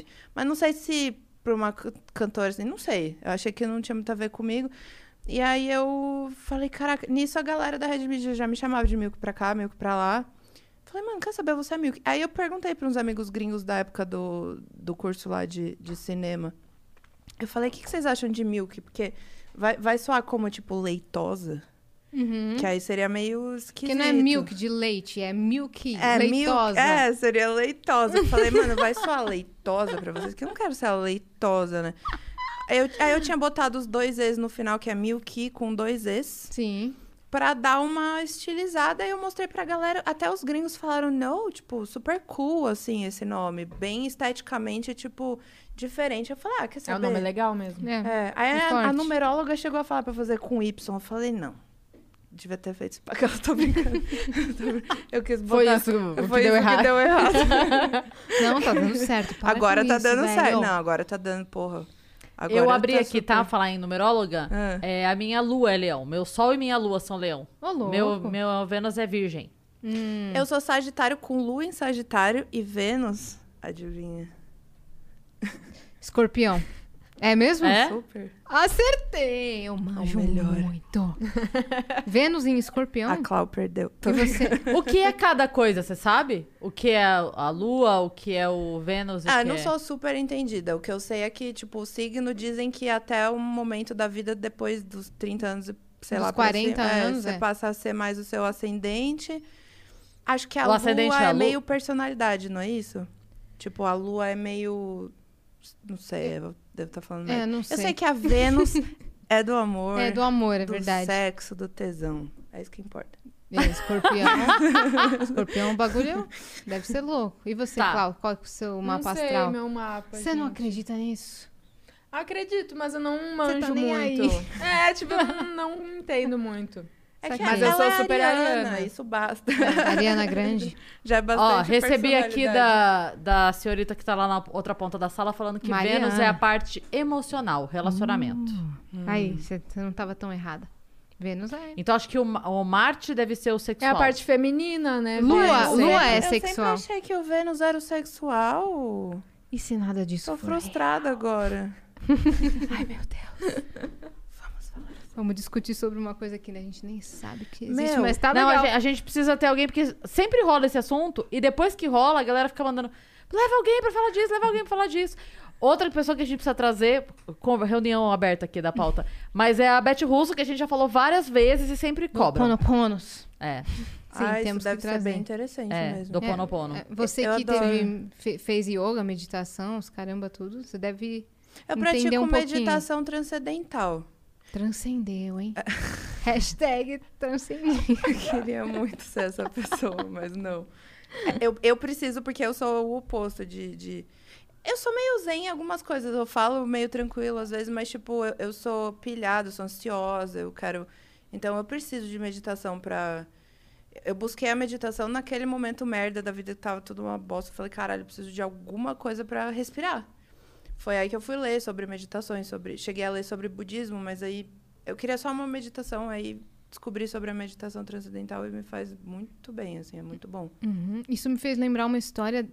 forte. Mas não sei se pra uma ca- cantora assim, não sei. Eu achei que não tinha muito a ver comigo. E aí eu falei, caraca, nisso a galera da Red Media já me chamava de Milk pra cá, Milk pra lá. Falei, mano, quer saber, você é Milk. Aí eu perguntei pra uns amigos gringos da época do, do curso lá de, de cinema. Eu falei, o que, que vocês acham de Milk? Porque vai, vai soar como, tipo, leitosa. Uhum. Que aí seria meio esquisito. Que não é milk de leite, é milk É, leitosa. Milk, é, seria leitosa. Eu falei, mano, vai soar leitosa pra vocês, que eu não quero ser a leitosa, né? Aí eu, aí eu tinha botado os dois Es no final, que é Milky com dois Es, Sim. Pra dar uma estilizada. Aí eu mostrei pra galera, até os gringos falaram, não, tipo, super cool, assim, esse nome. Bem esteticamente, tipo, diferente. Eu falei, ah, quer É saber? um nome legal mesmo. É. É, aí É a, a numeróloga chegou a falar pra fazer com Y. Eu falei, não. Devia ter feito isso pra cá, eu tô brincando. Eu quis botar... Foi isso o Foi que deu isso errado. que deu errado. Não, tá dando certo. para agora com tá isso, dando velho. certo. Não, agora tá dando, porra. Agora eu abri tá aqui, tá? super- Falar em numeróloga. Ah. É, a minha lua é leão. Meu sol e minha lua são leão. Ô, louco. Meu, meu Vênus é virgem. Hum. Eu sou Sagitário com Lua em Sagitário e Vênus. Adivinha? Escorpião. É mesmo? É? Super. Acertei! Eu manjo melhor. muito. Vênus em escorpião? A Clau perdeu. E você? O que é cada coisa, você sabe? O que é a Lua, o que é o Vênus? o Ah, que não é... sou super entendida. O que eu sei é que, tipo, o signo dizem que até um momento da vida depois dos 30 anos, sei Dos lá, pra 40 cima, é, anos, você é. passa a ser mais o seu ascendente. Acho que a O lua da é Lu- meio personalidade, não é isso? Tipo, a lua é meio. Não sei, eu devo estar falando. É, não Eu sei. sei que a Vênus é do amor, É do amor, é do verdade. sexo, do tesão. É isso que importa. É, escorpião. escorpião, o bagulho deve ser louco. E você, Tá. Clau? Qual é o seu mapa não sei astral? meu mapa. Você não gente. acredita nisso? Acredito, mas eu não manjo tá nem aí. muito. É, tipo, eu não, não entendo muito. É que Mas eu sou é super ariana, ariana. isso basta. Ariana Grande? Já é bastante Ó, recebi aqui da, da senhorita que tá lá na outra ponta da sala falando que Mariana. Vênus é a parte emocional, relacionamento. Aí, você não tava tão errada. Vênus é. Então acho que o, o Marte deve ser o É sexual. a parte feminina, né? Lua- Vênus? Lua é eu sexual. sempre achei que o Vênus era o sexual. E se nada disso Tô for? frustrada agora. Vamos discutir sobre uma coisa que a gente nem sabe que existe, Meu, mas tá Não, a legal. gente, a gente precisa ter alguém, porque sempre rola esse assunto, e depois que rola, a galera fica mandando. Leva alguém pra falar disso, leva alguém pra falar disso. Outra pessoa que a gente precisa trazer, com reunião aberta aqui da pauta, mas é a Beth Russo, que a gente já falou várias vezes e sempre Do cobra. Ponoponos. É, Sim, ah, temos isso deve que ser trazer. bem interessante é, mesmo. do Pono Pono. É, Você Eu que teve, fe- fez yoga, meditação, os caramba, tudo, você deve Eu entender pratico um pouquinho. meditação transcendental. Transcendeu, hein? Hashtag transcendeu. Queria muito ser essa pessoa, mas não. É, Eu, eu preciso, porque eu sou o oposto de, de- Eu sou meio zen em algumas coisas. Eu falo meio tranquilo às vezes, mas, tipo, eu, eu sou pilhada, eu sou ansiosa, eu quero. Então, eu preciso de meditação pra. Eu busquei a meditação naquele momento merda da vida que tava tudo uma bosta. Eu falei, caralho, eu preciso de alguma coisa pra respirar. Foi aí que eu fui ler sobre meditações, sobre. Cheguei a ler sobre budismo, mas aí eu queria só uma meditação, aí descobri sobre a meditação transcendental e me faz muito bem, assim, é muito bom. Uhum. Isso me fez lembrar uma história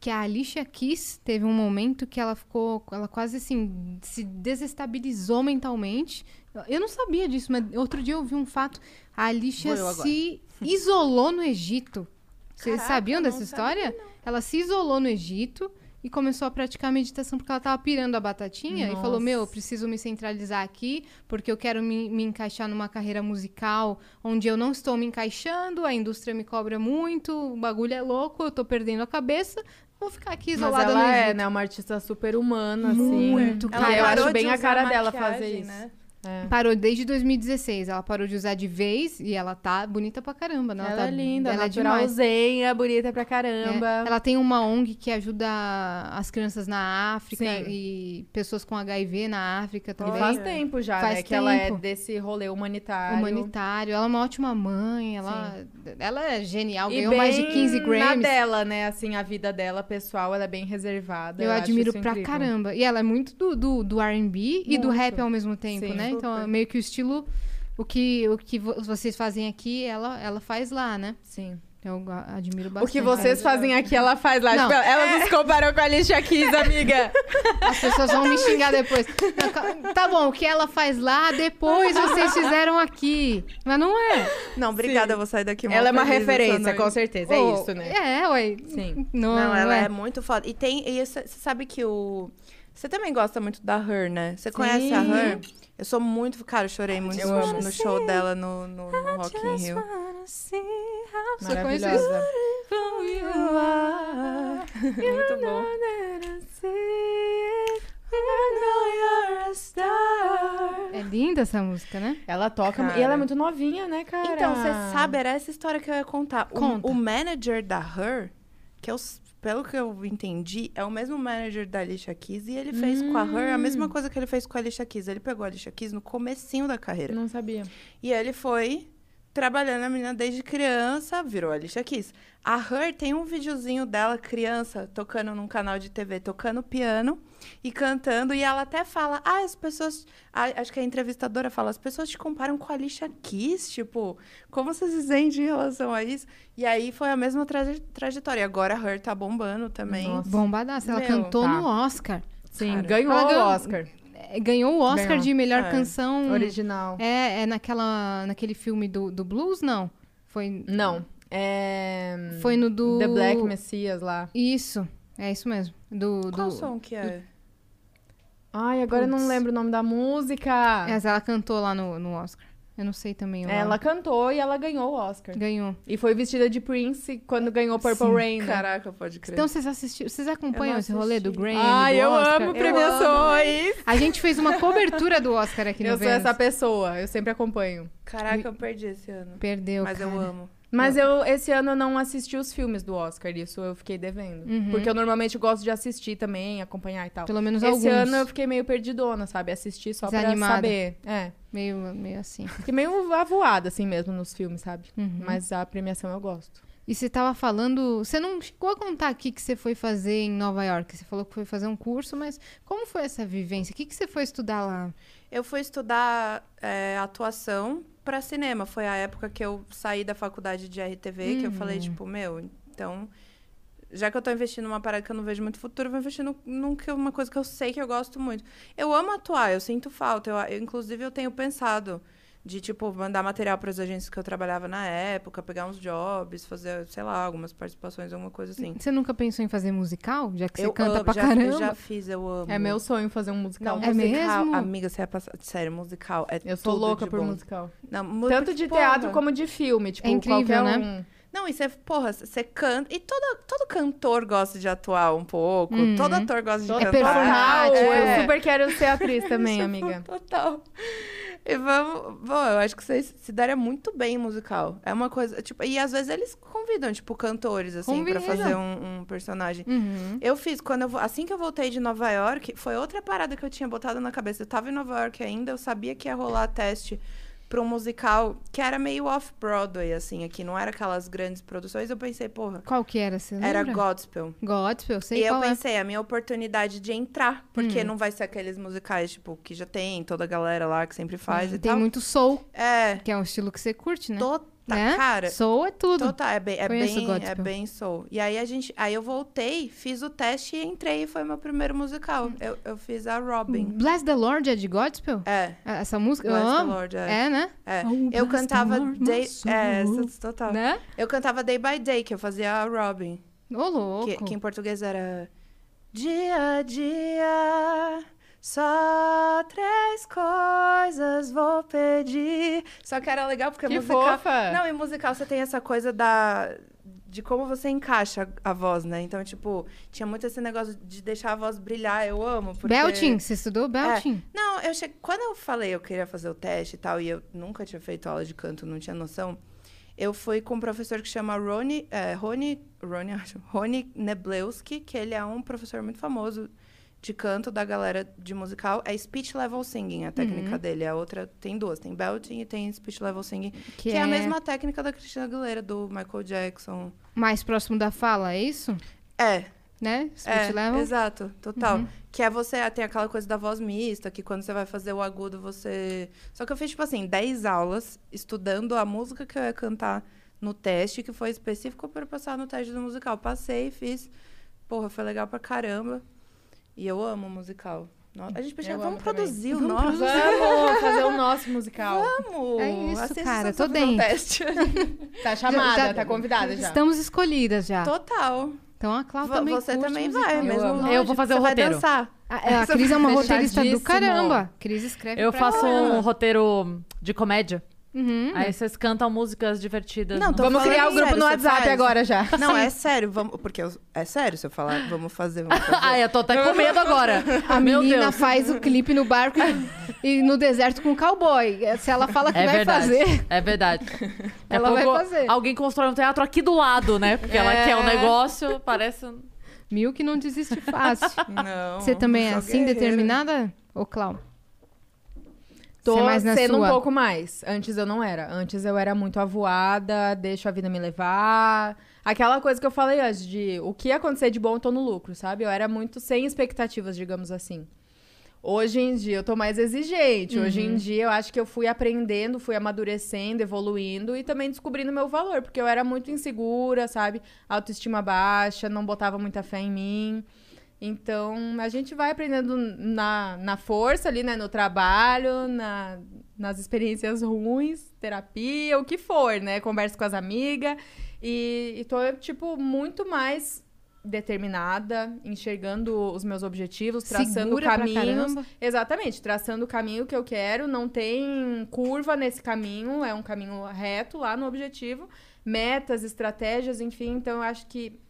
que a Alicia Keys teve um momento que ela ficou, ela quase assim, se desestabilizou mentalmente. Eu não sabia disso, mas outro dia eu vi um fato. A Alicia se isolou no Egito. Vocês Caraca, sabiam dessa sabia, história? Ela se isolou no Egito e começou a praticar meditação porque ela tava pirando a batatinha e falou: Nossa. Meu, eu preciso me centralizar aqui porque eu quero me, me encaixar numa carreira musical onde eu não estou me encaixando, a indústria me cobra muito, o bagulho é louco, eu tô perdendo a cabeça, vou ficar aqui Mas isolada no ela é, né, uma artista super humana, assim. Muito, cara. eu acho bem a cara dela fazer isso. né? É. Parou desde 2016. Ela parou de usar de vez e ela tá bonita pra caramba, né? Ela, tá, é linda, ela é demais. naturalzinha, bonita pra É, caramba. ela tem uma ONG que ajuda as crianças na África Sim. e pessoas com HIV na África também. Faz tempo já, Faz né? Que ela é tempo. desse rolê humanitário. Humanitário. Ela é uma ótima mãe. Ela, ela é genial. E Ganhou mais de 15 na Grammys. dela, né? Assim, a vida dela pessoal, ela é bem reservada. Eu acho admiro pra incrível. caramba. E ela é muito do, do, do R&B e do rap ao mesmo tempo, Sim, né? Então, é meio que o estilo... O que, o que vo- vocês fazem aqui, ela, ela faz lá, né? Sim. Eu admiro bastante. O que vocês fazem aqui, ela faz lá. Não. Tipo, ela nos comparou com a Alicia Keys, amiga. As pessoas vão me xingar depois. Não, Tá bom, o que ela faz lá, depois vocês fizeram aqui. Mas não é. Não, obrigada, eu vou sair daqui ela é uma referência, com certeza. É Ô, isso, né? É, ué. Sim. Não, Não, ela é. é muito foda. E tem. E você você sabe que o. Você também gosta muito da Her, né? Você conhece a Her? Eu sou muito. Cara, eu chorei muito Eu no, show dela no, no, no Rock in Rio. Maravilhosa. Muito bom. É linda essa música, né? Ela toca. Cara. E ela é muito novinha, né, cara? Então, você sabe, era essa história que eu ia contar. O- Conta. O, manager da Her, que eu, s- pelo que eu entendi, é o mesmo manager da Alicia Keys. E ele fez com a Her a mesma coisa que ele fez com a Alicia Keys. Ele pegou a Alicia Keys no comecinho da carreira. Não sabia. E ele foi trabalhando a menina desde criança, virou a Alicia Keys. A Her tem um videozinho dela, criança, tocando num canal de TV, tocando piano e cantando. E ela até fala, ah, as pessoas... ah, acho que a entrevistadora fala, as pessoas te comparam com a Alicia Keys, tipo... Como você se sente em relação a isso? E aí foi a mesma traje- trajetória. E agora a Her tá bombando também. Nossa. Bombadaça. Ela Meu, cantou tá. no Oscar. Sim, Cara. ganhou Ela o Oscar. Ganhou o Oscar Ganhou. de melhor É. canção. Original. É, é naquela, naquele filme do, do blues, não? Foi, Não. É. foi no do... The Black Messias lá. Isso, é isso mesmo. Do, Qual do... som que é? Ai, agora eu não lembro o nome da música. Essa ela cantou lá no, no Oscar. Eu não sei também o nome. Ela cantou e ela ganhou o Oscar. ganhou. E foi vestida de Prince quando ganhou Purple Sim. Rain. né? Caraca, pode crer. Então vocês assistiram, vocês acompanham Eu não esse rolê do. Grammy, Ai, do eu Oscar? amo premiações! A gente fez uma cobertura do Oscar aqui no Eu sou Vênus. essa pessoa, eu sempre acompanho. Caraca, eu perdi esse ano. Perdeu, Mas eu cara. amo. Mas eu, esse ano eu não assisti os filmes do Oscar, isso eu fiquei devendo. Uhum. Porque eu normalmente gosto de assistir também, acompanhar e tal. Pelo menos Esse alguns. ano eu fiquei meio perdidona, sabe? Assistir só pra Desanimada. saber. É. Meio, meio assim. Fiquei meio avoada, assim mesmo, nos filmes, sabe? Uhum. Mas a premiação eu gosto. E você tava falando... Você não chegou a contar aqui que você foi fazer em Nova York. Você falou que foi fazer um curso, mas como foi essa vivência? O que, que você foi estudar lá? Eu fui estudar é, atuação pra cinema. Foi a época que eu saí da faculdade de RTV, que eu falei, tipo, meu, então. Já que eu tô investindo numa parada que eu não vejo muito futuro, vou investir no, num uma coisa que eu sei que eu gosto muito. Eu amo atuar, eu sinto falta. Eu, eu, inclusive, eu tenho pensado de, tipo, mandar material para as agências que eu trabalhava na época, pegar uns jobs, fazer, sei lá, algumas participações, alguma coisa assim. Você nunca pensou em fazer musical? Já que você eu canta amo, pra já, caramba. Eu já fiz, eu amo. É meu sonho fazer um musical. Não, É musical, mesmo? amiga, você é passar. Sério, musical. É eu sou louca de por bom. musical. Não, mu- Tanto de porra, teatro como de filme. Tipo, É incrível, qualquer né? um. Não, e você, porra, você canta. E todo, todo cantor gosta de atuar um pouco. Uhum. Todo ator gosta de Total, cantar. performático. Eu super quero ser atriz também, amiga. Total. E vamos. Bom, eu acho que vocês se daria muito bem em musical. É uma coisa. Tipo, e às vezes eles convidam, tipo, cantores, assim, pra Convidam. fazer um, um personagem. Uhum. Eu fiz, quando eu, assim que eu voltei de Nova York, foi outra parada que eu tinha botado na cabeça. Eu tava em Nova York ainda, eu sabia que ia rolar teste pra um musical que era meio off-Broadway, assim, aqui. Não era aquelas grandes produções. Eu pensei, porra, Qual que era? Você era lembra? Godspell. Gospel, eu sei e eu é. pensei, a minha oportunidade de entrar, porque não vai ser aqueles musicais, tipo, que já tem toda a galera lá que sempre faz e Tem tal. muito soul, É, que é um estilo que você curte, né? Tota, Né? cara. Soul é tudo. Total, é bem, é Conheço bem, gospel. é bem soul. E aí a gente, aí eu voltei, fiz o teste e entrei e foi meu primeiro musical. Eu, eu fiz a Robin. Bless the Lord é de Gospel? É, Essa música Bless eu the amo. Lord, é. É, né? é. Oh, eu cantava the Lord, day, é, total. Né? Eu cantava Day by Day, que eu fazia a Robin, Ô, louco. que, que em português era Dia a dia, só três coisas vou pedir. Só que era legal porque Que musical. fofa! Não, em musical você tem essa coisa da. De como você encaixa a voz, né? Então, tipo, tinha muito esse negócio de deixar a voz brilhar. Eu amo. Porque... Belting, você estudou Belting? Não, eu che... quando eu falei eu queria fazer o teste e tal, e eu nunca tinha feito aula de canto, não tinha noção, eu fui com um professor que chama Rony, é, Rony, Rony, acho, Rony Neblewski, que ele é um professor muito famoso de canto da galera de musical. É speech level singing, a Uhum. técnica dele. A outra tem duas, tem belting e tem speech level singing, que, é... a mesma técnica da Christina Aguilera, do Michael Jackson. Mais próximo da fala, é isso? É, Né? Speech é, level? exato, total. Uhum. Que é você, tem aquela coisa da voz mista, que quando você vai fazer o agudo, você... Só que eu fiz, tipo assim, 10 aulas estudando a música que eu ia cantar no teste, que foi específico para passar no teste do musical. Passei, fiz. Porra, foi legal pra caramba. E eu amo musical. A gente podia... Eu Vamos amo também. produzir o Vamos nosso. Vamos fazer o nosso musical. Vamos! É isso, Assista cara, tô um dentro. teste. Tá chamada, Já- já- tá convidada já. Estamos escolhidas já. Total. Então a Cláudia também você também musical. vai, Eu mesmo longe, Eu vou fazer você o vai roteiro. dançar. A, é, a Cris é uma roteirista do caramba. Cris escreve Eu pra faço caramba. um roteiro de comédia. Uhum. Aí vocês cantam músicas divertidas. Não, no- tô Vamos criar o grupo sério, no WhatsApp faz. agora já. Não, é sério, vamos, porque eu- é sério se eu falar, vamos fazer, vamos fazer. Ai, eu tô até com medo agora. A Meu menina Deus. faz o clipe no barco e, e no deserto com o cowboy. Se ela fala que É vai verdade. fazer, É verdade. Ela vai pouco fazer. Alguém constrói um teatro aqui do lado, né? Porque ela É. quer um negócio, parece. mil que não desiste fácil. Não. Você também é assim, guerreira. determinada? Ô, Clau? Tô é mais na sendo sua. um pouco mais. Antes eu não era. Antes eu era muito avoada, deixo a vida me levar. Aquela coisa que eu falei antes, de o que acontecer de bom, eu tô no lucro, sabe? Eu era muito sem expectativas, digamos assim. Hoje em dia eu tô mais exigente. Hoje Uhum. em dia eu acho que eu fui aprendendo, fui amadurecendo, evoluindo e também descobrindo meu valor, porque eu era muito insegura, sabe? Autoestima baixa, não botava muita fé em mim. Então, a gente vai aprendendo na, na força ali, né? No trabalho, na, nas experiências ruins, terapia, o que for, né? Converso com as amigas. E, e tô, tipo, muito mais determinada, enxergando os meus objetivos, traçando Segura caminhos. Exatamente, traçando o caminho que eu quero, não tem curva nesse caminho, é um caminho reto lá no objetivo, metas, estratégias, enfim, então eu acho que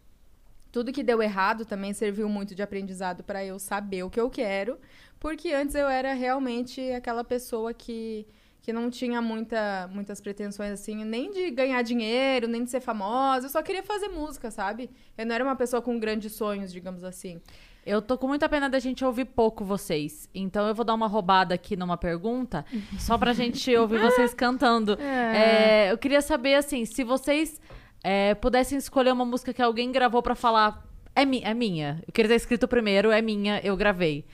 tudo que deu errado também serviu muito de aprendizado para eu saber o que eu quero, porque antes eu era realmente aquela pessoa que que não tinha muita, muitas pretensões assim, nem de ganhar dinheiro, nem de ser famosa, eu só queria fazer música, sabe? Eu não era uma pessoa com grandes sonhos, digamos assim. Eu tô com muita pena da gente ouvir pouco vocês. Então eu vou dar uma roubada aqui numa pergunta, só pra gente ouvir vocês cantando. É, eu queria saber, assim, se vocês é, pudessem escolher uma música que alguém gravou pra falar. É, mi é minha. Eu queria ter escrito primeiro, é minha, eu gravei.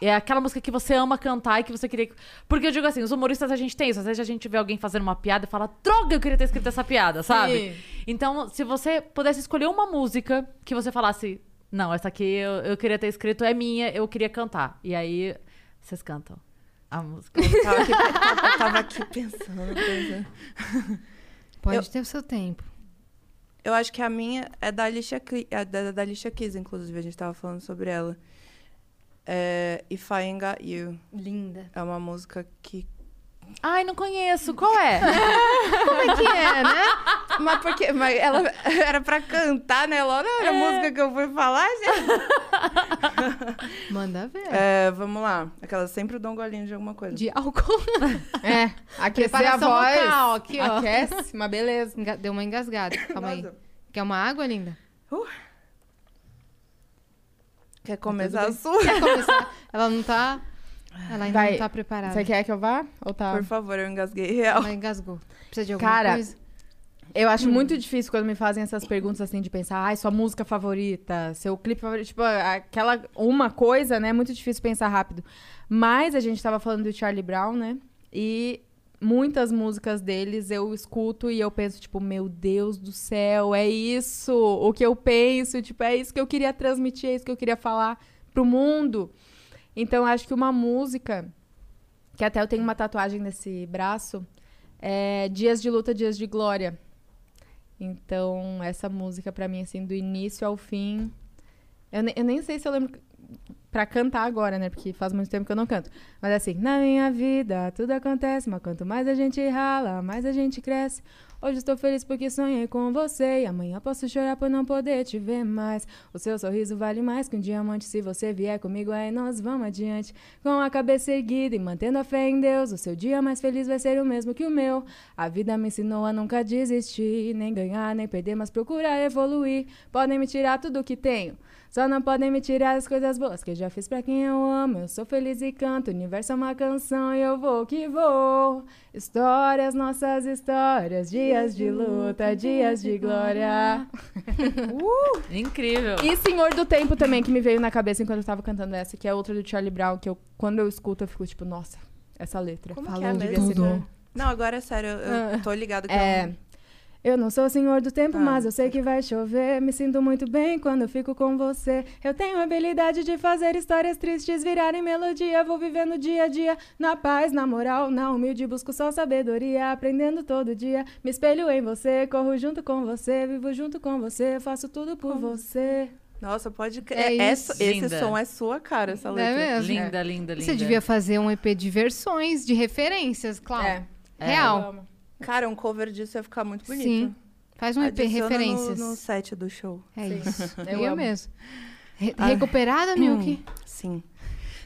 É aquela música que você ama cantar e que você queria. que- Porque eu digo assim, os humoristas a gente tem isso. Às vezes a gente vê alguém fazendo uma piada e fala, droga, eu queria ter escrito essa piada, sabe? Então, se você pudesse escolher uma música que você falasse, não, essa aqui eu, eu queria ter escrito, é minha, eu queria cantar. E aí, vocês cantam a música. Eu tava aqui, eu tava aqui pensando. pensando. Pode Eu- ter o seu tempo. Eu acho que a minha é da Alicia, é da, da Alicia Keys, inclusive, a gente tava falando sobre ela. É If I Ain't Got You. Linda. É uma música que. Ai, não conheço, qual é? Como é que é, né? Mas porque mas ela era pra cantar, né? Não era a música que eu fui falar, gente. Manda ver. É, vamos lá. Aquela sempre dá um golinho de alguma coisa. De álcool. É, aquecer a voz. vocal, aqui, ó. Aquece, mas beleza. Enga- Deu uma engasgada. Calma aí. Nossa. Quer uma água, linda? Quer começar a sua? Quer começar? Ela não tá. Ela ainda Vai. não tá preparada. Você quer que eu vá? Ou tá? Por favor, eu engasguei real. Ela engasgou. Precisa de alguma Cara, coisa? Eu acho muito difícil quando me fazem essas perguntas assim de pensar, ai, sua música favorita, seu clipe favorito, tipo, aquela uma coisa, né? É muito difícil pensar rápido. Mas a gente tava falando do Charlie Brown, né? E muitas músicas deles eu escuto e eu penso, tipo, meu Deus do céu, é isso o que eu penso, tipo, é isso que eu queria transmitir, é isso que eu queria falar pro mundo. Então, acho que uma música, que até eu tenho uma tatuagem nesse braço, é Dias de Luta, Dias de Glória. Então, essa música, pra mim, assim, do início ao fim. Eu, eu nem sei se eu lembro pra cantar agora, né? Porque faz muito tempo que eu não canto. Mas assim, na minha vida tudo acontece, mas quanto mais a gente rala, mais a gente cresce. Hoje estou feliz porque sonhei com você. E amanhã posso chorar por não poder te ver mais. O seu sorriso vale mais que um diamante. Se você vier comigo, aí nós vamos adiante. Com a cabeça erguida e mantendo a fé em Deus. O seu dia mais feliz vai ser o mesmo que o meu. A vida me ensinou a nunca desistir. Nem ganhar, nem perder, mas procurar evoluir. Podem me tirar tudo que tenho. Só não podem me tirar as coisas boas que eu já fiz pra quem eu amo. Eu sou feliz e canto. O universo é uma canção e eu vou que vou. Histórias, nossas histórias. Dias de luta, dias de glória. Incrível. E Senhor do Tempo também, que me veio na cabeça enquanto eu tava cantando essa, que é outra do Charlie Brown, que eu, quando eu escuto, eu fico tipo, nossa, essa letra. Como que Falou, é ser pra- Não, agora é sério, eu eu tô ligado que é, É. Eu não sou o senhor do tempo, Ah, mas eu sei que vai chover. Me sinto muito bem quando eu fico com você. Eu tenho a habilidade de fazer histórias tristes virarem melodia. Vou vivendo dia a dia, na paz, na moral, na humilde. Busco só sabedoria, aprendendo todo dia. Me espelho em você, corro junto com você, vivo junto com você, faço tudo por você. Nossa, pode... crer. É Essa- isso. esse Linda. som é sua cara, essa É letra. mesmo? Linda, linda, linda. Você devia fazer um EP de versões, de referências, claro. É. Real. Cara, um cover disso ia ficar muito bonito. Sim. Faz um EP Adiciona referências. No, no set do show. É isso. Eu Eu mesmo. Re- Ah. Recuperada, Milk? Sim.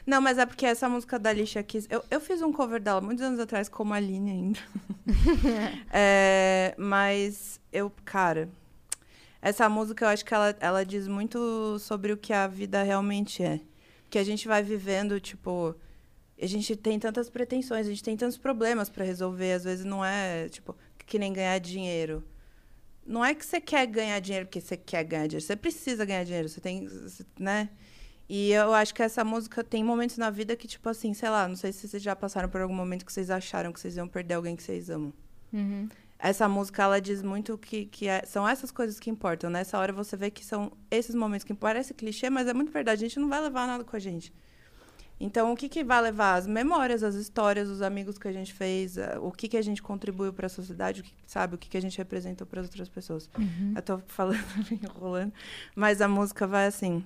Não, mas é porque essa música da Alicia Keys... Eu, eu fiz um cover dela muitos anos atrás com uma Aline ainda. É, mas eu... Cara... Essa música, eu acho que ela, ela diz muito sobre o que a vida realmente é. Que a gente vai vivendo, tipo... A gente tem tantas pretensões, a gente tem tantos problemas para resolver. Às vezes não é, tipo, que nem ganhar dinheiro. Não é que você quer ganhar dinheiro porque você quer ganhar dinheiro. Você precisa ganhar dinheiro. Você tem, né? E eu acho que essa música tem momentos na vida que, tipo assim, sei lá, não sei se vocês já passaram por algum momento que vocês acharam que vocês iam perder alguém que vocês amam. Uhum. essa música, ela diz muito que, que é- são essas coisas que importam. Nessa hora você vê que são esses momentos que parece clichê, mas é muito verdade. A gente não vai levar nada com a gente. Então, o que, que vai levar? As memórias, as histórias, os amigos que a gente fez, eh, o que, que a gente contribuiu para a sociedade, o que, sabe? O que, que a gente representou para as outras pessoas. Eu tô falando, enrolando, mas a música vai assim.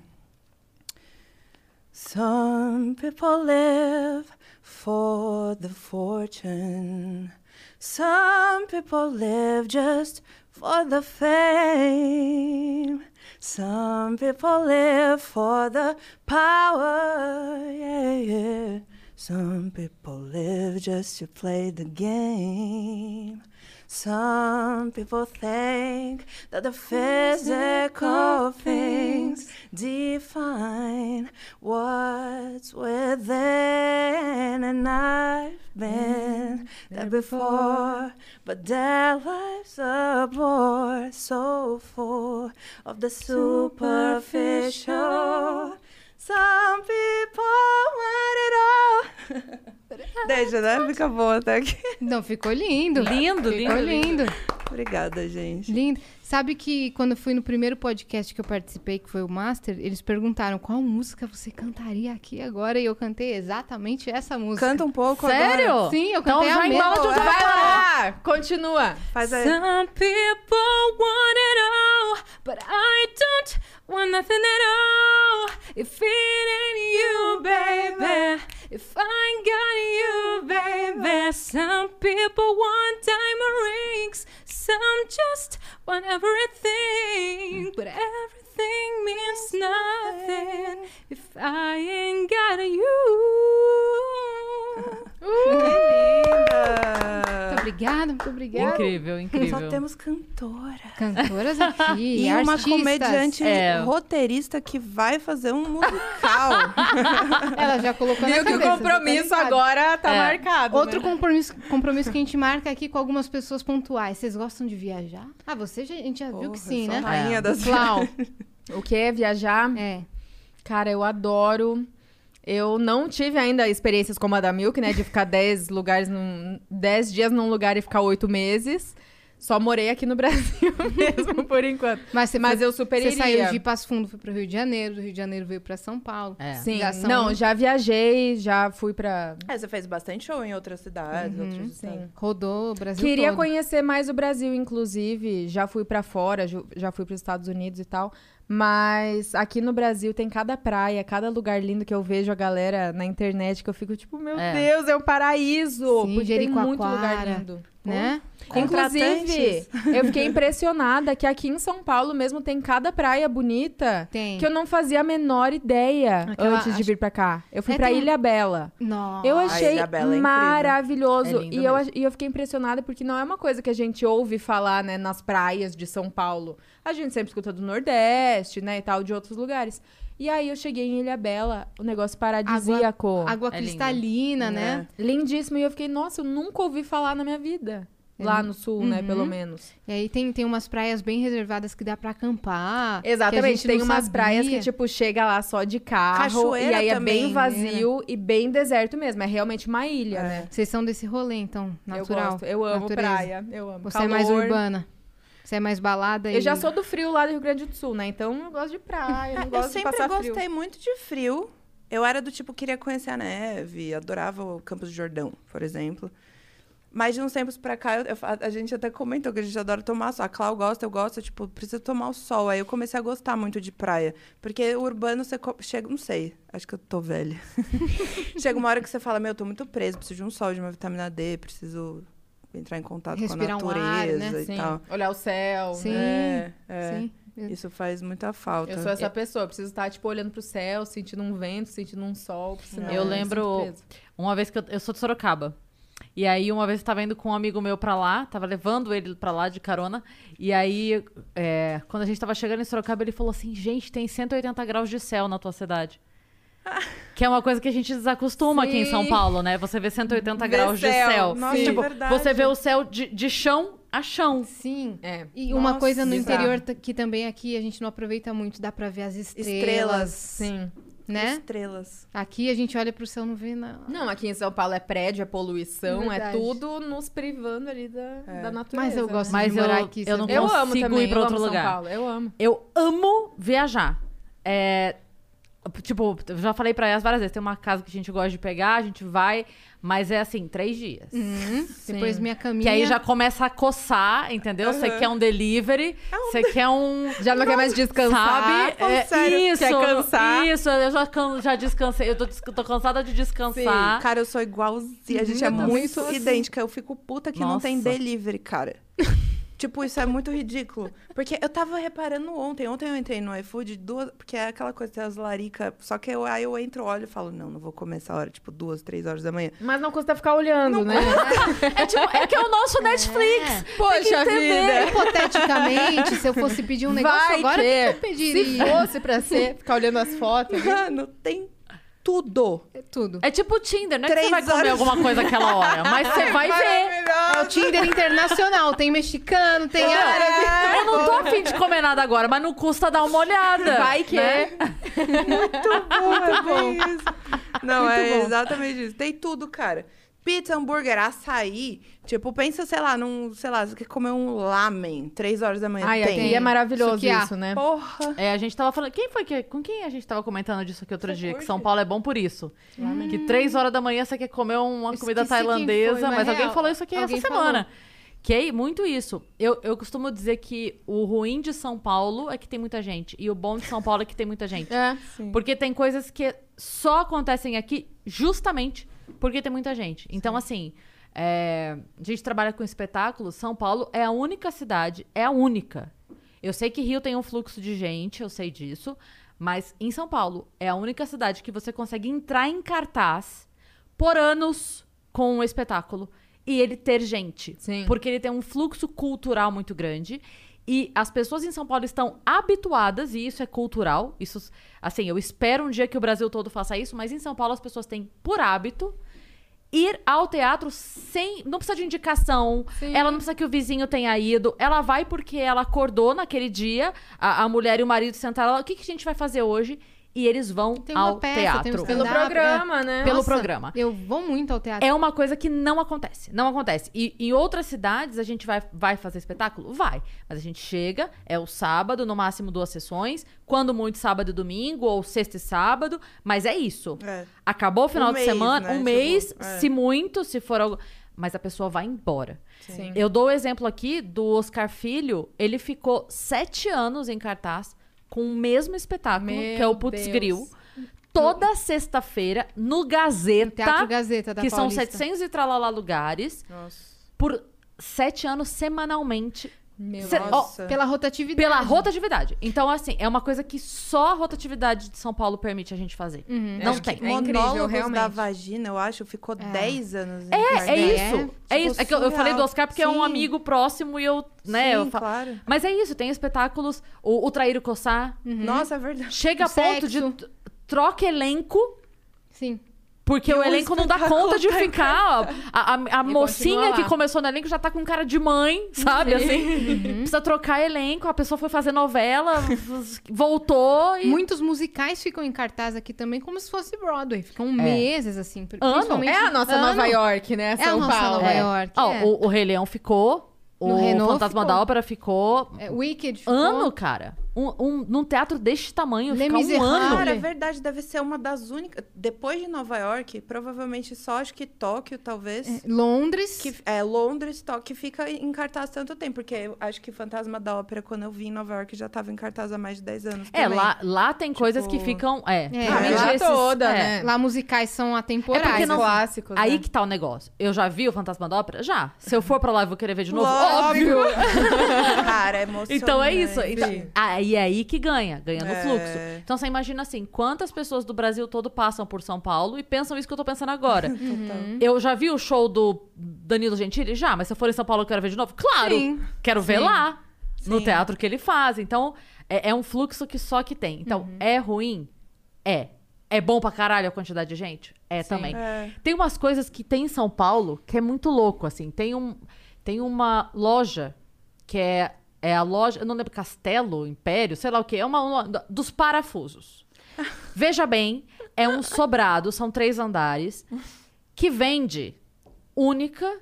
Some people live for the fortune. Some people live just for the fame. Some people live for the power. Yeah, yeah. Some people live just to play the game. Some people think that the physical things define what's within, and I've been there before, but their lives are bore so full of the superficial. Some people want it all. Deixa, né? Fica bom até aqui. Não, ficou lindo. Lindo, Ficou lindo, lindo. Obrigada, gente. Lindo. Sabe que quando eu fui no primeiro podcast que eu participei, que foi o Master, eles perguntaram qual música você cantaria aqui agora e eu cantei exatamente essa música. Canta um pouco Sério? agora. Sim, eu Então cantei já a mesma. tudo, Vai lá! Continua. Faz aí. Some people want it all, but I don't want nothing at all. If it ain't you, baby, if I ain't got you, baby. Some people want diamond rings, some just want everything, mm. but everything means nothing if I ain't got a you. Linda! Muito obrigada, muito obrigada. Incrível, incrível. Só temos cantora. Cantoras aqui, E uma artistas. comediante É. roteirista que vai fazer um musical. Ela já colocou Viu na que o cabeça, compromisso já tá agora tá É. marcado. Outro né? compromisso, compromisso que a gente marca aqui com algumas pessoas pontuais. Vocês gostam de viajar? Ah, você já, a gente já viu Porra, que sim, né? Rainha das Clau, o que é viajar? É. Cara, eu adoro. Eu não tive ainda experiências como a da Milk, né? De ficar 10 lugares num. 10 dias num lugar e ficar 8 meses. Só morei aqui no Brasil mesmo, por enquanto. Mas, você Mas foi- eu super Você saiu de Passo Fundo, foi pro Rio de Janeiro, do Rio de Janeiro veio pra São Paulo. É. Sim, são- não, já viajei, já fui pra. É, você fez bastante show em outras cidades, outros estados. Sim. Rodou o Brasil Queria todo. conhecer mais o Brasil, inclusive. Já fui pra fora, já fui pros Estados Unidos e tal. Mas aqui no Brasil tem cada praia, cada lugar lindo que eu vejo a galera na internet que eu fico tipo, meu É. Deus, é um paraíso! Sim, porque tem muito lugar lindo. Né? Inclusive, eu fiquei impressionada que aqui em São Paulo mesmo tem cada praia bonita Tem. que eu não fazia a menor ideia Aquela- antes de acho- vir pra cá. Eu fui É, pra tem- Ilha Bela. Nossa. Eu achei é maravilhoso. É e, eu, e eu fiquei impressionada porque não é uma coisa que a gente ouve falar, né, nas praias de São Paulo. A gente sempre escuta do Nordeste, né, e tal, de outros lugares. E aí eu cheguei em Ilha Bela, o negócio paradisíaco. Água É lindo. cristalina, né? Lindíssimo. E eu fiquei, nossa, eu nunca ouvi falar na minha vida. Lá no sul, né, Uhum. pelo menos. E aí tem, tem umas praias bem reservadas que dá pra acampar. Exatamente, tem umas sabia. praias que, tipo, chega lá só de carro. Cachoeira e aí é também, bem né? vazio e bem deserto mesmo. É realmente uma ilha, É. né? Vocês são desse rolê, então, natural. Eu gosto. Eu amo natureza. praia. Eu amo. Você é mais Calor. urbana. Você é mais balada Eu e... já sou do frio lá do Rio Grande do Sul, né? Então eu gosto de praia, eu não Eu gosto de sempre passar gostei frio. muito de frio. Eu era do tipo, queria conhecer a neve, adorava o Campos do Jordão, por exemplo. Mas de uns tempos pra cá, eu- eu- a, a gente até comentou que a gente adora tomar sol. A Clau gosta, eu gosto, tipo, precisa tomar o sol. Aí eu comecei a gostar muito de praia. Porque o urbano, você chega, não sei, acho que eu tô velha. chega uma hora que você fala, meu, eu tô muito preso, preciso de um sol, de uma vitamina D, preciso entrar em contato Respirar um com a ar, natureza né? e Sim, tal. olhar o céu. Sim, né? É, é. sim. Isso faz muita falta. Eu sou essa pessoa, eu preciso estar, tipo, olhando pro céu, sentindo um vento, sentindo um sol, senão Eu me lembro-. Uma vez que eu, eu sou de Sorocaba. E aí, uma vez eu tava indo com um amigo meu pra lá, tava levando ele pra lá de carona. E aí, é, quando a gente tava chegando em Sorocaba, ele falou assim: gente, tem 180 graus de céu na tua cidade. Que é uma coisa que a gente desacostuma aqui em São Sim. Paulo, né? Você vê 180 Vê graus de céu. céu. Nossa, tipo, é verdade. você vê o céu de, de chão a chão. Sim. É. E uma Nossa, coisa no bizarro. interior que também aqui a gente não aproveita muito, dá pra ver as estrelas. Estrelas. Sim. né? Estrelas. Aqui a gente olha pro céu não vê nada. Não, aqui em São Paulo é prédio, é poluição, é Verdade. tudo nos privando ali da, da natureza. Mas eu gosto Mas de eu- morar aqui. eu não Eu amo consigo também, ir pra eu outro amo lugar. São Paulo, eu amo. Eu amo viajar. É, tipo, eu já falei pra elas várias vezes, tem uma casa que a gente gosta de pegar, a gente vai, mas é assim, três dias. Hum, depois minha caminha. Que aí já começa a coçar, entendeu? Você quer um delivery, você quer um. Já não, quer mais descansar. Sabe? Não, É, sério, isso, quer cansar. Isso, eu já, já descansei. Eu tô, tô cansada de descansar. Cara, eu sou igualzinha. A gente é Eu também muito sou assim. idêntica. Eu fico puta que não tem Nossa. delivery, cara. tipo, isso é muito ridículo. Porque eu tava reparando ontem. Ontem eu entrei no iFood, duas. Porque é aquela coisa, tem as laricas. Só que eu, aí eu entro, olho e falo, não, não vou comer essa hora, tipo, duas, três horas da manhã. Mas não custa ficar olhando, né? É, tipo, é que é o nosso Netflix. Poxa vida. Hipoteticamente, se eu fosse pedir um negócio Vai agora, o que, eu pediria? Se fosse pra ser, ficar olhando as fotos. Mano, tem tudo. É tudo. É tipo o Tinder, não é que Três você vai comer horas. alguma coisa aquela hora, mas você vai ver. É o Tinder internacional. Tem mexicano, tem árabe. Eu não tô afim de comer nada agora, mas não custa dar uma olhada. Vai que né? Muito bom. Isso. Não, Muito é bom. exatamente isso. Tem tudo, cara. Pizza, hambúrguer, açaí. Tipo, pensa, sei lá, num, sei lá, você quer comer um lamen, três horas da manhã. Ai, tem. aqui é maravilhoso Sukiá. isso, né? Porra. É, a gente tava falando. Quem foi que. Com quem a gente tava comentando disso aqui outro dia? Que São Paulo é bom por isso. Que três horas da manhã você quer comer uma Esqueci comida quem foi, tailandesa, mas mas alguém falou isso aqui alguém essa falou. semana. Que é muito isso. Eu, eu costumo dizer que o ruim de São Paulo é que tem muita gente. E o bom de São Paulo é que tem muita gente. É. Porque tem coisas que só acontecem aqui justamente porque tem muita gente. Então, assim, é, a gente trabalha com espetáculo. São Paulo é a única cidade, é a única. Eu sei que Rio tem um fluxo de gente, eu sei disso. Mas em São Paulo é a única cidade que você consegue entrar em cartaz por anos com um espetáculo e ele ter gente. Sim. Porque ele tem um fluxo cultural muito grande. E as pessoas em São Paulo estão habituadas, e isso é cultural. Isso, assim, eu espero um dia que o Brasil todo faça isso, mas em São Paulo as pessoas têm por hábito ir ao teatro sem. Não precisa de indicação. Sim. Ela não precisa que o vizinho tenha ido. Ela vai porque ela acordou naquele dia, a, a mulher e o marido sentaram lá. O que, que a gente vai fazer hoje? E eles vão ao peça, teatro. tem um Pelo stand-up, programa, né? Pelo Nossa, programa. Eu vou muito ao teatro. É uma coisa que não acontece. Não acontece. E em outras cidades a gente vai, vai fazer espetáculo? Vai. Mas a gente chega, é o sábado, no máximo duas sessões. Quando muito, sábado e domingo, ou sexta e sábado. Mas é isso. É. Acabou o final Um de mês, semana, né? um mês, é. se muito, se for algo. Mas a pessoa vai embora. Sim. Eu dou o exemplo aqui do Oscar Filho. Ele ficou sete anos em cartaz com o mesmo espetáculo, que é o Meu Putz Deus. Grill. Toda sexta-feira, no Gazeta. Teatro Gazeta da que são Paulista. 700 e tralalá lugares. Por sete anos, semanalmente. Meu Cê- Deus. ó, Nossa. Pela rotatividade. pela rotatividade. Então, assim, é uma coisa que só a rotatividade de São Paulo permite a gente fazer. Uhum. Não Acho tem. é incrível, Monólogos da realmente. vagina, eu acho, ficou 10 anos. em É, é isso. É, Tipo, isso. É que eu, eu falei do. Oscar porque é um Sim. amigo próximo e eu, né, Sim, eu falo. claro. Mas é isso, tem espetáculos, o, o Trair e o Coçar. Nossa, é verdade. Chega a O ponto de sexo. troca elenco, Sim. Porque E o elenco não dá espetáculo conta de tá ficar. ó. A, a, a mocinha que começou no elenco já tá com cara de mãe, sabe? Assim. Precisa trocar elenco, a pessoa foi fazer novela, voltou e. Muitos musicais ficam em cartaz aqui também, como se fosse Broadway. Ficam meses, assim. pri- Ano. Principalmente É a nossa ano. Nova York, né? É a São nossa Paulo. Nova É. York. Ó, é. o, o Rei Leão ficou. No o Renault Fantasma ficou. da Ópera ficou. É, Wicked ficou. Ano, cara. Um, um, num teatro deste tamanho, Les ficar um ano. Cara, é verdade, deve ser uma das únicas. Depois de Nova York, provavelmente só acho que Tóquio, talvez. Londres. Que, é, Londres, Tóquio, fica em cartaz tanto tempo. Porque eu acho que Fantasma da Ópera, quando eu vi em Nova York, já tava em cartaz há mais de 10 anos. É, também. lá, lá tem coisas que Tipo- ficam. É, É, principalmente lá esses- toda, é. né? Lá musicais são atemporais. É não- clássicos, Aí né? que tá o negócio. Eu já vi o Fantasma da Ópera? Já. Se eu for pra lá, eu vou querer ver de novo? Óbvio. Óbvio. Cara, é emocionante. Então é isso. Então, aí é aí que ganha, ganha no É. fluxo. Então você imagina assim, quantas pessoas do Brasil todo passam por São Paulo e pensam isso que eu tô pensando agora. Eu já vi o show do Danilo Gentili? Já, mas se eu for em São Paulo eu quero ver de novo? Claro! Sim. Quero ver Sim. lá, no Sim. teatro que ele faz. Então, é, é um fluxo que só que tem. Então, é ruim? É. É bom pra caralho a quantidade de gente? É também. É. Tem umas coisas que tem em São Paulo que é muito louco, assim. Tem, um, tem uma loja que é, é a loja, eu não lembro, Castelo, Império, sei lá o que, é uma, uma dos parafusos. Veja bem, é um sobrado, são três andares, que vende única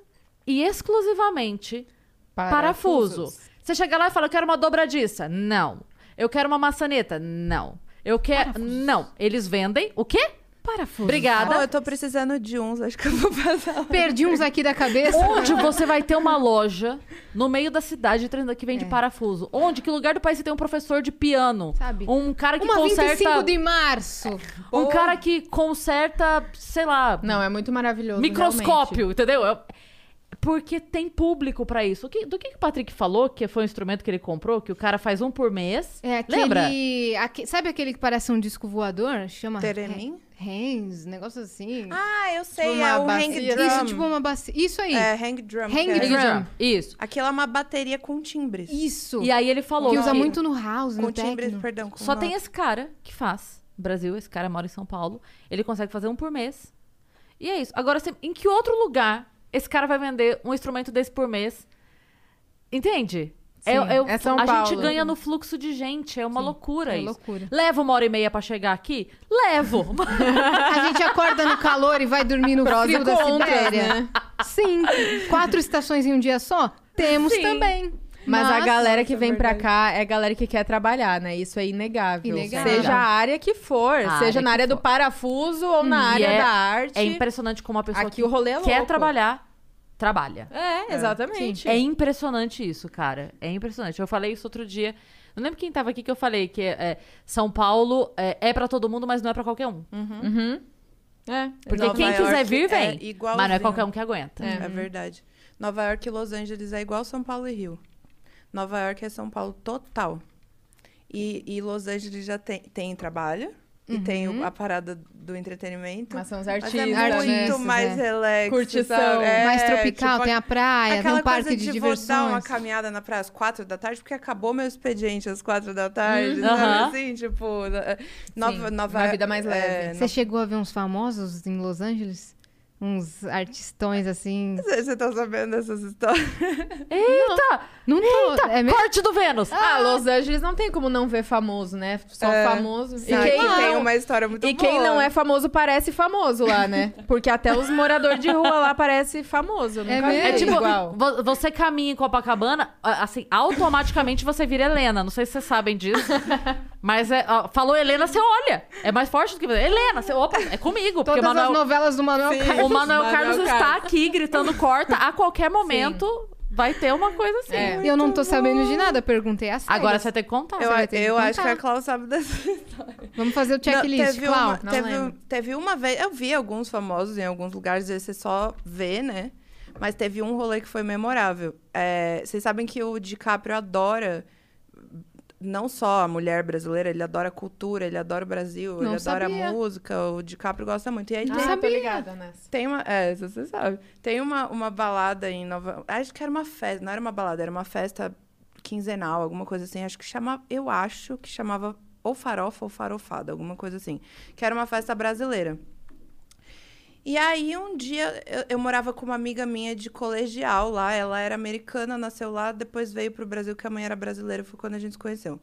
e exclusivamente parafuso. Parafusos. Você chega lá e fala, eu quero uma dobradiça. Não. Eu quero uma maçaneta. Não. Eu quero... Não. Eles vendem o quê? Parafuso. Obrigada. Oh, eu tô precisando de uns, acho que eu vou passar. Perdi uns aqui da cabeça. Onde você vai ter uma loja no meio da cidade que vende É. parafuso? Onde? Que lugar do país você tem um professor de piano? Sabe? Um cara que Uma conserta... 25 de março. Um cara que conserta, sei lá, Não, é muito maravilhoso. microscópio, entendeu? Eu- Porque tem público pra isso. O que- do que, que o Patrick falou, que foi um instrumento que ele comprou, que o cara faz um por mês? É aquele... Lembra? aque- sabe aquele que parece um disco voador? Chama... Teremin? Hands, negócio assim. Ah, eu sei, uma é o bacia. hang drum. Isso, tipo uma bacia. Isso aí. É, hang drum. Hang é- drum. Drum. Isso. Aquilo é uma bateria com timbres. Isso. E aí ele falou que usa que muito no house, Com no timbres, techno. perdão. com só tem notas. esse cara que faz. Brasil, esse cara mora em São Paulo. Ele consegue fazer um por mês. E é isso. Agora, em que outro lugar esse cara vai vender um instrumento desse por mês? Entende? Sim, é São a gente Paulo. ganha no fluxo de gente. É uma loucura é isso. loucura. Leva uma hora e meia pra chegar aqui? Levo. A gente acorda no calor e vai dormir no frio da Sibéria. né? Sim. Quatro estações em um dia só? Temos Sim. também. Mas, a galera Nossa, que é vem pra verdade. cá é a galera que quer trabalhar, né? Isso é inegável. Inegável. Seja a área que for, A seja área na área do for. parafuso ou na E área é- da arte. É impressionante como a pessoa Aqui que o rolê é quer trabalhar, trabalha. É, exatamente. É impressionante isso, cara. É impressionante. Eu falei isso outro dia. Não lembro quem tava aqui que eu falei que é, São Paulo é, é para todo mundo, mas não é pra qualquer um. Uhum. É, Porque Nova quem quiser York vir, é vem. igualzinho. mas não é qualquer um que aguenta. É verdade. Nova York e Los Angeles é igual São Paulo e Rio. Nova York é São Paulo total. E, e Los Angeles já tem, tem trabalho. E tem o- a parada do entretenimento. Mas são os Mas artistas, é muito né? Artistas, mais é. relax. Curtição. É, Mais tropical, tipo, tem a praia, Aquela tem um parque coisa de, de, vou dar uma diversões. caminhada na praia às quatro da tarde, porque acabou meu expediente às quatro da tarde, Uhum. sabe? Assim, tipo... Nova, Sim, Nova, uma vida mais é, leve. Você chegou a ver uns famosos em Los Angeles? Uns artistões assim. Você você tá sabendo dessas histórias? Eita! Não tô. É mesmo? Corte do Vênus! Ah, Los Angeles não tem como não ver famoso, né? Só É. famoso. E quem tem uma história muito E boa. quem não é famoso parece famoso lá, né? Porque até os moradores de rua lá parecem famosos. Eu É mesmo? É tipo, igual. vo- você caminha em Copacabana, assim, automaticamente você vira Helena. Não sei se vocês sabem disso. mas é, ó, falou Helena, você olha. É mais forte do que você. Helena, você, opa, é comigo. Porque Todas Manuel, as novelas do Manuel Sim. Carlos. o Manuel Manuel Carlos está aqui gritando corta. A qualquer momento vai ter uma coisa assim. É. Eu não tô sabendo de nada, perguntei a Agora você vai ter que contar. Eu, que eu acho que contar. a Clau sabe dessa história. Vamos fazer o checklist, Não, teve, Clau. uma, não teve, teve uma vez, eu vi alguns famosos em alguns lugares, às vezes você só vê, né? Mas teve um rolê que foi memorável. É, vocês sabem que o DiCaprio adora não só a mulher brasileira, ele adora a cultura, ele adora o Brasil, Não ele adora sabia. a música, o DiCaprio gosta muito. E aí Ah, tem, tô ligada nessa. tem uma. É, você sabe. Tem uma, uma balada em Nova. Acho que era uma festa, não era uma balada, era uma festa quinzenal, alguma coisa assim. Acho que chamava. Eu acho que chamava ou farofa ou farofada, alguma coisa assim. Que era uma festa brasileira. E aí, um dia, eu, eu morava com uma amiga minha de colegial lá. Ela era americana, nasceu lá, depois veio pro Brasil, que a mãe era brasileira, foi quando a gente se conheceu.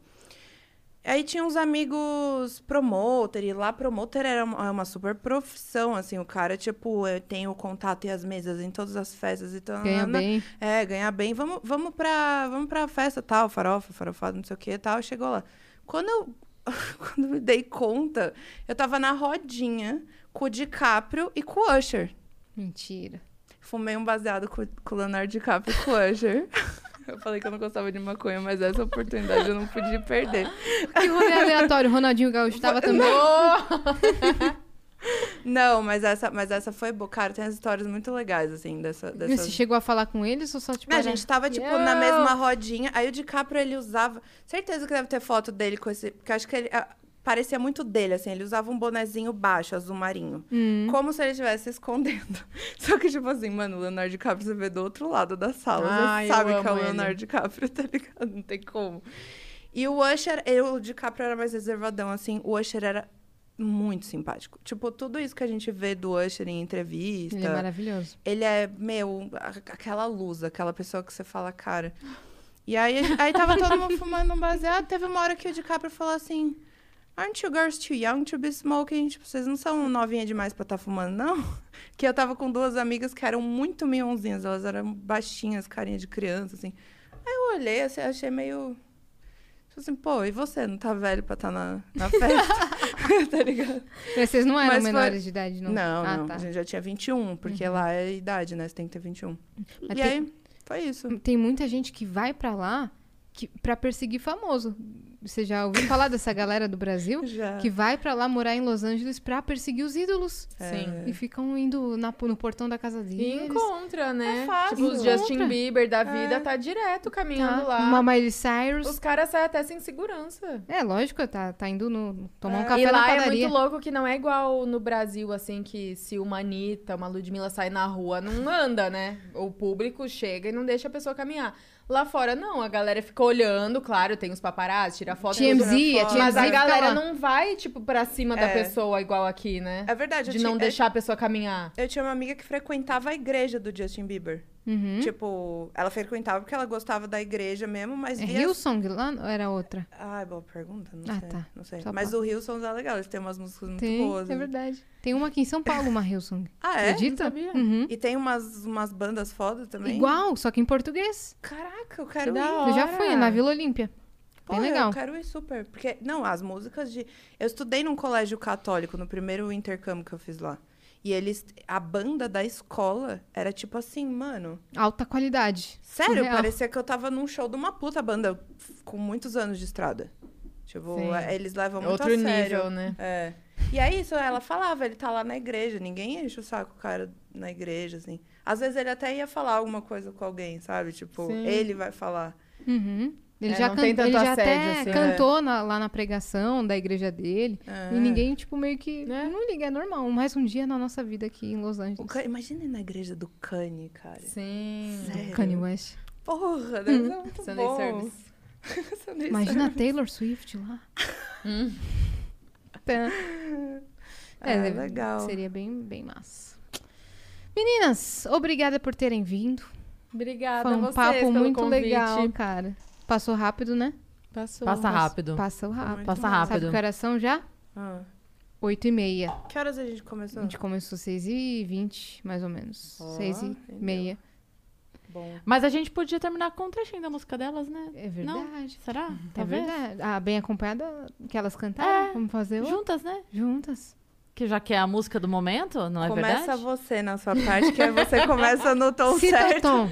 Aí tinha uns amigos promoter, e lá promoter era uma, é uma super profissão, assim, o cara, tipo, eu tenho o contato e as mesas em todas as festas e tal. Ganha bem. É, ganhar bem. Vamos, vamos, pra, vamos pra festa tal, farofa, farofada, não sei o que tal. Chegou lá. Quando eu, quando me dei conta, eu tava na rodinha com o DiCaprio e com o Usher. Mentira. Fumei um baseado com, com o Leonardo DiCaprio e com o Usher. Eu falei que eu não gostava de maconha, mas essa oportunidade eu não podia perder. Que rolê aleatório. Ronaldinho Gaúcho tava também. Não, mas essa, mas essa foi boa. Cara, tem as histórias muito legais, assim, dessa. Dessas... Você chegou a falar com eles ou só tipo. Não, a gente tava, tipo, na mesma rodinha. Aí o DiCaprio, ele usava... Certeza que deve ter foto dele com esse... Porque eu acho que ele... ah, Parecia muito dele, assim. Ele usava um bonezinho baixo, azul marinho. Hum. Como se ele estivesse se escondendo. Só que, tipo assim, mano, o Leonardo DiCaprio você vê do outro lado da sala. Ai, você sabe que é o amo ele. Leonardo DiCaprio, tá ligado? Não tem como. E o Usher... Eu, o DiCaprio era mais reservadão, assim. O Usher era muito simpático. Tipo, tudo isso que a gente vê do Usher em entrevista... Ele é maravilhoso. Ele é, meu, aquela luz, aquela pessoa que você fala, cara. E aí, aí tava todo mundo fumando um baseado. Teve uma hora que o DiCaprio falou assim: Aren't you girls too young to be smoking? Tipo, vocês não são novinha demais pra estar fumando, não? Que eu tava com duas amigas que eram muito mionzinhas. Elas eram baixinhas, carinha de criança, assim. Aí eu olhei, assim, achei meio... Tipo assim, pô, e você? Não tá velho pra estar na, na festa? tá ligado? Mas Vocês não eram Mas foi- menores de idade, não? Não, ah, não. Tá. A gente já tinha 21, porque lá é idade, né? Você tem que ter 21. Mas e tem- aí, foi isso. Tem muita gente que vai pra lá que, pra perseguir famoso. Você já ouviu falar dessa galera do Brasil? Já. Que vai pra lá morar em Los Angeles pra perseguir os ídolos. Sim. E ficam indo na- no portão da casa E deles. encontra, né? É fácil. Tipo, os Justin. Bieber da vida tá direto caminhando Tá? lá. Uma Miley Cyrus. Os caras saem até sem segurança. É, lógico, tá, tá indo no, tomar um É. café e na lá é padaria. muito louco que não é igual no Brasil, assim, que se uma Anitta, uma Ludmilla sai na rua, não anda, né? O público chega e não deixa a pessoa caminhar. Lá fora, não. A galera fica olhando, claro, tem os paparazzi, tira foto. TMZ, tudo. a TMZ Mas a galera não vai, tipo, pra cima da É. pessoa igual aqui, né? É verdade. eu De tinha- não eu- deixar a pessoa caminhar. Eu tinha uma amiga que frequentava a igreja do Justin Bieber. Uhum. Tipo, ela frequentava porque ela gostava da igreja mesmo, mas É via... Hillsong lá ou era outra? Ah, boa pergunta, não Ah, sei. tá. Não sei. Só Mas pra- o Hillsong é legal, eles têm umas músicas muito Tem, boas. é né? verdade. Tem uma aqui em São Paulo, uma Hillsong. Ah, é? Acredita? Não sabia. Uhum. E tem umas, umas bandas fodas também. Igual, só que em português. Caraca, eu quero da ir. Eu já fui, na Vila Olímpia. Pô, Bem legal. Eu quero ir super. Porque, não, as músicas de. Eu estudei num colégio católico, no primeiro intercâmbio que eu fiz lá. E eles. A banda da escola era tipo assim, mano. Alta qualidade. Sério, Surreal. parecia que eu tava num show de uma puta banda com muitos anos de estrada. Tipo, Sim. é, eles levam muito Outro a sério. nível, né? É. E aí, isso, ela falava, ele tá lá na igreja, ninguém enche o saco o cara na igreja, assim. Às vezes ele até ia falar alguma coisa com alguém, sabe? Tipo, Sim. ele vai falar. Uhum. Ele É, já, can- ele já até assim, cantou na- lá na pregação da igreja dele. É. E ninguém, tipo, meio que. Né? Não liga, é normal. Mais um dia na nossa vida aqui em Los Angeles. Kanye- imagina ir na igreja do Kanye, cara. Sim. Sério. Kanye West. Porra, deve ser muito Sunday bom. Service. Sunday Imagina a service. Taylor Swift lá. Tá. É, deve- legal. Seria bem, bem massa. Meninas, obrigada por terem vindo. Obrigada Foi um vocês papo pelo muito convite. legal, cara. Passou rápido, né? Passou. Passa rápido. Passou rápido. Passa. Sabe rápido. que horas são já? Ah. Oito e meia. Que horas a gente A começou? gente começou seis e vinte, mais ou menos. Ó, seis e entendeu. meia. Bom. Mas a gente podia terminar com um trechinho da música delas, né? É verdade. Será? É Talvez. verdade. Ah, bem acompanhada que elas cantaram. É. Vamos fazer outra? Juntas, né? juntas. Que já que é a música do momento, não é Começa verdade? você na sua parte, que aí você começa no tom Cita o certo. tom.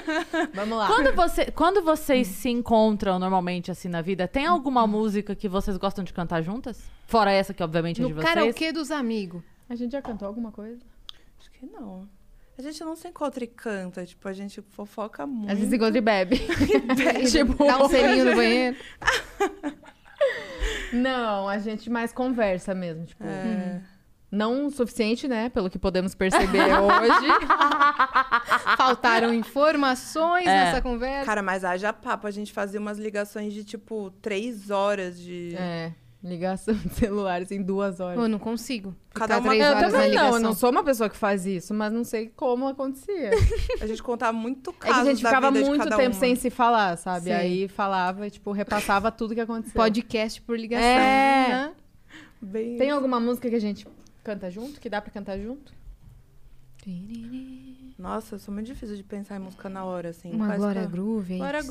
Vamos lá. Quando, você, quando vocês se encontram normalmente assim na vida, tem alguma música que vocês gostam de cantar juntas? Fora essa que obviamente é de No vocês. karaokê dos amigos. A gente já cantou alguma coisa? Acho que não. A gente não se encontra e canta, tipo, a gente fofoca muito. A gente se encontra e bebe. tipo, dá um selinho no banheiro. Não, a gente mais conversa mesmo. Tipo, É. não o suficiente, né? Pelo que podemos perceber hoje. Faltaram informações É. nessa conversa. Cara, mas haja papo, a gente fazia umas ligações de, tipo, três horas de... É, ligação de celulares em duas horas. Eu não consigo. Cada uma- três Eu horas também não, eu não sou uma pessoa que faz isso, mas não sei como acontecia. A gente contava muito É que casos a gente ficava muito tempo uma. sem se falar, sabe? Sim. Aí falava e, tipo, repassava tudo que aconteceu. Podcast por ligação. É. né? Bem... Tem alguma música que a gente canta junto? Que dá pra cantar junto? Nossa, eu sou muito difícil de pensar em música na hora, assim. Uma Glória que Groove. é Glória isso?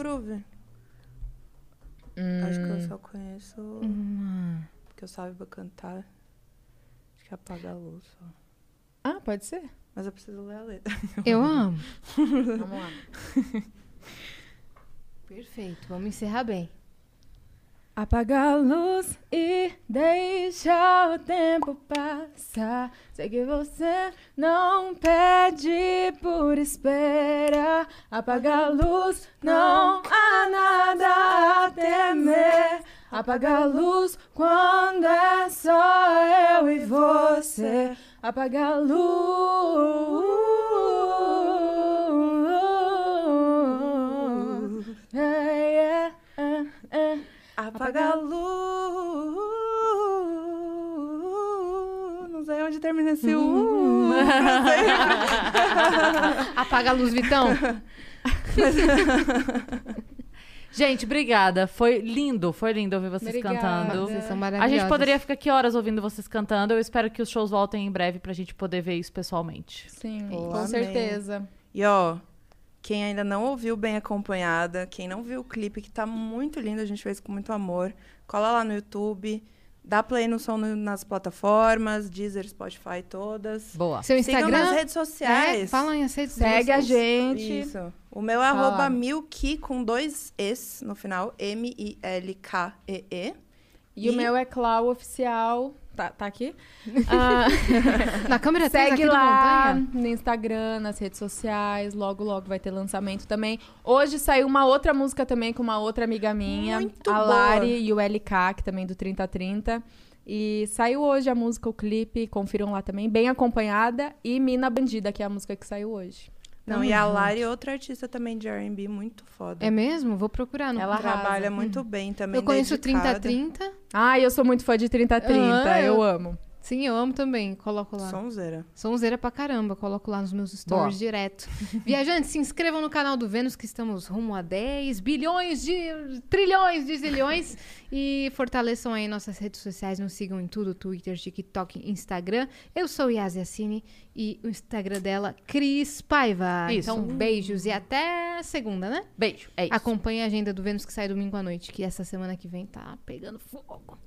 Groove. Acho que eu só conheço... Uma... Que eu saiba cantar. Acho que é Apaga a Luz, só. Ah, pode ser. Mas eu preciso ler a letra. Eu amo. Vamos lá. Perfeito. Vamos encerrar bem. Apaga a luz e deixa o tempo passar. Sei que você não pede por espera. Apaga a luz, não há nada a temer. Apaga a luz quando é só eu e você. Apaga a luz. Apaga a luz. Não sei onde termina esse uh. Sei. Apaga a luz, Vitão. Gente, obrigada. Foi lindo, foi lindo ouvir vocês Obrigada. cantando. Vocês são A maravilhosos. gente poderia ficar aqui horas ouvindo vocês cantando. Eu espero que os shows voltem em breve pra gente poder ver isso pessoalmente. Sim, Pô, com amei. certeza. E ó, quem ainda não ouviu Bem Acompanhada, quem não viu o clipe, que tá muito lindo, a gente fez com muito amor, cola lá no YouTube, dá play no som no- nas plataformas, Deezer, Spotify, todas. Boa. Seu Sigam Instagram? nas redes É, sociais. fala aí as redes Segue a sociais. gente. Isso. O meu é Fala. arroba milky com dois Es no final, M-I-L-K-E-E. E, o E- meu é Clau Oficial. Tá, tá aqui? Ah, Na câmera 3 segue lá no Instagram, nas redes sociais. Logo, logo vai ter lançamento também. Hoje saiu uma outra música também com uma outra amiga minha, Muito a boa. Lari e o LK, que também do 3030. E saiu hoje a música, o clipe, confiram lá também, bem acompanhada. E Mina Bandida, que é a música que saiu hoje. Não, e a. Lari é outra artista também de R&B muito foda. É mesmo? Vou procurar. No... Ela Trabalha muito bem também, eu conheço o dedicada. 3030. Ah, eu sou muito fã de 3030, Ah, eu eu- amo. Sim, eu amo também. Coloco lá. Sonzeira. Sonzeira pra caramba, coloco lá nos meus stories Boa. direto. Viajantes, se inscrevam no canal do Vênus, que estamos rumo a 10 bilhões de. trilhões de zilhões. e fortaleçam aí nossas redes sociais, nos sigam em tudo: Twitter, TikTok, Instagram. Eu sou Yas Yassine e o Instagram dela, Cris Paiva. Isso. Então, beijos e até segunda, né? Beijo. É isso. Acompanhe a agenda do Vênus que sai domingo à noite, que essa semana que vem tá pegando fogo.